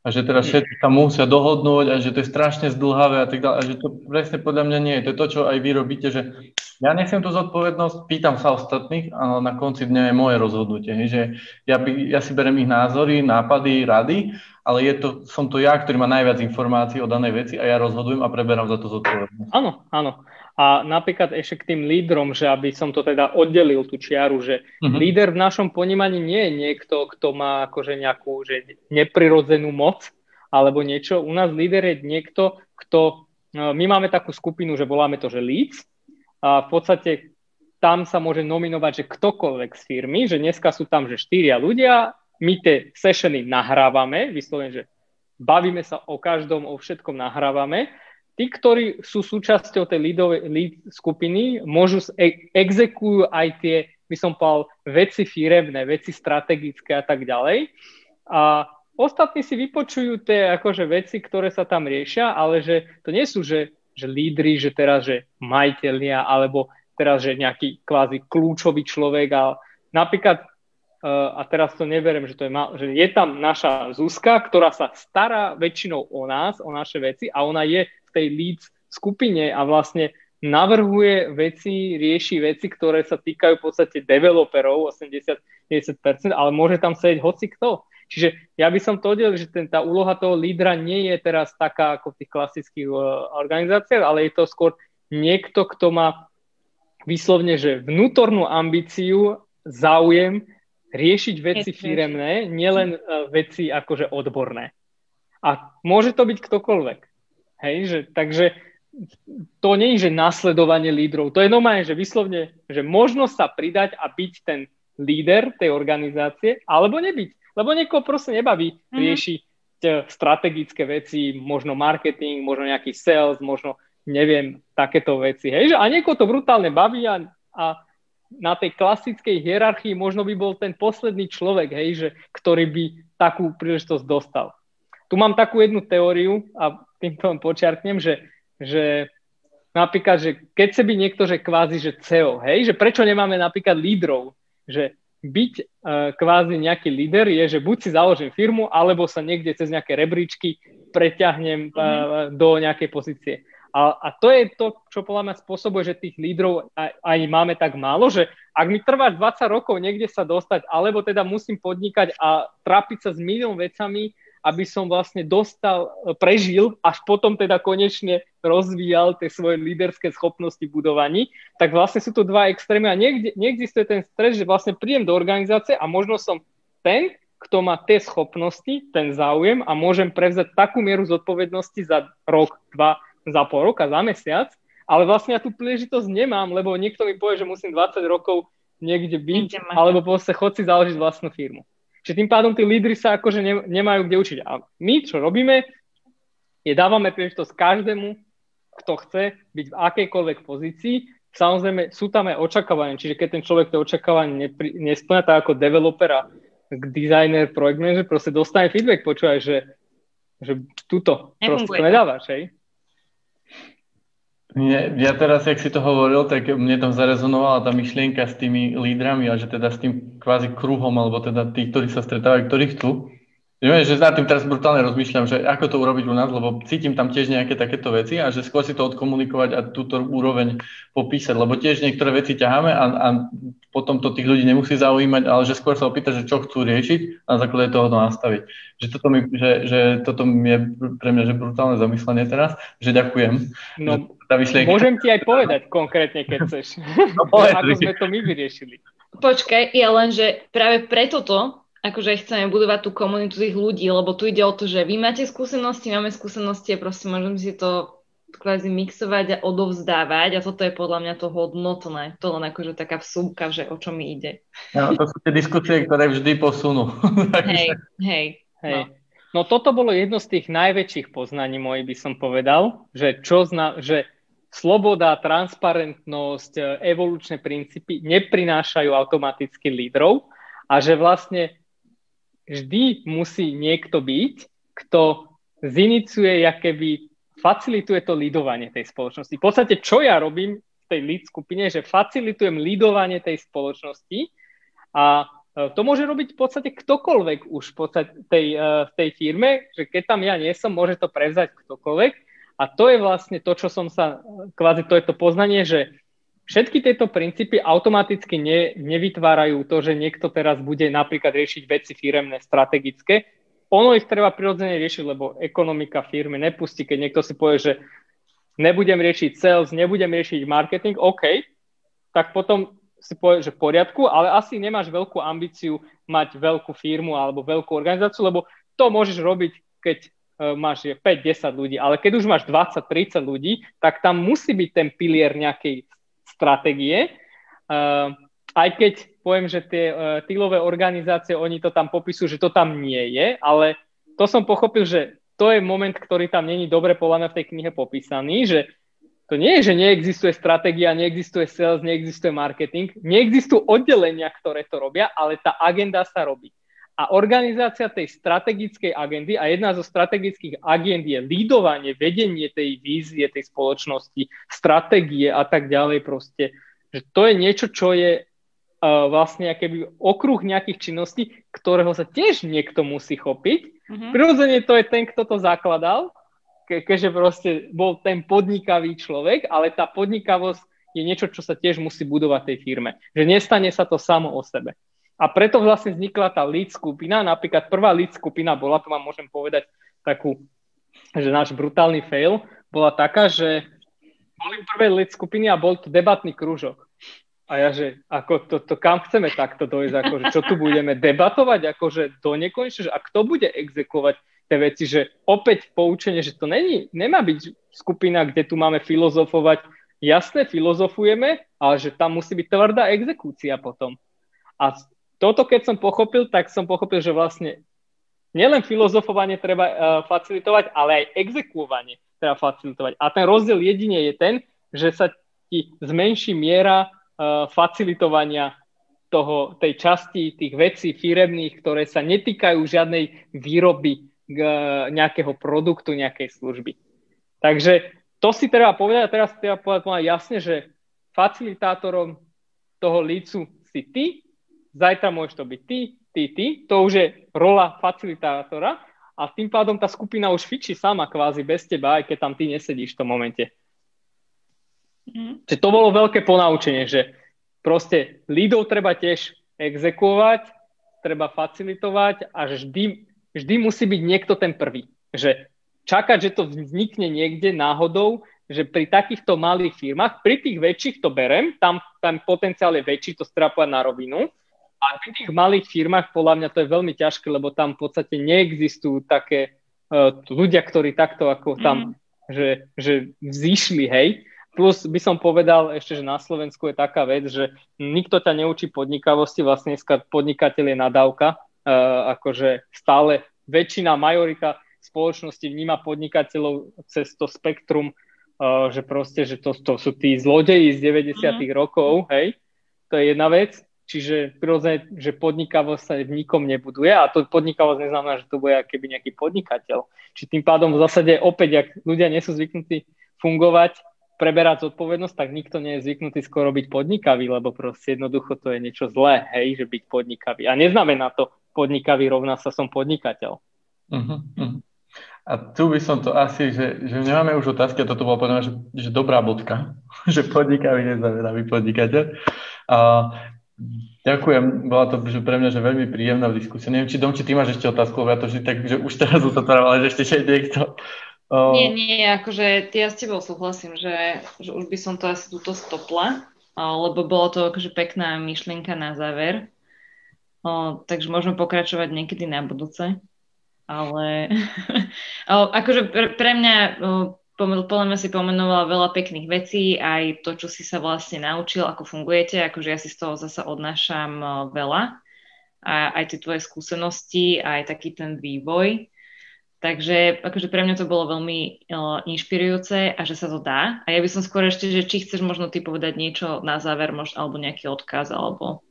A že teraz všetci tam musia dohodnúť a že to je strašne zdlhavé a tak ďalej. A že to presne podľa mňa nie je. To je to, čo aj vy robíte, že ja nechcem tú zodpovednosť, pýtam sa ostatných, ale na konci dňa je moje rozhodnutie. Že ja, by, ja si berem ich názory, nápady, rady, ale je to, som to ja, ktorý má najviac informácií o danej veci a ja rozhodujem a preberám za to zodpovednosť. Áno, áno. A napríklad ešte k tým lídrom, že aby som to teda oddelil tú čiaru, že uh-huh. líder v našom ponímaní nie je niekto, kto má akože nejakú že neprirodzenú moc alebo niečo. U nás líder je niekto, kto, no, my máme takú skupinu, že voláme to, že leads, a v podstate tam sa môže nominovať, že ktokoľvek z firmy, že dneska sú tam, že štyria ľudia, my tie sessiony nahrávame, vyslovene, že bavíme sa o každom, o všetkom nahrávame. Tí, ktorí sú súčasťou tej leadovej, lead skupiny, môžu e- exekujú aj tie, by som povedal, veci firemné, veci strategické a tak ďalej. A ostatní si vypočujú tie akože veci, ktoré sa tam riešia, ale že to nie sú, že že lídry, že teraz, že majiteľia, alebo teraz, že nejaký kvázi kľúčový človek a napríklad, a teraz to neverím, že, to je, mal, že je tam naša Zuzka, ktorá sa stará väčšinou o nás, o naše veci a ona je v tej lead skupine a vlastne navrhuje veci, rieši veci, ktoré sa týkajú v podstate developerov, 80-90%, ale môže tam sedieť hoci kto. Čiže ja by som to oddelil, že ten, tá úloha toho lídra nie je teraz taká ako v tých klasických uh, organizáciách, ale je to skôr niekto, kto má vyslovne, že vnútornú ambíciu, záujem riešiť veci firemné, nielen uh, veci akože odborné. A môže to byť ktokoľvek. Hej, že, takže to nie je, že nasledovanie lídrov. To je normálne, že vyslovne, že možno sa pridať a byť ten líder tej organizácie, alebo nebyť. Lebo niekoho proste nebaví mm-hmm. riešiť eh, strategické veci, možno marketing, možno nejaký sales, možno neviem, takéto veci. Hej? A niekoho to brutálne baví a, a na tej klasickej hierarchii možno by bol ten posledný človek, hej, že, ktorý by takú príležitosť dostal. Tu mám takú jednu teóriu a týmto vám počiarknem, že, že napríklad, že keď sa by niekto, že kvázi, že CEO, hej, že prečo nemáme napríklad lídrov, že byť uh, kvázi nejaký líder je, že buď si založím firmu, alebo sa niekde cez nejaké rebríčky preťahnem uh, do nejakej pozície. A, a to je to, čo podľa mňa spôsobuje, že tých lídrov aj, aj máme tak málo, že ak mi trvá 20 rokov niekde sa dostať, alebo teda musím podnikať a trápiť sa s milión vecami, aby som vlastne dostal, prežil, až potom teda konečne rozvíjal tie svoje líderské schopnosti budovaní, tak vlastne sú to dva extrémy a niekde, neexistuje ten stres, že vlastne prídem do organizácie a možno som ten, kto má tie schopnosti, ten záujem a môžem prevzať takú mieru zodpovednosti za rok, dva, za pol roka, za mesiac, ale vlastne ja tú príležitosť nemám, lebo niekto mi povie, že musím 20 rokov niekde byť, alebo proste chod si založiť vlastnú firmu. Čiže tým pádom tí lídry sa akože ne, nemajú kde učiť. A my, čo robíme, je dávame príležitosť každému, kto chce byť v akejkoľvek pozícii. Samozrejme, sú tam aj očakávania, čiže keď ten človek to očakávanie nesplňa, tak ako developer a designer, projekt manager, proste dostane feedback, počúvaj, že, že túto proste nedávaš, hej? Ja, ja teraz, jak si to hovoril, tak mne tam zarezonovala tá myšlienka s tými lídrami a že teda s tým kvázi kruhom, alebo teda tí, ktorí sa stretávajú, ktorí chcú. Neviem, že nad tým teraz brutálne rozmýšľam, že ako to urobiť u nás, lebo cítim tam tiež nejaké takéto veci a že skôr si to odkomunikovať a túto úroveň popísať, lebo tiež niektoré veci ťaháme a, a potom to tých ľudí nemusí zaujímať, ale že skôr sa opýtať, že čo chcú riešiť a na základe toho to nastaviť. Že toto, mi, že, že toto je pre mňa že brutálne zamyslenie teraz, že ďakujem. No, tá môžem ti aj povedať konkrétne, keď chceš. No, ako sme to my vyriešili. Počkaj, ja len, že práve preto to akože chceme budovať tú komunitu tých ľudí, lebo tu ide o to, že vy máte skúsenosti, máme skúsenosti a proste môžeme si to kvázi mixovať a odovzdávať a toto je podľa mňa to hodnotné. To len akože taká vsúbka, že o čo mi ide. No, to sú tie diskusie, ktoré vždy posunú. hej, hej. hej. No. no toto bolo jedno z tých najväčších poznaní mojich, by som povedal, že čo zna, že sloboda, transparentnosť, evolučné princípy neprinášajú automaticky lídrov a že vlastne vždy musí niekto byť, kto ziniciuje, keby facilituje to lídovanie tej spoločnosti. V podstate, čo ja robím v tej lead skupine, že facilitujem lídovanie tej spoločnosti a e, to môže robiť v podstate ktokoľvek už v podstate tej, e, v tej firme, že keď tam ja nie som, môže to prevzať ktokoľvek. A to je vlastne to, čo som sa, kvázi to je to poznanie, že Všetky tieto princípy automaticky ne, nevytvárajú to, že niekto teraz bude napríklad riešiť veci firemné, strategické. Ono ich treba prirodzene riešiť, lebo ekonomika firmy nepustí, keď niekto si povie, že nebudem riešiť sales, nebudem riešiť marketing, OK, tak potom si povie, že v poriadku, ale asi nemáš veľkú ambíciu mať veľkú firmu alebo veľkú organizáciu, lebo to môžeš robiť, keď e, máš 5-10 ľudí, ale keď už máš 20-30 ľudí, tak tam musí byť ten pilier nejakej stratégie. Aj keď poviem, že tie uh, týlové organizácie, oni to tam popisujú, že to tam nie je, ale to som pochopil, že to je moment, ktorý tam není dobre podľa v tej knihe popísaný, že to nie je, že neexistuje stratégia, neexistuje sales, neexistuje marketing, neexistujú oddelenia, ktoré to robia, ale tá agenda sa robí. A organizácia tej strategickej agendy a jedna zo strategických agend je lídovanie, vedenie tej vízie tej spoločnosti, stratégie a tak ďalej proste. Že to je niečo, čo je vlastne keby okruh nejakých činností, ktorého sa tiež niekto musí chopiť. Mm-hmm. Prirodzene to je ten, kto to zakladal, ke- keďže proste bol ten podnikavý človek, ale tá podnikavosť je niečo, čo sa tiež musí budovať tej firme. Že nestane sa to samo o sebe. A preto vlastne vznikla tá lead skupina. Napríklad prvá lead skupina bola, tu vám môžem povedať takú, že náš brutálny fail, bola taká, že boli prvé lead skupiny a bol to debatný krúžok. A ja, že ako to, to kam chceme takto dojsť, akože čo tu budeme debatovať, akože do nekonečne, a kto bude exekovať tie veci, že opäť poučenie, že to není, nemá byť skupina, kde tu máme filozofovať, jasne filozofujeme, ale že tam musí byť tvrdá exekúcia potom. A toto keď som pochopil, tak som pochopil, že vlastne nielen filozofovanie treba uh, facilitovať, ale aj exekuovanie treba facilitovať. A ten rozdiel jedine je ten, že sa ti zmenší miera facilitovania toho, tej časti tých vecí firemných, ktoré sa netýkajú žiadnej výroby nejakého produktu, nejakej služby. Takže to si treba povedať, a teraz treba povedať jasne, že facilitátorom toho lícu si ty, zajtra môžeš to byť ty, ty, ty, to už je rola facilitátora a tým pádom tá skupina už fičí sama kvázi bez teba, aj keď tam ty nesedíš v tom momente. Mm. Čiže to bolo veľké ponaučenie, že proste lídov treba tiež exekuovať, treba facilitovať a vždy, vždy musí byť niekto ten prvý. Že čakať, že to vznikne niekde náhodou, že pri takýchto malých firmách, pri tých väčších to berem, tam, tam potenciál je väčší, to strapovať na rovinu, a pri tých malých firmách podľa mňa to je veľmi ťažké, lebo tam v podstate neexistujú také uh, ľudia, ktorí takto ako tam, mm. že, že vzýšli, hej, Plus by som povedal ešte, že na Slovensku je taká vec, že nikto ťa neučí podnikavosti, vlastne dneska podnikateľ je nadávka, uh, akože stále väčšina, majorita spoločnosti vníma podnikateľov cez to spektrum, uh, že proste, že to, to sú tí zlodeji z 90 mm-hmm. rokov, hej, to je jedna vec, čiže prirodzene, že podnikavosť sa v nikom nebuduje a to podnikavosť neznamená, že to bude keby nejaký podnikateľ. Či tým pádom v zásade opäť, ak ľudia nie sú zvyknutí fungovať preberať zodpovednosť, tak nikto nie je zvyknutý skoro byť podnikavý, lebo proste jednoducho to je niečo zlé, hej, že byť podnikavý. A neznamená to, podnikavý rovná sa som podnikateľ. Uh-huh, uh-huh. A tu by som to asi, že, že nemáme už otázky, a toto bolo podľa že, že dobrá bodka, že podnikavý neznamená byť podnikateľ. A, ďakujem, bola to že pre mňa že veľmi príjemná diskusia. Neviem, či Dom, či ty máš ešte otázku, ja to že tak, že už teraz uzatváram, ale že ešte niekto Uh... Nie, nie, akože ja s tebou súhlasím, že, že už by som to asi túto stopla, lebo bolo to akože pekná myšlienka na záver. O, takže môžeme pokračovať niekedy na budúce. Ale akože pre, pre mňa podľa mňa si pomenovala veľa pekných vecí, aj to, čo si sa vlastne naučil, ako fungujete, akože ja si z toho zase odnášam veľa. A aj tie tvoje skúsenosti, aj taký ten vývoj. Takže akože pre mňa to bolo veľmi uh, inšpirujúce a že sa to dá. A ja by som skôr ešte, že či chceš možno ty povedať niečo na záver, možno, alebo nejaký odkaz, alebo...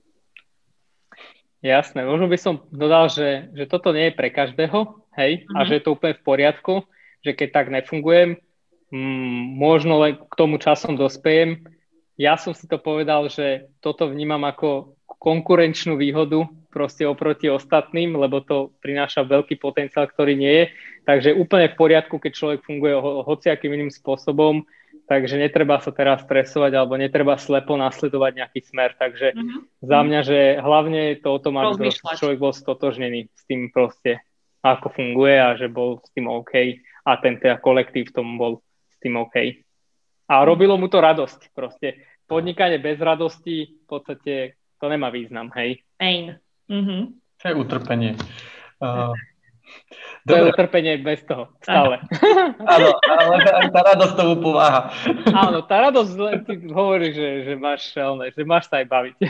Jasné, možno by som dodal, že, že toto nie je pre každého, hej, uh-huh. a mhm. že je to úplne v poriadku, že keď tak nefungujem, mm, možno len k tomu časom dospejem. Ja som si to povedal, že toto vnímam ako konkurenčnú výhodu proste oproti ostatným, lebo to prináša veľký potenciál, ktorý nie je. Takže úplne v poriadku, keď človek funguje ho, hociakým iným spôsobom, takže netreba sa teraz stresovať alebo netreba slepo nasledovať nejaký smer. Takže mm-hmm. za mňa, že hlavne je to o tom, aby človek bol stotožnený s tým proste, ako funguje a že bol s tým OK a ten teda kolektív v tom bol s tým OK. A robilo mu to radosť proste. Podnikanie bez radosti v podstate to nemá význam, hej? Pain. Mm-hmm. To je utrpenie. Uh, to je utrpenie bez toho, stále. Áno, ale tá radosť tomu pomáha. Áno, tá radosť len ty hovorí, že, že, máš, že máš sa aj baviť.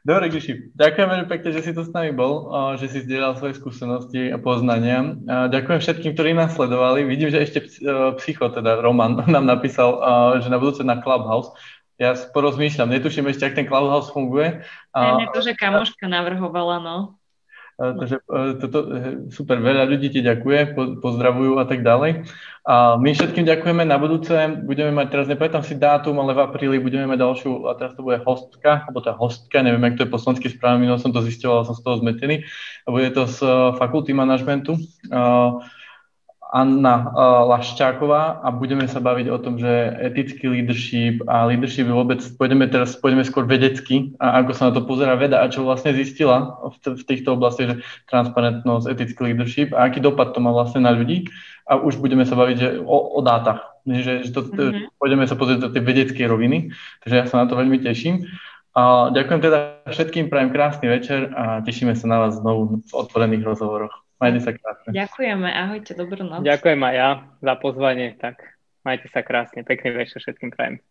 Dobre, Giši, ďakujem veľmi pekne, že si tu s nami bol, že si zdieľal svoje skúsenosti a poznania. Ďakujem všetkým, ktorí nás sledovali. Vidím, že ešte e, psycho, teda Roman, nám napísal, že na budúce na Clubhouse ja porozmýšľam, netuším ešte, ak ten Clubhouse funguje. A... Ne, to, že kamoška navrhovala, no. Takže toto, super, veľa ľudí ti ďakuje, pozdravujú a tak ďalej. A my všetkým ďakujeme na budúce. Budeme mať, teraz nepamätám si dátum, ale v apríli budeme mať ďalšiu, a teraz to bude hostka, alebo tá hostka, neviem, jak to je po slovensky správne, minul som to zistoval, som z toho zmetený. A bude to z fakulty manažmentu. Anna Laščáková a budeme sa baviť o tom, že etický leadership a leadership vôbec, pôjdeme teraz pôjdeme skôr vedecky a ako sa na to pozera veda a čo vlastne zistila v, v týchto oblastiach, že transparentnosť, etický leadership a aký dopad to má vlastne na ľudí a už budeme sa baviť že o, o dátach, že, že to, mm-hmm. pôjdeme sa pozrieť do tej vedeckej roviny, takže ja sa na to veľmi teším. A ďakujem teda všetkým, prajem krásny večer a tešíme sa na vás znovu v otvorených rozhovoroch. Majte sa krásne. Ďakujeme, ahojte, dobrú noc. Ďakujem aj ja za pozvanie, tak majte sa krásne, pekný večer všetkým prajem.